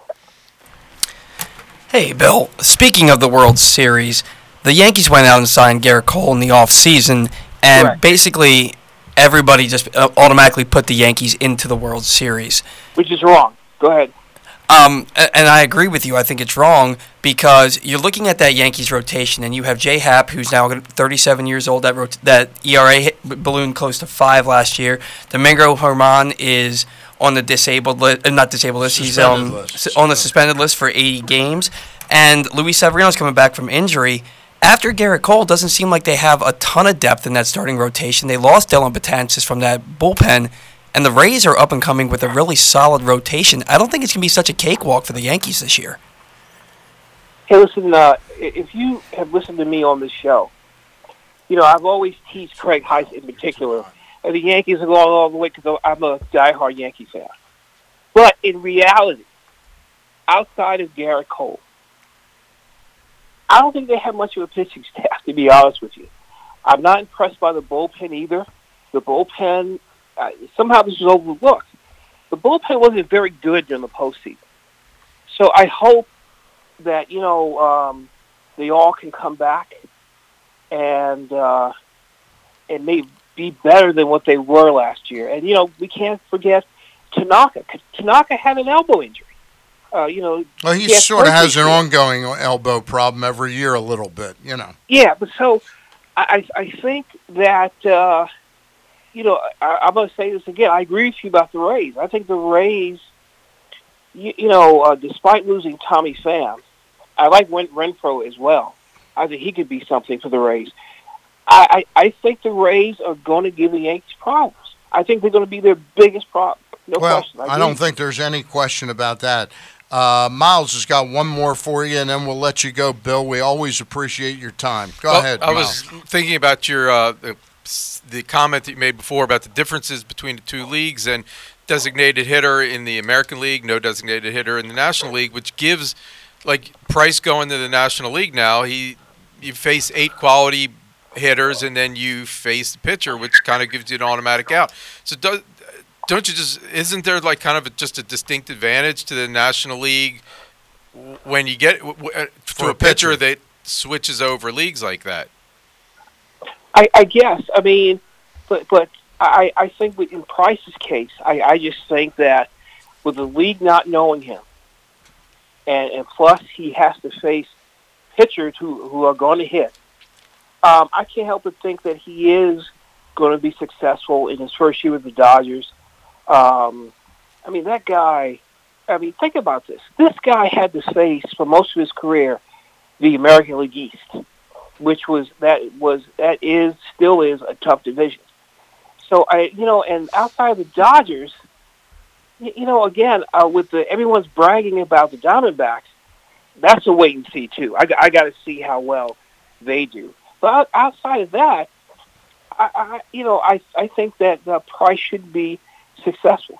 Speaker 3: Hey, Bill. Speaking of the World Series, the Yankees went out and signed Gerrit Cole in the offseason, and
Speaker 12: Correct.
Speaker 3: basically everybody just uh, automatically put the Yankees into the World Series.
Speaker 12: Which is wrong. Go ahead.
Speaker 3: Um, and I agree with you. I think it's wrong because you're looking at that Yankees rotation, and you have Jay Happ, who's now 37 years old. That rot- that ERA hit, ballooned close to five last year. Domingo Germán is on the disabled list, uh, not disabled list. He's um,
Speaker 1: list.
Speaker 3: on the suspended list for 80 games, and Luis Severino's coming back from injury. After Gerrit Cole, doesn't seem like they have a ton of depth in that starting rotation. They lost Dellin Betances from that bullpen, and the Rays are up and coming with a really solid rotation. I don't think it's going to be such a cakewalk for the Yankees this year.
Speaker 12: Hey, listen. Uh, if you have listened to me on this show, you know I've always teased Craig Heist in particular. Uh, the Yankees are going all the way because I'm a diehard Yankee fan. But in reality, outside of Gerrit Cole, I don't think they have much of a pitching staff. To be honest with you, I'm not impressed by the bullpen either. The bullpen uh, somehow this was overlooked. The bullpen wasn't very good during the postseason. So I hope that you know um, they all can come back and uh, and may be better than what they were last year. And you know we can't forget Tanaka. Tanaka had an elbow injury. Uh, you know,
Speaker 1: Well, he sort of has an ongoing elbow problem every year, a little bit. You know.
Speaker 12: Yeah, but so I, I I think that uh, you know I, I'm going to say this again. I agree with you about the Rays. I think the Rays, you, you know, uh, despite losing Tommy Pham, I like Ren- Renfroe as well. I think he could be something for the Rays. I, I, I think the Rays are going to give the Yankees problems. I think they're going to be their biggest problem. No
Speaker 1: well,
Speaker 12: question.
Speaker 1: I
Speaker 12: agree
Speaker 1: don't think there's any question about that. Uh, Miles has got one more for you, and then we'll let you go, Bill. We always appreciate your time. Go
Speaker 11: Well,
Speaker 1: ahead.
Speaker 11: I
Speaker 1: Miles.
Speaker 11: was thinking about your uh, the, the comment that you made before about the differences between the two leagues and designated hitter in the American League, no designated hitter in the National League, which gives like Price going to the National League now. He you face eight quality hitters and then you face the pitcher, which kind of gives you an automatic out. So do, don't you just isn't there like kind of a, just a distinct advantage to the National League when you get w- w- uh,
Speaker 1: For
Speaker 11: to
Speaker 1: a
Speaker 11: a pitcher
Speaker 1: pitcher.
Speaker 11: that switches over leagues like that?
Speaker 12: I, I guess. I mean, but but I, I think in Price's case, I, I just think that with the league not knowing him, and, and plus he has to face pitchers who, who are going to hit, um, I can't help but think that he is going to be successful in his first year with the Dodgers. Um, I mean, that guy. I mean, think about this. This guy had to face for most of his career the American League East, which was that was that is still is a tough division. So I, you know, and outside of the Dodgers, you know, again, uh, with the everyone's bragging about the Diamondbacks, that's a wait and see too. I, I got to see how well they do. But outside of that, I, I you know, I I think that the Price should be successful.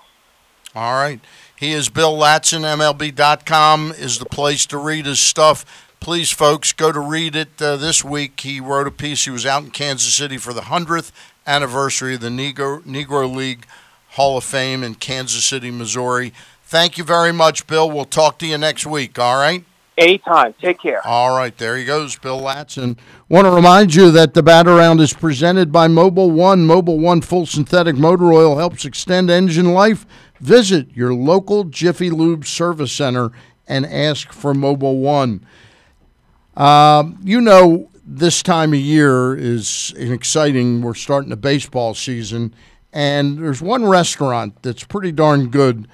Speaker 1: All right. He is Bill Ladson. MLB.com is the place to read his stuff. Please, folks, go to read it uh, this week. He wrote a piece. He was out in Kansas City for the 100th anniversary of the Negro, Negro League Hall of Fame in Kansas City, Missouri. Thank you very much, Bill. We'll talk to you next week. All right?
Speaker 12: Anytime. Take care.
Speaker 1: All right, there he goes, Bill Ladson. Want to remind you that the Bat Around is presented by Mobil One. Mobil One full synthetic motor oil helps extend engine life. Visit your local Jiffy Lube service center and ask for Mobil One. Um, you know, this time of year is exciting. We're starting the baseball season, and there's one restaurant that's pretty darn good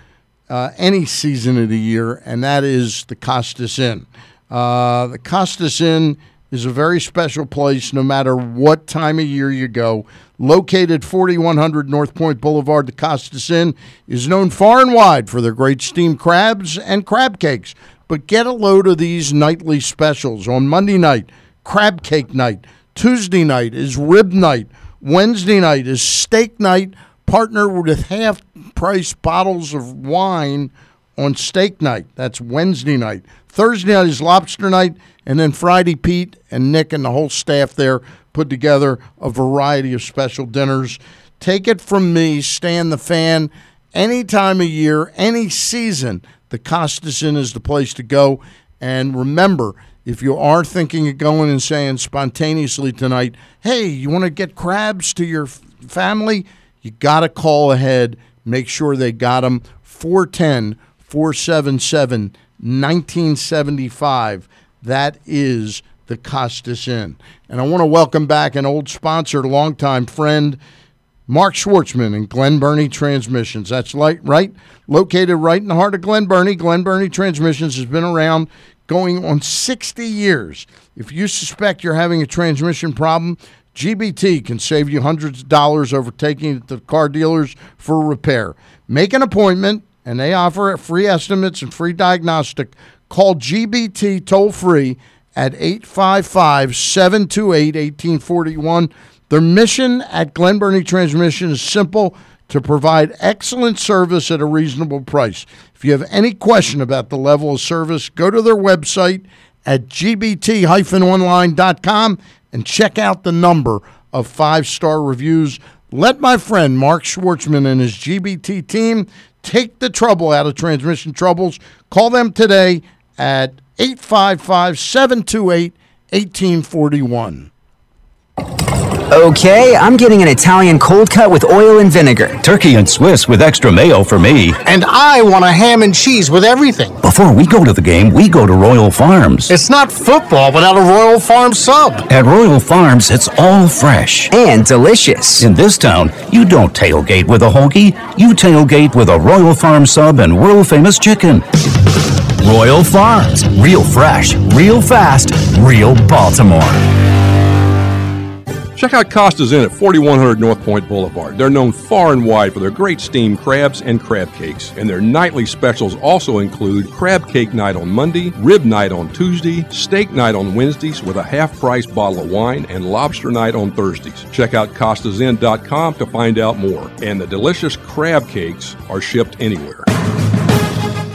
Speaker 1: uh, any season of the year, and that is the Costas Inn. Uh, the Costas Inn is a very special place no matter what time of year you go. Located 4100 North Point Boulevard, the Costas Inn is known far and wide for their great steamed crabs and crab cakes. But get a load of these nightly specials. On Monday night, crab cake night. Tuesday night is rib night. Wednesday night is steak night. Partner with half price bottles of wine on steak night. That's Wednesday night. Thursday night is lobster night. And then Friday, Pete and Nick and the whole staff there put together a variety of special dinners. Take it from me, Stan the fan, any time of year, any season, the Costas Inn is the place to go. And remember, if you are thinking of going and saying spontaneously tonight, hey, you want to get crabs to your family? You got to call ahead. Make sure they got them. 410 477 1975. That is the Costas Inn. And I want to welcome back an old sponsor, longtime friend, Mark Schwartzman and Glen Burnie Transmissions. That's like, right, located right in the heart of Glen Burnie. Glen Burnie Transmissions has been around going on 60 years. If you suspect you're having a transmission problem, GBT can save you hundreds of dollars over taking it to car dealers for repair. Make an appointment, and they offer free estimates and free diagnostic. Call GBT toll free at 855 728 1841. Their mission at Glen Burnie Transmission is simple to provide excellent service at a reasonable price. If you have any question about the level of service, go to their website at gbt-online.com and check out the number of five-star reviews. Let my friend Mark Schwartzman and his GBT team take the trouble out of transmission troubles. Call them today at 855 728 1841.
Speaker 13: Okay, I'm getting an Italian cold cut with oil and vinegar.
Speaker 14: Turkey and Swiss with extra mayo for me.
Speaker 15: And I want a ham and cheese with everything.
Speaker 14: Before we go to the game, we go to Royal Farms.
Speaker 15: It's not football without a Royal Farms sub.
Speaker 14: At Royal Farms, it's all fresh
Speaker 13: and delicious.
Speaker 14: In this town, you don't tailgate with a hoagie, you tailgate with a Royal Farm sub and world famous chicken. Royal Farms, real fresh, real fast, real Baltimore.
Speaker 8: Check out Costa's Inn at 4100 North Point Boulevard. They're known far and wide for their great steamed crabs and crab cakes. And their nightly specials also include crab cake night on Monday, rib night on Tuesday, steak night on Wednesdays with a half price bottle of wine, and lobster night on Thursdays. Check out CostasInn.com to find out more. And the delicious crab cakes are shipped anywhere.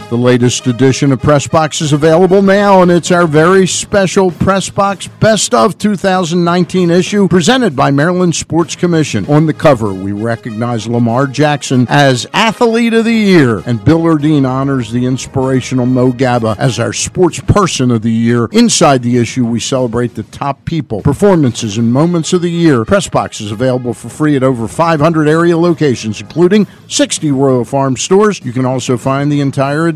Speaker 1: The latest edition of Press Box is available now, and it's our very special Press Box Best of 2019 issue presented by Maryland Sports Commission. On the cover, we recognize Lamar Jackson as Athlete of the Year, and Bill Ordine honors the inspirational Mo Gaba as our Sports Person of the Year. Inside the issue, we celebrate the top people, performances, and moments of the year. Press Box is available for free at over 500 area locations, including 60 Royal Farm stores. You can also find the entire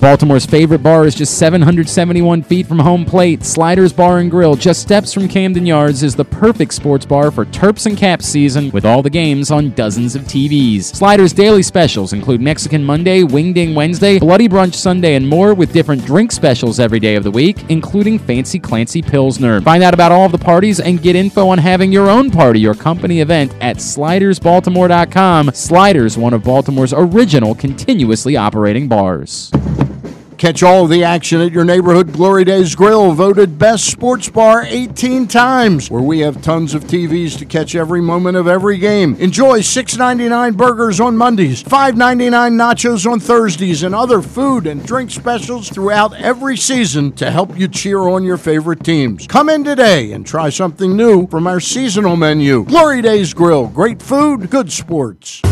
Speaker 6: Baltimore's favorite bar is just 771 feet from home plate. Sliders Bar and Grill, just steps from Camden Yards, is the perfect sports bar for Terps and Caps season with all the games on dozens of TVs. Sliders daily specials include Mexican Monday, Wingding Wednesday, Bloody Brunch Sunday, and more with different drink specials every day of the week, including Fancy Clancy Pilsner. Find out about all of the parties and get info on having your own party or company event at slidersbaltimore.com. Sliders, one of Baltimore's original continuously operating bars.
Speaker 1: Catch all the action at your neighborhood Glory Days Grill, voted best sports bar 18 times, where we have tons of TVs to catch every moment of every game. Enjoy $6.99 burgers on Mondays, $5.99 nachos on Thursdays, and other food and drink specials throughout every season to help you cheer on your favorite teams. Come in today and try something new from our seasonal menu. Glory Days Grill, great food, good sports.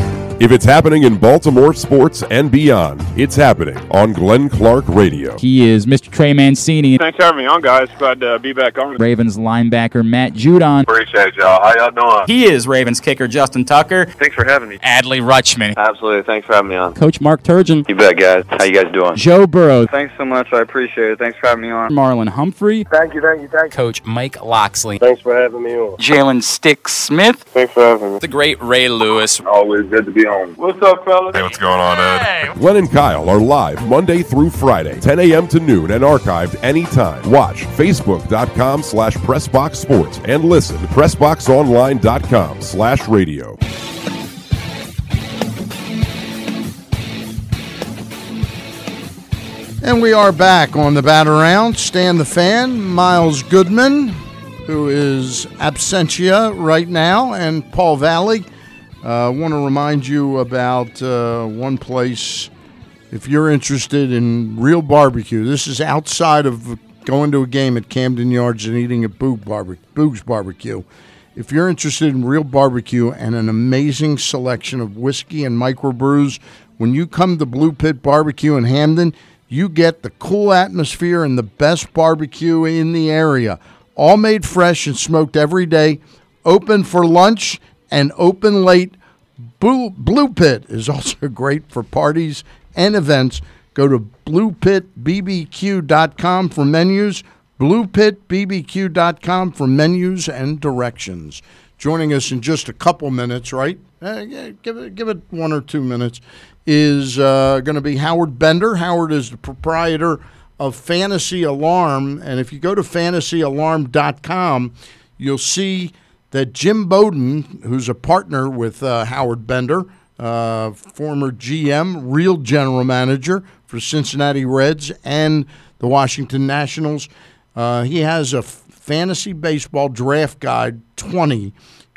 Speaker 9: If it's happening in Baltimore sports and beyond, it's happening on Glenn Clark Radio.
Speaker 6: He is Mr. Trey Mancini.
Speaker 16: Thanks for having me on, guys. Glad to be back on.
Speaker 6: Ravens linebacker Matt Judon.
Speaker 16: Appreciate y'all. How y'all doing?
Speaker 17: He is Ravens kicker Justin Tucker.
Speaker 16: Thanks for having me.
Speaker 17: Adley Rutschman.
Speaker 16: Absolutely. Thanks for having me on.
Speaker 6: Coach Mark Turgeon.
Speaker 16: You bet, guys. How you guys doing?
Speaker 6: Joe Burrow.
Speaker 16: Thanks so much. I appreciate it. Thanks for having me on.
Speaker 6: Marlon Humphrey.
Speaker 16: Thank you, thank you, thank you.
Speaker 17: Coach Mike Locksley.
Speaker 16: Thanks for having me on.
Speaker 17: Jalen Stick Smith.
Speaker 16: Thanks for having me.
Speaker 17: The great Ray Lewis.
Speaker 16: Always good to be on. What's up, fellas?
Speaker 9: Hey, what's going on, Ed? Glenn and Kyle are live Monday through Friday, 10 a.m. to noon, and archived anytime. Watch facebook.com slash pressboxsports and listen to pressboxonline.com slash radio.
Speaker 1: And we are back on the bat around. Stan the fan, Miles Goodman, who is absentia right now, and Paul Valle. I uh, want to remind you about uh, one place. If you're interested in real barbecue, this is outside of going to a game at Camden Yards and eating at Boog Barbe- Boog's Barbecue. If you're interested in real barbecue and an amazing selection of whiskey and microbrews, when you come to Blue Pit Barbecue in Hampden, you get the cool atmosphere and the best barbecue in the area. All made fresh and smoked every day. Open for lunch and open late. Blue, Blue Pit is also great for parties and events. Go to bluepitbbq.com for menus. Bluepitbbq.com for menus and directions. Joining us in just a couple minutes, right? Uh, yeah, give it, give it one or two minutes. Is uh, going to be Howard Bender. Howard is the proprietor of Fantasy Alarm, and if you go to fantasyalarm.com, you'll see that Jim Bowden, who's a partner with uh, Howard Bender, uh, former GM, real general manager for Cincinnati Reds and the Washington Nationals, uh, he has a f- fantasy baseball draft guide 20,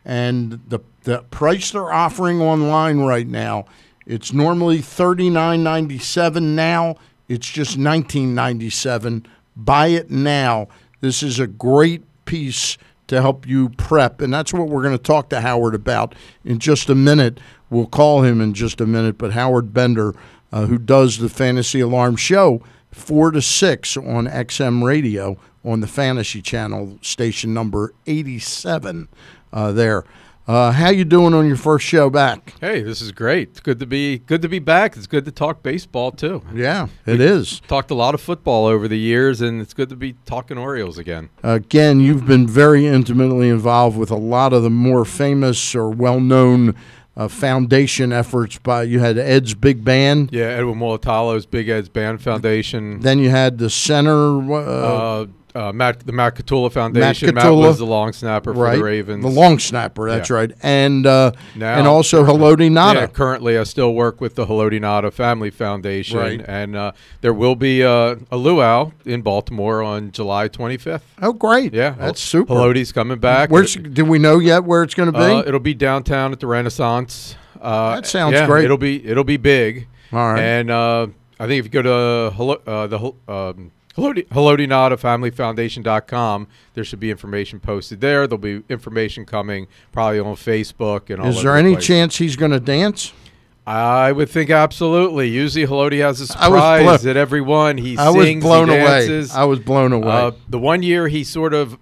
Speaker 1: and the the price they're offering online right now, it's normally thirty nine ninety seven. Now it's just nineteen ninety seven. Buy it now. This is a great piece to help you prep. And that's what we're going to talk to Howard about in just a minute. We'll call him in just a minute. But Howard Bender, uh, who does the Fantasy Alarm show, 4 to 6 on XM Radio on the Fantasy Channel, station number 87 uh, there. Uh, how you doing on your first show back?
Speaker 4: Hey, this is great. It's good to be good to be back. It's good to talk baseball too.
Speaker 1: Yeah, it
Speaker 4: We
Speaker 1: is.
Speaker 4: Talked a lot of football over the years, and it's good to be talking Orioles again.
Speaker 1: Again, you've been very intimately involved with a lot of the more famous or well-known uh, foundation efforts. By you had Ed's Big Band,
Speaker 4: Yeah, Edwin Mulitalo's Big Ed's Band Foundation.
Speaker 1: then you had the center. Uh,
Speaker 4: uh, Matt, the Matt Katula Foundation. Matt,
Speaker 1: Katula.
Speaker 4: was the long snapper for
Speaker 1: right,
Speaker 4: the Ravens.
Speaker 1: the long snapper. That's
Speaker 4: Yeah.
Speaker 1: right, and uh,
Speaker 4: Now-
Speaker 1: and also Haloti Ngata.
Speaker 4: Yeah, currently, I still work with the Haloti Ngata Family Foundation,
Speaker 1: Right.
Speaker 4: and uh, there will be uh, a luau in Baltimore on July 25th.
Speaker 1: Oh, great!
Speaker 4: Yeah,
Speaker 1: that's super.
Speaker 4: Haloti's coming back.
Speaker 1: Where's do we know yet where it's going to be?
Speaker 4: Uh, it'll be downtown at the Renaissance. Uh,
Speaker 1: That sounds
Speaker 4: yeah,
Speaker 1: great.
Speaker 4: It'll be it'll be big.
Speaker 1: All right.
Speaker 4: And uh, I think if you go to uh, the um, Haloti, Haloti Ngata Family Foundation.com, there should be information posted there. There'll be information coming probably on Facebook and all
Speaker 1: Is there any
Speaker 4: place.
Speaker 1: chance he's going to dance?
Speaker 4: I would think absolutely. Usually, Haloti has a surprise
Speaker 1: blown-
Speaker 4: at every one. He
Speaker 1: I was blown
Speaker 4: he
Speaker 1: away. I was blown away.
Speaker 4: Uh, the one year he sort of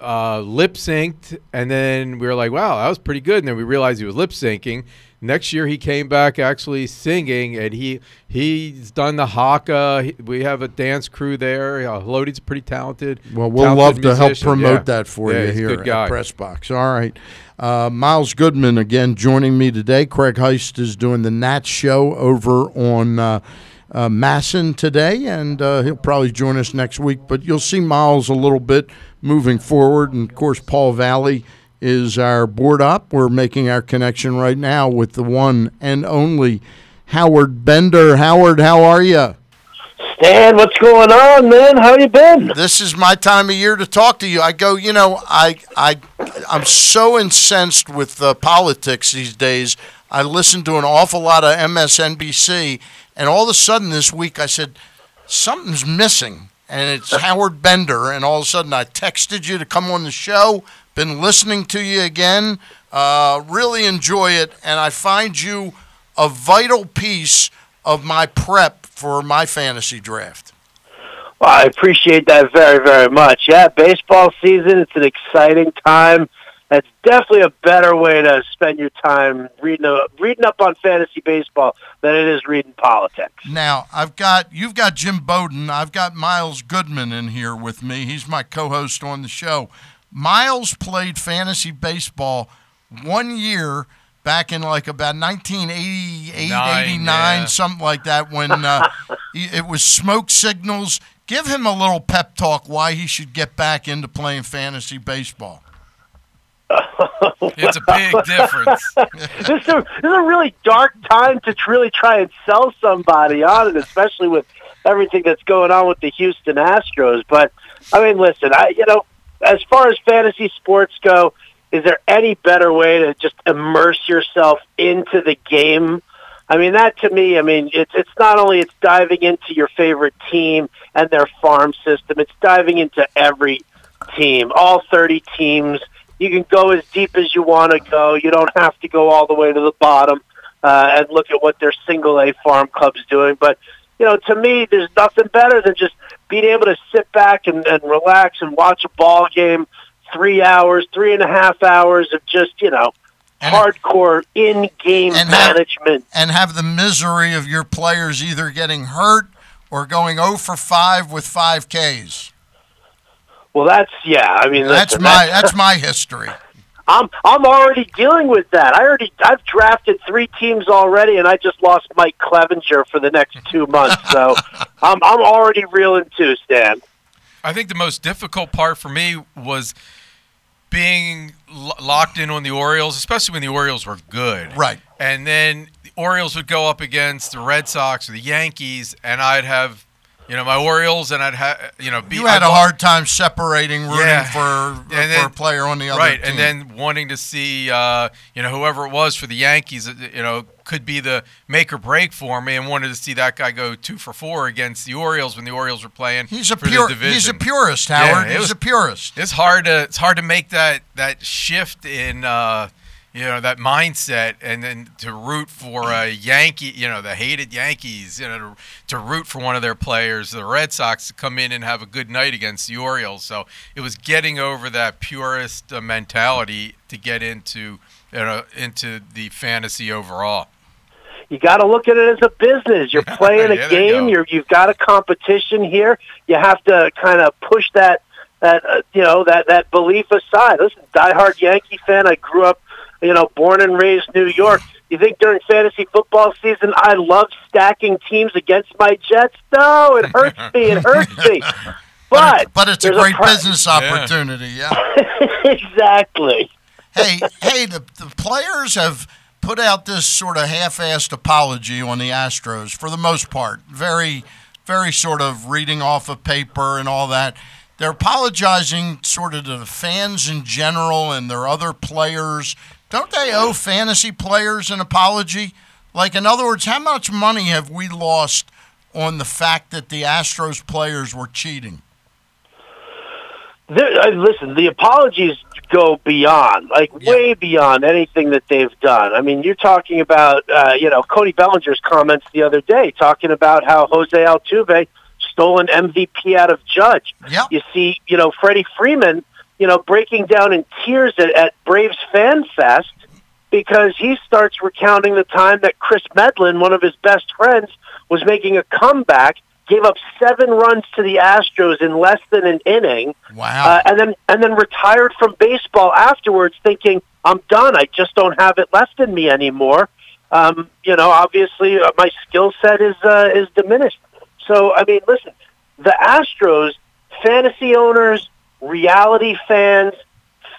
Speaker 4: uh, lip synced, and then we were like, "Wow, that was pretty good." And then we realized he was lip syncing. Next year, he came back actually singing, and he he's done the haka. We have a dance crew there. Uh, Lodi's pretty talented.
Speaker 1: Well, we'll
Speaker 4: talented
Speaker 1: love to help promote
Speaker 4: Yeah.
Speaker 1: that for
Speaker 4: Yeah,
Speaker 1: you here at Press Box. All right. Uh, Miles Goodman again joining me today. Craig Heist is doing the Nat show over on uh, uh, MASN today, and uh, he'll probably join us next week. But you'll see Miles a little bit moving forward. And of course, Paul Valle is our board up. We're making our connection right now with the one and only Howard Bender. Howard, how are you?
Speaker 18: Stan, what's going on, man? How you been?
Speaker 1: This is my time of year to talk to you. I go, you know, I I I'm so incensed with uh, politics these days. I listen to an awful lot of MSNBC, and all of a sudden this week I said something's missing, and it's Howard Bender. And all of a sudden I texted you to come on the show. Been listening to you again. Uh, really enjoy it, and I find you a vital piece of my prep for my fantasy draft.
Speaker 18: Well, I appreciate that very, very much. Yeah, baseball season, it's an exciting time. That's definitely a better way to spend your time reading a, reading up on fantasy baseball than it is reading politics.
Speaker 1: Now I've got you've got Jim Bowden. I've got Miles Goodman in here with me. He's my co-host on the show. Miles played fantasy baseball one year back in like about 1988,
Speaker 11: Nine,
Speaker 1: 89,
Speaker 11: yeah.
Speaker 1: something like that. When uh, it was smoke signals. Give him a little pep talk why he should get back into playing fantasy baseball.
Speaker 11: It's a big difference.
Speaker 18: this, is a, this is a really dark time to really try and sell somebody on it, especially with everything that's going on with the Houston Astros. But I mean, listen, I you know, as far as fantasy sports go, is there any better way to just immerse yourself into the game? I mean, that to me, I mean, it's it's not only it's diving into your favorite team and their farm system, it's diving into every team, all 30 teams. You can go as deep as you want to go. You don't have to go all the way to the bottom uh, and look at what their single A farm club's doing. But you know, to me, there's nothing better than just being able to sit back and, and relax and watch a ball game, three hours, three and a half hours of just you know hardcore in-game management.
Speaker 1: and have the misery of your players either getting hurt or going 0 for 5 with 5 Ks.
Speaker 18: Well, that's yeah. I mean,
Speaker 1: That's
Speaker 18: listen,
Speaker 1: my that's my history.
Speaker 18: I'm I'm already dealing with that. I already I've drafted three teams already, and I just lost Mike Clevinger for the next two months. So I'm I'm already reeling too, Stan.
Speaker 11: I think the most difficult part for me was being lo- locked in on the Orioles, especially when the Orioles were good.
Speaker 1: Right.
Speaker 11: And then the Orioles would go up against the Red Sox or the Yankees, and I'd have, you know, my Orioles, and I'd have, you know, be,
Speaker 1: You had
Speaker 11: I'd
Speaker 1: a hard time separating rooting
Speaker 11: Yeah.
Speaker 1: for
Speaker 11: And
Speaker 1: for
Speaker 11: then-
Speaker 1: a player on the other
Speaker 11: right,
Speaker 1: team.
Speaker 11: and then wanting to see, uh, you know, whoever it was for the Yankees, uh, you know, could be the make or break for me, and wanted to see that guy go two for four against the Orioles when the Orioles were playing.
Speaker 1: He's a pure- he's a purist, Howard.
Speaker 11: it
Speaker 1: He's
Speaker 11: was-
Speaker 1: a purist.
Speaker 11: It's hard to it's hard to make that that shift in. Uh, you know that mindset, and then to root for a Yankee, you know the hated Yankees, you know to, to root for one of their players, the Red Sox, to come in and have a good night against the Orioles. So it was getting over that purist uh, mentality to get into you know into the fantasy overall.
Speaker 18: You got to look at it as a business. You're playing
Speaker 11: Yeah,
Speaker 18: a game. You're you've got a competition here. You have to kind of push that that uh, you know that that belief aside. Listen, diehard Yankee fan. I grew up, you know, born and raised New York. You think during fantasy football season I love stacking teams against my Jets? No, it hurts me. It hurts me. But
Speaker 1: but it's a
Speaker 18: there's
Speaker 1: great
Speaker 18: pri-
Speaker 1: business opportunity. Yeah.
Speaker 18: exactly.
Speaker 1: hey, hey, the, the players have put out this sort of half-assed apology on the Astros for the most part. Very, very sort of reading off a paper and all that. They're apologizing sort of to the fans in general and their other players. Don't they owe fantasy players an apology? Like, in other words, how much money have we lost on the fact that the Astros players were cheating?
Speaker 18: There, uh, listen, the apologies go beyond, like way beyond anything that they've done. I mean, you're talking about, uh, you know, Cody Bellinger's comments the other day, talking about how Jose Altuve stole an MVP out of Judge.
Speaker 1: Yeah.
Speaker 18: You see, you know, Freddie Freeman you know, breaking down in tears at, at Braves Fan Fest because he starts recounting the time that Kris Medlen, one of his best friends, was making a comeback, gave up seven runs to the Astros in less than an inning,
Speaker 1: Wow.
Speaker 18: uh, and then and then retired from baseball afterwards, thinking, "I'm done. I just don't have it left in me anymore." Um, you know, obviously, uh, my skill set is uh, is diminished. So, I mean, listen, the Astros, fantasy owners, reality fans,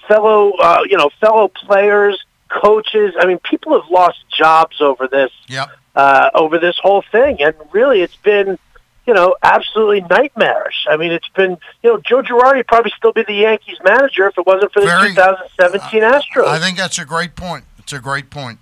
Speaker 18: fellow, uh, you know, fellow players, coaches. I mean, people have lost jobs over this.
Speaker 1: Yep.
Speaker 18: Uh, over this whole thing, and really, it's been, you know, absolutely nightmarish. I mean, it's been, you know, Joe Girardi would probably still be the Yankees manager if it wasn't for the
Speaker 1: Very-
Speaker 18: 2017 Astros.
Speaker 1: I think that's a great point. It's a great point.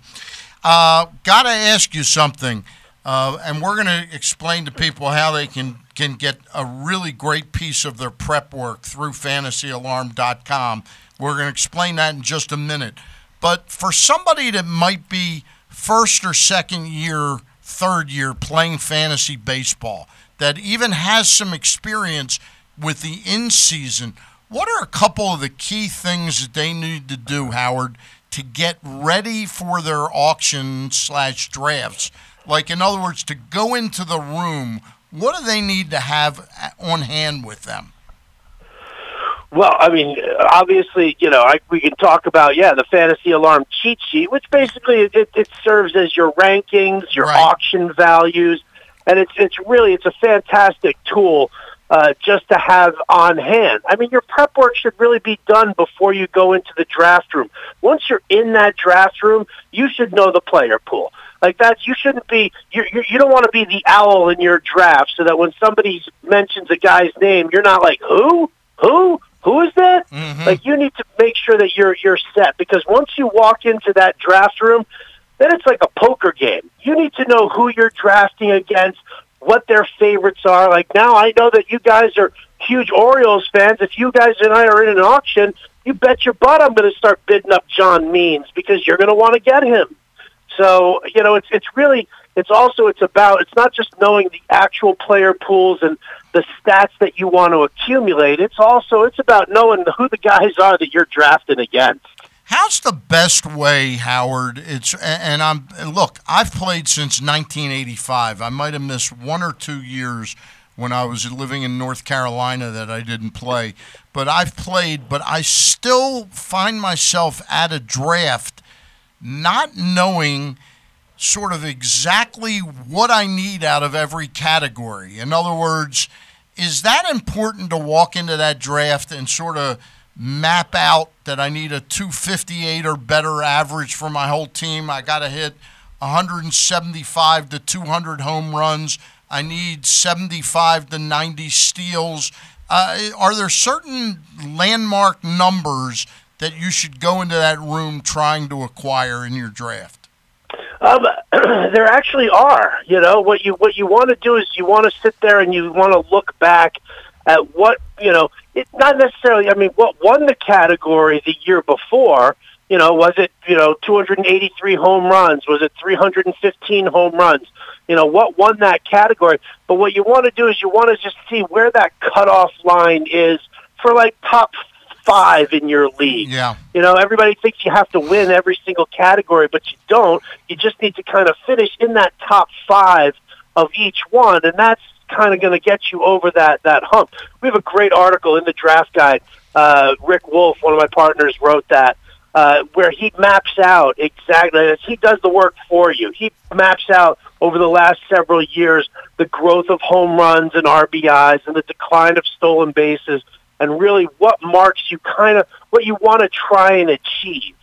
Speaker 1: Uh, Got to ask you something, uh, and we're going to explain to people how they can can get a really great piece of their prep work through FantasyAlarm.com. We're going to explain that in just a minute. But for somebody that might be first or second year, third year playing fantasy baseball, that even has some experience with the in season, what are a couple of the key things that they need to do, Howard, to get ready for their auction slash drafts? Like, in other words, to go into the room, what do they need to have on hand with them?
Speaker 18: Well, I mean, obviously, you know, I, we can talk about yeah the fantasy alarm cheat sheet, which basically it, it serves as your rankings, your auction values, and it's it's really it's a fantastic tool uh, just to have on hand. I mean, your prep work should really be done before you go into the draft room. Once you're in that draft room, you should know the player pool. Like that, you shouldn't be. You you you don't want to be the owl in your draft, so that when somebody mentions a guy's name, you're not like who, who, who is that? Mm-hmm. Like you need to make sure that you're you're set because once you walk into that draft room, then it's like a poker game. You need to know who you're drafting against, what their favorites are. Like now, I know that you guys are huge Orioles fans. If you guys and I are in an auction, you bet your butt I'm going to start bidding up John Means because you're going to want to get him. So you know, it's it's really it's also it's about it's not just knowing the actual player pools and the stats that you want to accumulate. It's also it's about knowing who the guys are that you're drafting against.
Speaker 1: How's the best way, Howard? It's and I'm look. I've played since 1985. I might have missed one or two years when I was living in North Carolina that I didn't play, but I've played. But I still find myself at a draft, not knowing sort of exactly what I need out of every category. In other words, is that important to walk into that draft and sort of map out that I need a 258 or better average for my whole team? I got to hit 175 to 200 home runs. I need 75 to 90 steals. Uh, are there certain landmark numbers that you should go into that room trying to acquire in your draft?
Speaker 18: Um, there actually are. You know what you what you want to do is you want to sit there and you want to look back at what you know. It's not necessarily. I mean, what won the category the year before? You know, was it you know 283 home runs? Was it 315 home runs? You know, what won that category? But what you want to do is you want to just see where that cutoff line is for like top five in your league.
Speaker 1: Yeah.
Speaker 18: You know, everybody thinks you have to win every single category, but you don't. You just need to kind of finish in that top five of each one, and that's kind of going to get you over that that hump. We have a great article in the draft guide. Uh, Rick Wolf, one of my partners, wrote that. Uh, where he maps out exactly, he does the work for you. He maps out over the last several years the growth of home runs and RBIs and the decline of stolen bases and really what marks you kind of what you want to try and achieve.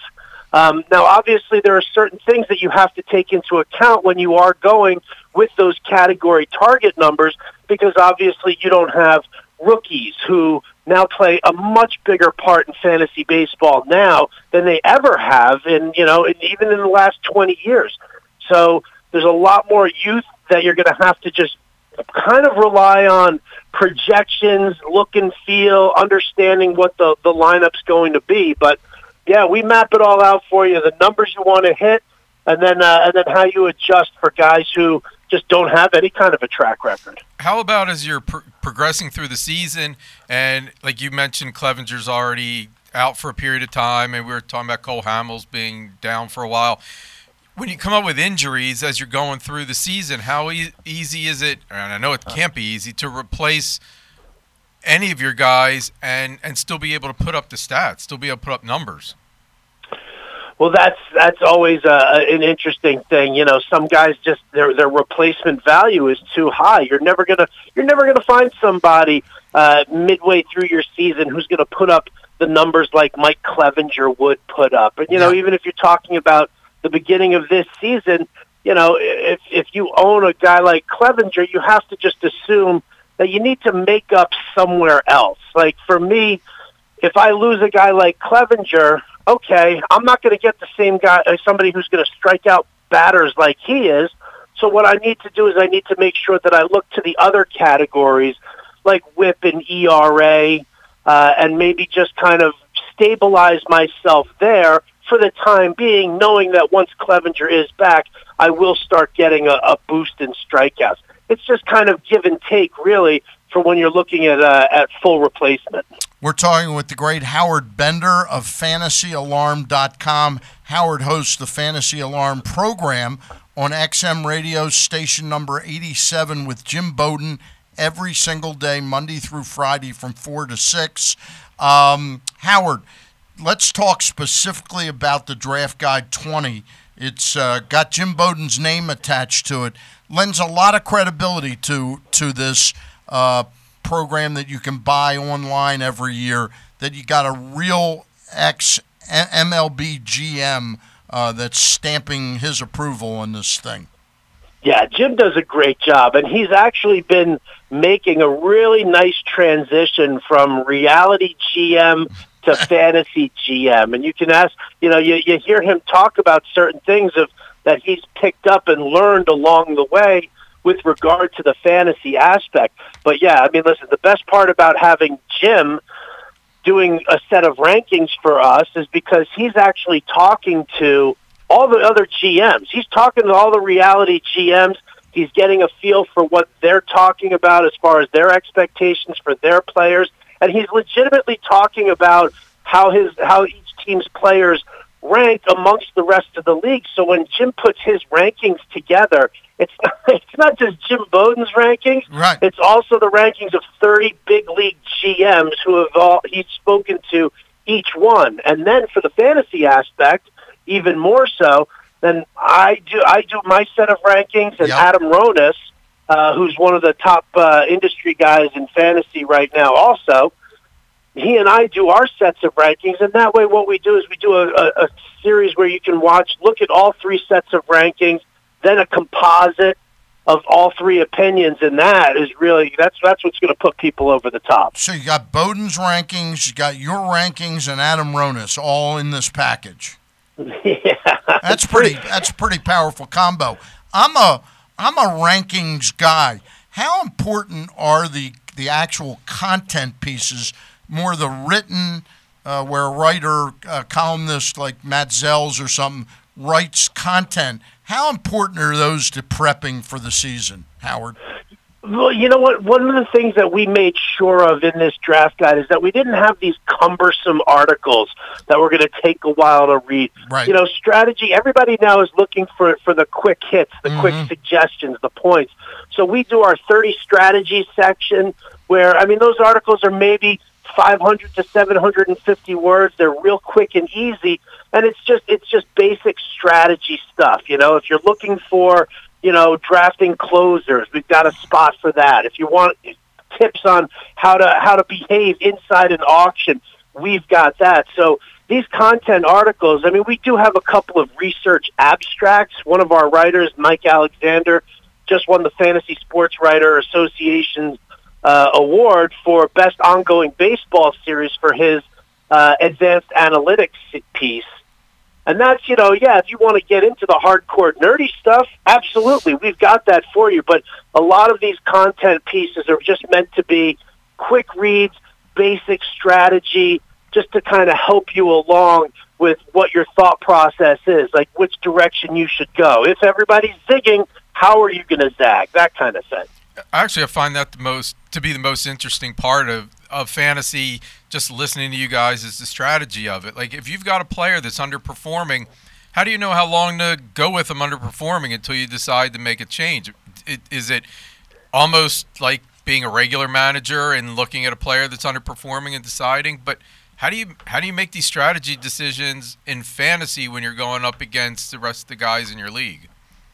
Speaker 18: Um, now, obviously, there are certain things that you have to take into account when you are going with those category target numbers, because obviously you don't have rookies who now play a much bigger part in fantasy baseball now than they ever have, in you know, in, even in the last twenty years. So there's a lot more youth that you're going to have to just kind of rely on projections, look and feel, understanding what the the lineup's going to be. But yeah, we map it all out for you. The numbers you want to hit, and then uh, and then how you adjust for guys who just don't have any kind of a track record.
Speaker 11: How about as you're pr- progressing through the season, and like you mentioned, Clevinger's already out for a period of time, and we were talking about Cole Hamels being down for a while. When you come up with injuries as you're going through the season, how e- easy is it? And I know it can't be easy to replace any of your guys and and still be able to put up the stats, still be able to put up numbers.
Speaker 18: Well, that's that's always uh, an interesting thing. You know, some guys just their their replacement value is too high. You're never gonna you're never gonna find somebody uh, midway through your season who's gonna put up the numbers like Mike Clevinger would put up. And you know, even if you're talking about the beginning of this season, you know, if if you own a guy like Clevinger, you have to just assume that you need to make up somewhere else. Like for me, if I lose a guy like Clevinger, okay, I'm not going to get the same guy, uh, somebody who's going to strike out batters like he is. So what I need to do is I need to make sure that I look to the other categories like WHIP and ERA, uh, and maybe just kind of stabilize myself there for the time being, knowing that once Clevinger is back, I will start getting a, a boost in strikeouts. It's just kind of give and take, really, for when you're looking at uh, at full replacement.
Speaker 1: We're talking with the great Howard Bender of FantasyAlarm.com. Howard hosts the Fantasy Alarm program on XM Radio station number 87 with Jim Bowden every single day, Monday through Friday from 4 to 6. Um, Howard, let's talk specifically about the Draft Guide 20. It's uh, got Jim Bowden's name attached to it. Lends a lot of credibility to to this uh, program that you can buy online every year. That you got a real ex MLB GM uh, that's stamping his approval on this thing.
Speaker 18: Yeah, Jim does a great job, and he's actually been making a really nice transition from reality GM to fantasy GM. And you can ask, you know, you, you hear him talk about certain things of that he's picked up and learned along the way with regard to the fantasy aspect. But yeah, I mean, listen, the best part about having Jim doing a set of rankings for us is because he's actually talking to all the other GMs. He's talking to all the reality GMs. He's getting a feel for what they're talking about as far as their expectations for their players, and he's legitimately talking about how his how each team's players rank amongst the rest of the league. So when Jim puts his rankings together, it's not, it's not just Jim Bowden's rankings.
Speaker 1: Right.
Speaker 18: It's also the rankings of 30 big league GMs who have all he's spoken to each one. And then for the fantasy aspect, even more so, then I do I do my set of rankings and Adam Ronis, uh, who's one of the top uh, industry guys in fantasy right now also he and I do our sets of rankings, and that way, what we do is we do a, a, a series where you can watch, look at all three sets of rankings, then a composite of all three opinions, and that is really that's that's what's going to put people over the top.
Speaker 1: So you got Bowden's rankings, you got your rankings, and Adam Ronis all in this package.
Speaker 18: yeah,
Speaker 1: that's pretty. That's a pretty powerful combo. I'm a I'm a rankings guy. How important are the the actual content pieces? More the written, uh, where a writer, a columnist like Matt Zells or something writes content. How important are those to prepping for the season, Howard?
Speaker 18: Well, you know what? One of the things that we made sure of in this draft guide is that we didn't have these cumbersome articles that were going to take a while to read.
Speaker 1: Right.
Speaker 18: You know, strategy. Everybody now is looking for for the quick hits, the quick mm-hmm. suggestions, the points. So we do our thirty strategy section, where I mean, those articles are maybe 500 to 750 words. They're real quick and easy, and it's just it's just basic strategy stuff. You know, if you're looking for you know drafting closers, we've got a spot for that. If you want tips on how to how to behave inside an auction, we've got that. So these content articles, I mean, we do have a couple of research abstracts. One of our writers, Mike Alexander, just won the Fantasy Sports Writer Association's uh, award for best ongoing baseball series for his uh, advanced analytics piece. And that's, you know, yeah, if you want to get into the hardcore nerdy stuff, absolutely, we've got that for you. But a lot of these content pieces are just meant to be quick reads, basic strategy, just to kind of help you along with what your thought process is, like which direction you should go. If everybody's zigging, how are you going to zag? That kind of thing.
Speaker 4: Actually, I find that the most to be the most interesting part of of fantasy. Just listening to you guys is the strategy of it. Like if you've got a player that's underperforming, how do you know how long to go with them underperforming until you decide to make a change? It, is it almost like being a regular manager and looking at a player that's underperforming and deciding? But how do you how do you make these strategy decisions in fantasy when you're going up against the rest of the guys in your league?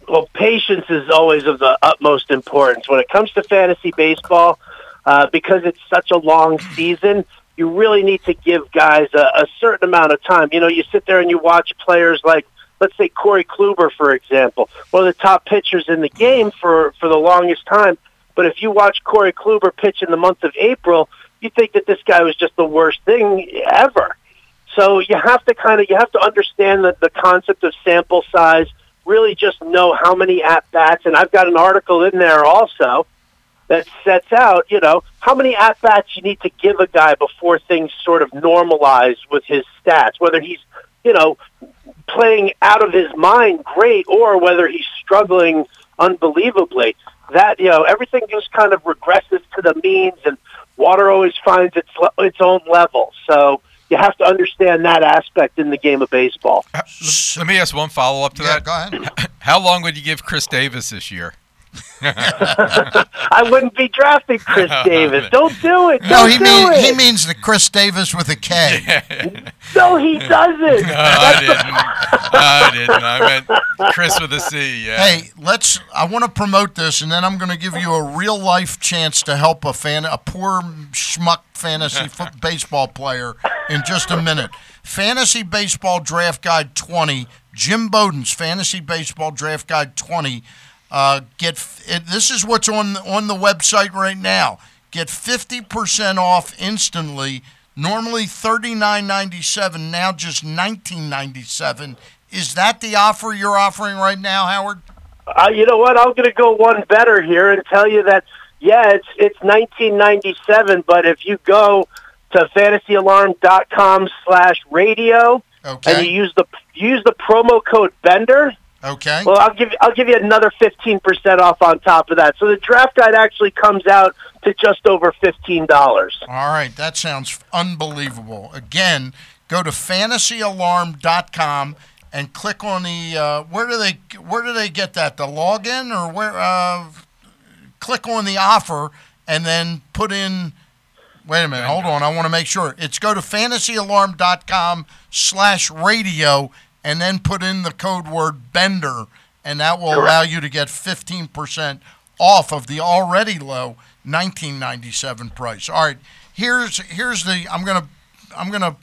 Speaker 18: Well, patience is always of the utmost importance when it comes to fantasy baseball. Uh, because it's such a long season, you really need to give guys a, a certain amount of time. You know, you sit there and you watch players like, let's say Corey Kluber, for example, one of the top pitchers in the game for for the longest time. But if you watch Corey Kluber pitch in the month of April, you think that this guy was just the worst thing ever. So you have to kind of you have to understand the, the concept of sample size. Really, just know how many at bats, and I've got an article in there also that sets out, you know, how many at bats you need to give a guy before things sort of normalize with his stats, whether he's, you know, playing out of his mind great or whether he's struggling unbelievably. That, you know, everything just kind of regresses to the means and water always finds its its own level. So you have to understand that aspect in the game of baseball.
Speaker 4: Let me ask one follow up to that.
Speaker 1: Go ahead.
Speaker 4: How long would you give Chris Davis this year?
Speaker 18: I wouldn't be drafting Chris Davis. Don't do it.
Speaker 1: No,
Speaker 18: Don't
Speaker 1: he
Speaker 18: do
Speaker 1: mean
Speaker 18: it.
Speaker 1: he means the Chris Davis with a K.
Speaker 18: No, he doesn't.
Speaker 4: No, I didn't. I didn't. I meant Chris with a C. Yeah.
Speaker 1: Hey, let's. I want to promote this, and then I'm going to give you a real life chance to help a fan, a poor schmuck fantasy foot baseball player, in just a minute. Fantasy Baseball Draft Guide 20, Jim Bowden's Fantasy Baseball Draft Guide 20. Uh, get it, this is what's on on the website right now. Get 50% off instantly. Normally 39.97, now just 19.97. Is that the offer you're offering right now, Howard?
Speaker 18: Uh, you know what? I'm going to go one better here and tell you that yeah, it's it's 1997, but if you go to fantasyalarm.com slash radio
Speaker 1: Okay.
Speaker 18: and you use the use the promo code Bender,
Speaker 1: Okay.
Speaker 18: well, I'll give I'll give you another 15% off on top of that. So the draft guide actually comes out to just over fifteen dollars.
Speaker 1: All right, that sounds unbelievable. Again, go to fantasyalarm.com and click on the uh, where do they where do they get that? The login or where uh, click on the offer and then put in Wait a minute, hold on. I want to make sure. It's go to fantasyalarm.com slash radio and then put in the code word Bender, and that will allow you to get 15% off of the already low 1997 price. All right, here's here's the I'm gonna I'm gonna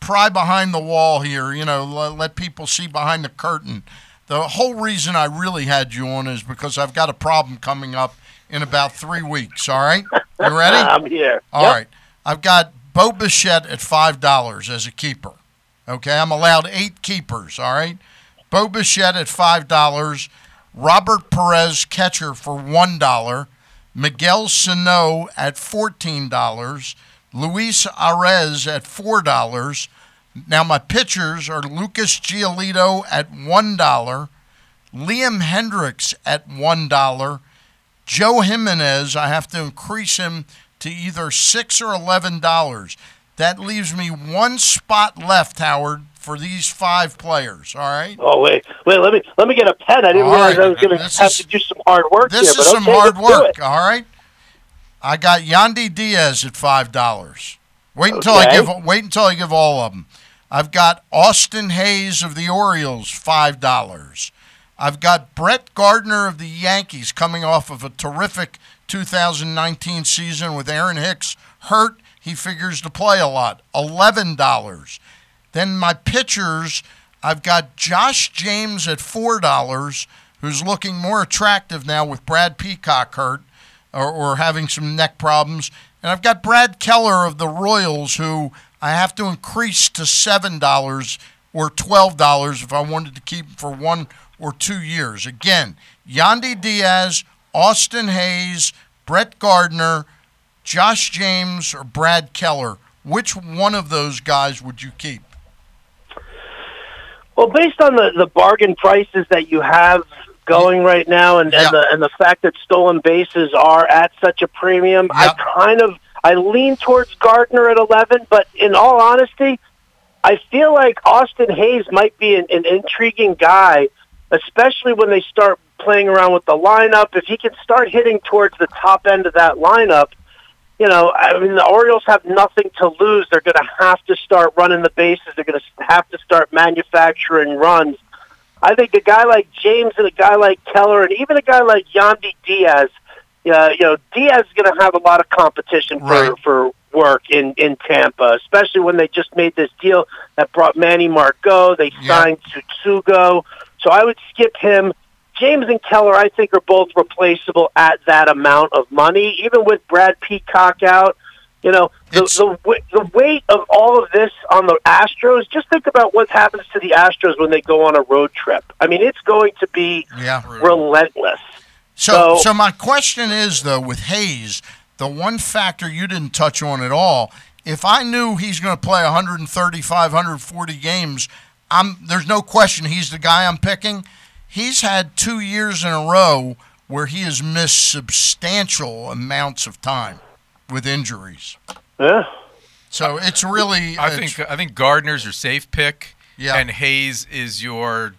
Speaker 1: pry behind the wall here. You know, let, let people see behind the curtain. The whole reason I really had you on is because I've got a problem coming up in about three weeks. All right, you ready?
Speaker 18: I'm here.
Speaker 1: All
Speaker 18: Yep.
Speaker 1: right. I've got Bo Bichette at five dollars as a keeper. Okay, I'm allowed eight keepers. All right. Bo Bichette at five dollars. Robert Perez catcher for one dollar. Miguel Sano at fourteen dollars. Luis Arraez at four dollars. Now my pitchers are Lucas Giolito at one dollar. Liam Hendriks at one dollar. Joe Jimenez, I have to increase him to either six or eleven dollars. That leaves me one spot left, Howard, for these five players. All right.
Speaker 18: Oh wait, wait. Let me let me get a pen. I didn't
Speaker 1: All
Speaker 18: realize
Speaker 1: right.
Speaker 18: I was going to have
Speaker 1: is-
Speaker 18: to do some hard work
Speaker 1: This
Speaker 18: here.
Speaker 1: is some
Speaker 18: okay,
Speaker 1: hard work. All right. I got Yandy Diaz at five dollars. Wait until I give. Wait until I give all of them. I've got Austin Hays of the Orioles five dollars. I've got Brett Gardner of the Yankees coming off of a terrific 2019 season with Aaron Hicks hurt. He figures to play a lot. Eleven dollars. Then my pitchers, I've got Josh James at four dollars, who's looking more attractive now with Brad Peacock hurt or, or having some neck problems. And I've got Brad Keller of the Royals, who I have to increase to seven dollars or twelve dollars if I wanted to keep him for one or two years. Again, Yandy Diaz, Austin Hays, Brett Gardner, Josh James, or Brad Keller. Which one of those guys would you keep?
Speaker 18: Well, based on the, the bargain prices that you have going right now, and, and the and the fact that stolen bases are at such a premium, I kind of I lean towards Gardner at eleven. But in all honesty, I feel like Austin Hays might be an, an intriguing guy, especially when they start playing around with the lineup. If he can start hitting towards the top end of that lineup, you know, I mean, the Orioles have nothing to lose. They're going to have to start running the bases. They're going to have to start manufacturing runs. I think a guy like James and a guy like Keller and even a guy like Yandy Diaz, uh, you know, Diaz is going to have a lot of competition for,
Speaker 1: Right.
Speaker 18: for work in, in Tampa, especially when they just made this deal that brought Manny Margot. They signed Tsutsugo. So I would skip him. James and Keller, I think, are both replaceable at that amount of money, even with Brad Peacock out. You know, the, the, the weight of all of this on the Astros, just think about what happens to the Astros when they go on a road trip. I mean, it's going to be
Speaker 1: Yeah.
Speaker 18: relentless.
Speaker 1: So,
Speaker 18: So-
Speaker 1: so my question is though, with Hays, the one factor you didn't touch on at all. If I knew he's going to play 135, 140 games, I'm there's no question he's the guy I'm picking. He's had two years in a row where he has missed substantial amounts of time with injuries.
Speaker 18: Yeah.
Speaker 1: So it's really.
Speaker 4: I
Speaker 1: it's-
Speaker 4: think I think Gardner's your safe pick.
Speaker 1: Yeah.
Speaker 4: And Hays is your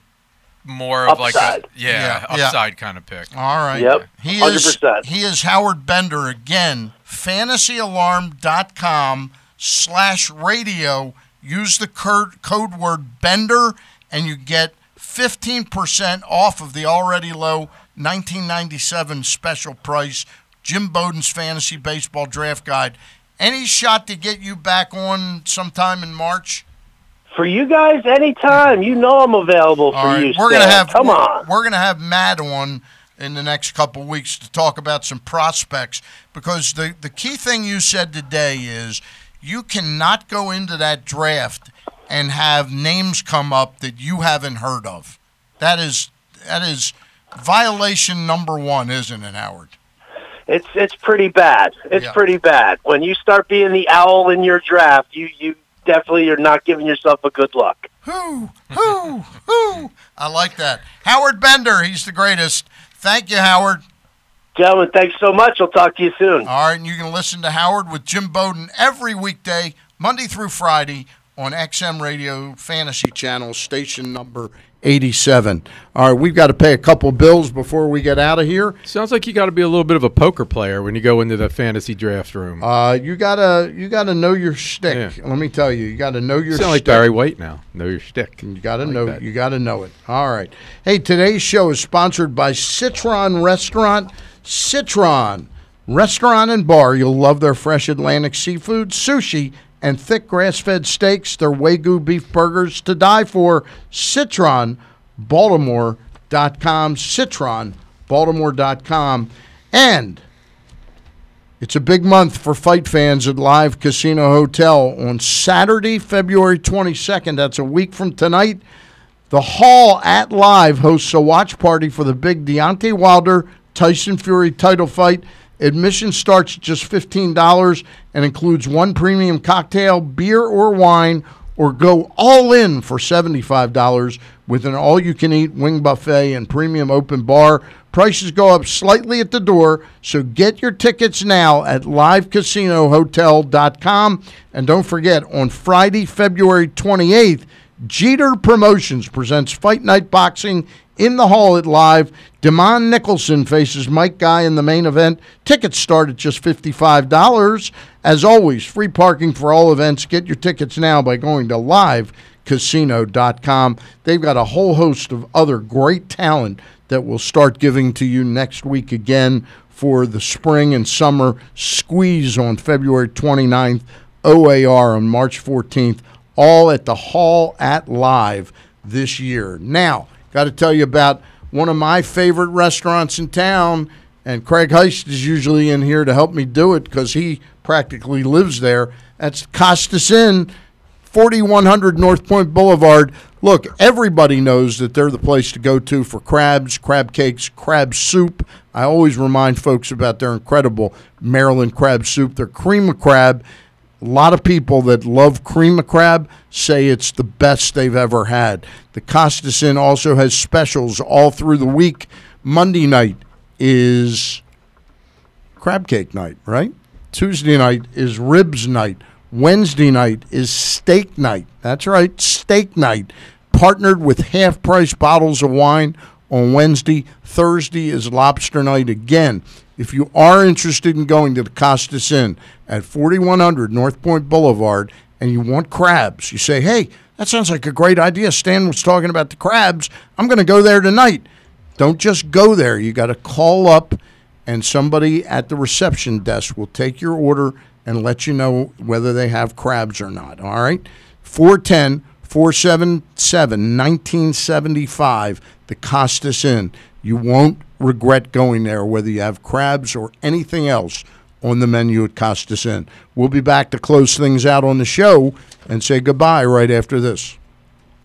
Speaker 4: more of like a
Speaker 1: Upside.
Speaker 4: yeah,
Speaker 1: Yeah, yeah.
Speaker 4: upside kind of pick.
Speaker 1: All right.
Speaker 18: Yep,
Speaker 1: He is
Speaker 18: 100%.
Speaker 1: he is Howard Bender again. Fantasyalarm.com slash radio. Use the code, code word Bender and you get 15% off of the already low 1997 special price Jim Bowden's Fantasy Baseball Draft Guide. Any shot to get you back on sometime in March?
Speaker 18: For you guys, anytime. You know I'm available for
Speaker 1: right,
Speaker 18: you.
Speaker 1: we're gonna have
Speaker 18: Come
Speaker 1: we're,
Speaker 18: on.
Speaker 1: We're gonna have Matt on in the next couple weeks to talk about some prospects because the the key thing you said today is you cannot go into that draft and have names come up that you haven't heard of. That is that is violation number one, isn't it, Howard?
Speaker 18: It's it's pretty bad. It's
Speaker 1: Yeah.
Speaker 18: pretty bad. When you start being the owl in your draft, you you definitely are not giving yourself a good look.
Speaker 1: Who, who, who? I like that. Howard Bender, he's the greatest. Thank you, Howard.
Speaker 18: Gentlemen, thanks so much. I'll talk to you soon.
Speaker 1: All right, and you can listen to Howard with Jim Bowden every weekday, Monday through Friday, on XM Radio Fantasy Channel, station number 87. All right, we've got to pay a couple bills before we get out of here.
Speaker 19: Sounds like you got to be a little bit of a poker player when you go into the fantasy draft room.
Speaker 1: Uh, you gotta you gotta know your shtick. Let me tell you, you gotta know your.
Speaker 19: You sound like. Barry White now. Know your shtick.
Speaker 1: You got to know. You got to know it. All right. Hey, today's show is sponsored by Citron Restaurant. Citron Restaurant and Bar. You'll love their fresh Atlantic seafood, sushi, and thick grass-fed steaks. Their Wagyu beef burgers to die for. Citron Baltimore.com. Citron Baltimore.com. And it's a big month for fight fans at Live Casino Hotel on Saturday, February 22nd. That's a week from tonight. The Hall at Live hosts a watch party for the big Deontay Wilder Tyson Fury title fight. Admission starts at just $15 and includes one premium cocktail, beer or wine, or go all in for $75 with an all you can eat wing buffet and premium open bar. Prices go up slightly at the door, so get your tickets now at livecasinohotel.com. And don't forget, on Friday, February 28th, Jeter Promotions presents Fight Night Boxing in the hall at Live. Demond Nicholson faces Mike Guy in the main event. Tickets start at just $55. As always, free parking for all events. Get your tickets now by going to livecasino.com. They've got a whole host of other great talent that will start giving to you next week again for the spring and summer squeeze on February 29th, OAR on March 14th, all at the Hall at Live this year. Now, got to tell you about one of my favorite restaurants in town, and Craig Heist is usually in here to help me do it because he practically lives there. That's Costas Inn. 4100 North Point Boulevard. Look, everybody knows that they're the place to go to for crabs, crab cakes, crab soup. I always remind folks about their incredible Maryland crab soup, their cream of crab. A lot of people that love cream of crab say it's the best they've ever had. The Costas Inn also has specials all through the week. Monday night is crab cake night, right? Tuesday night is ribs night. Wednesday night is steak night. That's right, steak night. Partnered with half price bottles of wine on Wednesday. Thursday is lobster night again. If you are interested in going to the Costas Inn at 4100 North Point Boulevard and you want crabs, you say, hey, that sounds like a great idea. Stan was talking about the crabs. I'm going to go there tonight. Don't just go there. You got to call up, and somebody at the reception desk will take your order and let you know whether they have crabs or not. All right? 410 477 1975, the Costas Inn. You won't regret going there, whether you have crabs or anything else on the menu at Costas Inn. We'll be back to close things out on the show and say goodbye right after this.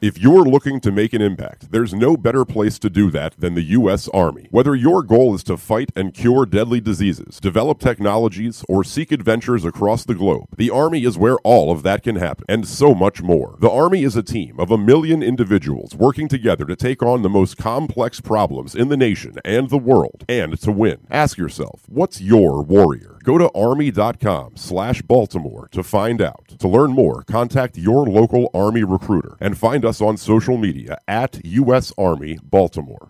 Speaker 9: If you're looking to make an impact, there's no better place to do that than the U.S. Army. Whether your goal is to fight and cure deadly diseases, develop technologies, or seek adventures across the globe, the Army is where all of that can happen, and so much more. The Army is a team of a million individuals working together to take on the most complex problems in the nation and the world, and to win. Ask yourself, what's your warrior? Go to army.com slash Baltimore to find out. To learn more, contact your local Army recruiter and find us on social media at U.S. Army Baltimore.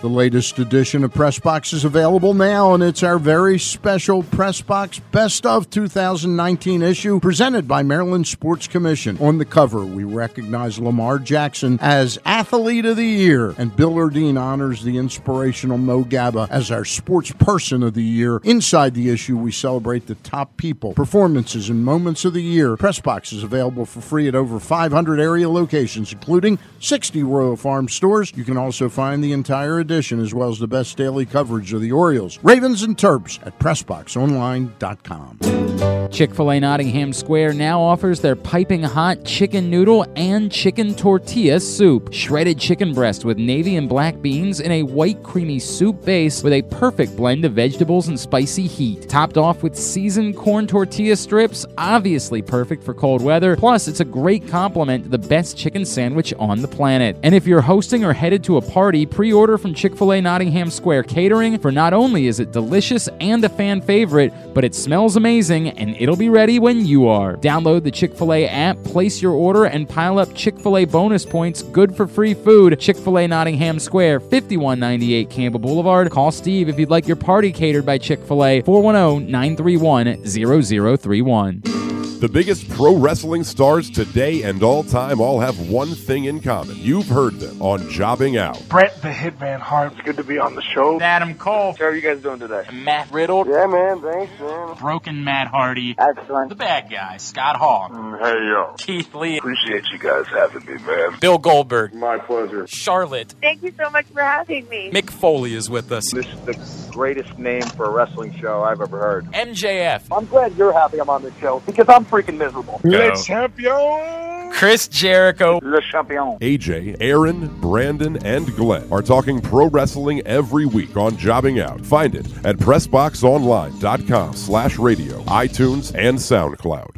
Speaker 1: The latest edition of Press Box is available now, and it's our very special Press Box Best of 2019 issue presented by Maryland Sports Commission. On the cover, we recognize Lamar Jackson as Athlete of the Year, and Bill Ordine honors the inspirational Mo Gaba as our Sports Person of the Year. Inside the issue, we celebrate the top people, performances, and moments of the year. Press Box is available for free at over 500 area locations, including 60 Royal Farm stores. You can also find the entire edition as well as the best daily coverage of the Orioles, Ravens, and Terps at PressBoxOnline.com.
Speaker 6: Chick fil A Nottingham Square now offers their piping hot chicken noodle and chicken tortilla soup. Shredded chicken breast with navy and black beans in a white creamy soup base with a perfect blend of vegetables and spicy heat. Topped off with seasoned corn tortilla strips, obviously perfect for cold weather. Plus, it's a great complement to the best chicken sandwich on the planet. And if you're hosting or headed to a party, pre order from Chick fil A Nottingham Square Catering, for not only is it delicious and a fan favorite, but it smells amazing and it'll be ready when you are. Download the Chick fil A app, place your order, and pile up Chick fil A bonus points good for free food. Chick fil A Nottingham Square, 5198 Campbell Boulevard. Call Steve if you'd like your party catered by Chick fil A, 410 931 0031.
Speaker 9: The biggest pro wrestling stars today and all time all have one thing in common. You've heard them on Jobbing Out.
Speaker 20: Bret the Hitman Hart. It's good to be on the show.
Speaker 17: Adam Cole.
Speaker 16: How are you guys doing today?
Speaker 17: Matt Riddle.
Speaker 16: Yeah, man. Thanks, man.
Speaker 17: Broken Matt Hardy.
Speaker 16: Excellent.
Speaker 17: The bad guy, Scott Hall.
Speaker 16: Mm, hey, yo.
Speaker 17: Keith Lee.
Speaker 16: Appreciate you guys having me, man.
Speaker 17: Bill Goldberg.
Speaker 16: My pleasure.
Speaker 17: Charlotte.
Speaker 21: Thank you so much for having me.
Speaker 17: Mick Foley is with us.
Speaker 16: This is the greatest name for a wrestling show I've ever heard.
Speaker 17: MJF.
Speaker 22: I'm glad you're happy I'm on this show because I'm freaking miserable.
Speaker 16: Le champion.
Speaker 17: Chris Jericho.
Speaker 16: Le champion.
Speaker 9: AJ, Aaron, Brandon, and Glenn are talking pro wrestling every week on Jobbing Out. Find it at PressBoxOnline.com slash radio, iTunes, and SoundCloud.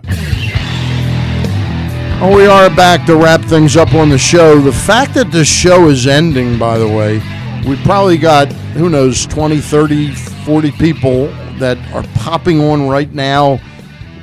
Speaker 1: Oh, we are back to wrap things up on the show. The fact that the show is ending, by the way, we probably got, who knows, 20, 30, 40 people that are popping on right now,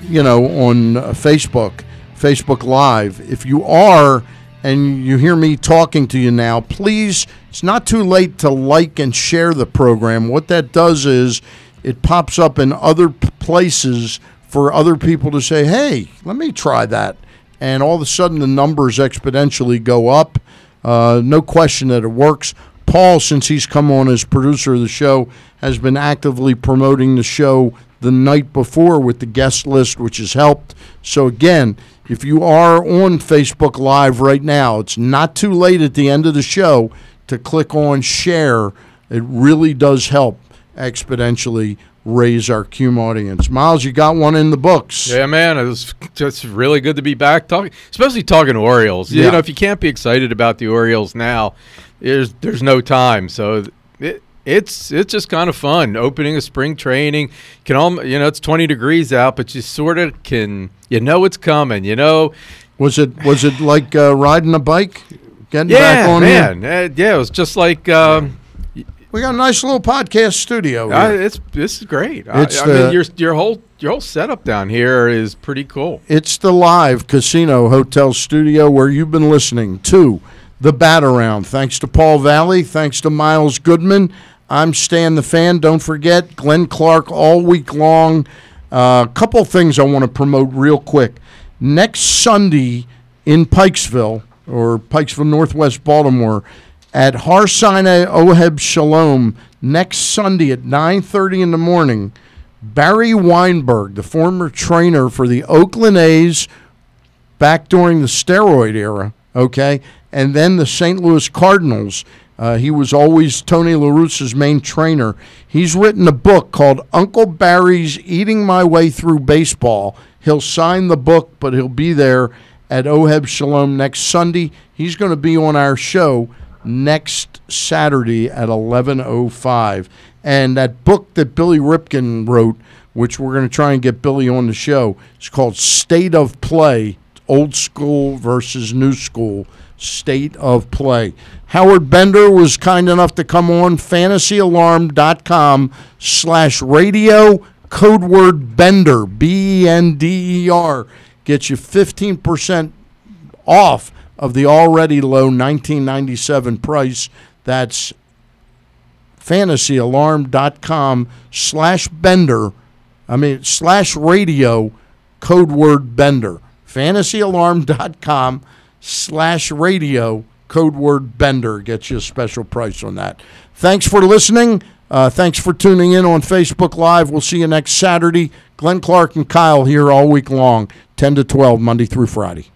Speaker 1: you know, on uh, Facebook, Facebook Live. If you are and you hear me talking to you now, please, it's not too late to like and share the program. What that does is it pops up in other places for other people to say, hey, let me try that. And all of a sudden, the numbers exponentially go up. Uh, no question that it works. Paul, since he's come on as producer of the show, has been actively promoting the show the night before with the guest list, which has helped. So, again, if you are on Facebook Live right now, it's not too late at the end of the show to click on share. It really does help exponentially raise our Cume audience. Miles, you got one in the books.
Speaker 4: Yeah, man, it was just really good to be back talking, especially talking Orioles.
Speaker 1: Yeah.
Speaker 4: You know, if you can't be excited about the Orioles now, there's there's no time. So It's it's just kind of fun. Opening a spring training can all you know it's 20 degrees out, but you sort of can you know it's coming. You know,
Speaker 1: Was it was it like uh, riding a bike, getting
Speaker 4: yeah,
Speaker 1: back on
Speaker 4: man, Uh, yeah, it was just like. Um,
Speaker 1: We got a nice little podcast studio.
Speaker 4: uh, it's this is great. I,
Speaker 1: It's
Speaker 4: I
Speaker 1: the-
Speaker 4: mean, your your whole your whole setup down here is pretty cool.
Speaker 1: It's the live casino hotel studio where you've been listening to the Bat Around. Thanks to Paul Valle. Thanks to Miles Goodman. I'm Stan the Fan. Don't forget Glenn Clark all week long. A couple things I want to promote real quick. Next Sunday in Pikesville or Pikesville, Northwest Baltimore, at Har Sinai Oheb Shalom next Sunday at 9:30 in the morning. Barry Weinberg, the former trainer for the Oakland A's back during the steroid era, okay, and then the St. Louis Cardinals. Uh, he was always Tony La Russa's main trainer. He's written a book called Uncle Barry's Eating My Way Through Baseball. He'll sign the book, but he'll be there at Oheb Shalom next Sunday. He's going to be on our show next Saturday at 11:05. And that book that Billy Ripken wrote, which we're going to try and get Billy on the show, is called State of Play: Old School versus New School. State of Play. Howard Bender was kind enough to come on fantasyalarm.com slash radio code word Bender B E N D E R gets you 15% off of the already low 1997 price. That's fantasyalarm.com slash bender. I mean, slash radio, code word bender. Fantasyalarm.com slash radio, code word bender gets you a special price on that. Thanks for listening. Uh, thanks for tuning in on Facebook Live. We'll see you next Saturday. Glenn Clark and Kyle here all week long, 10 to 12, Monday through Friday.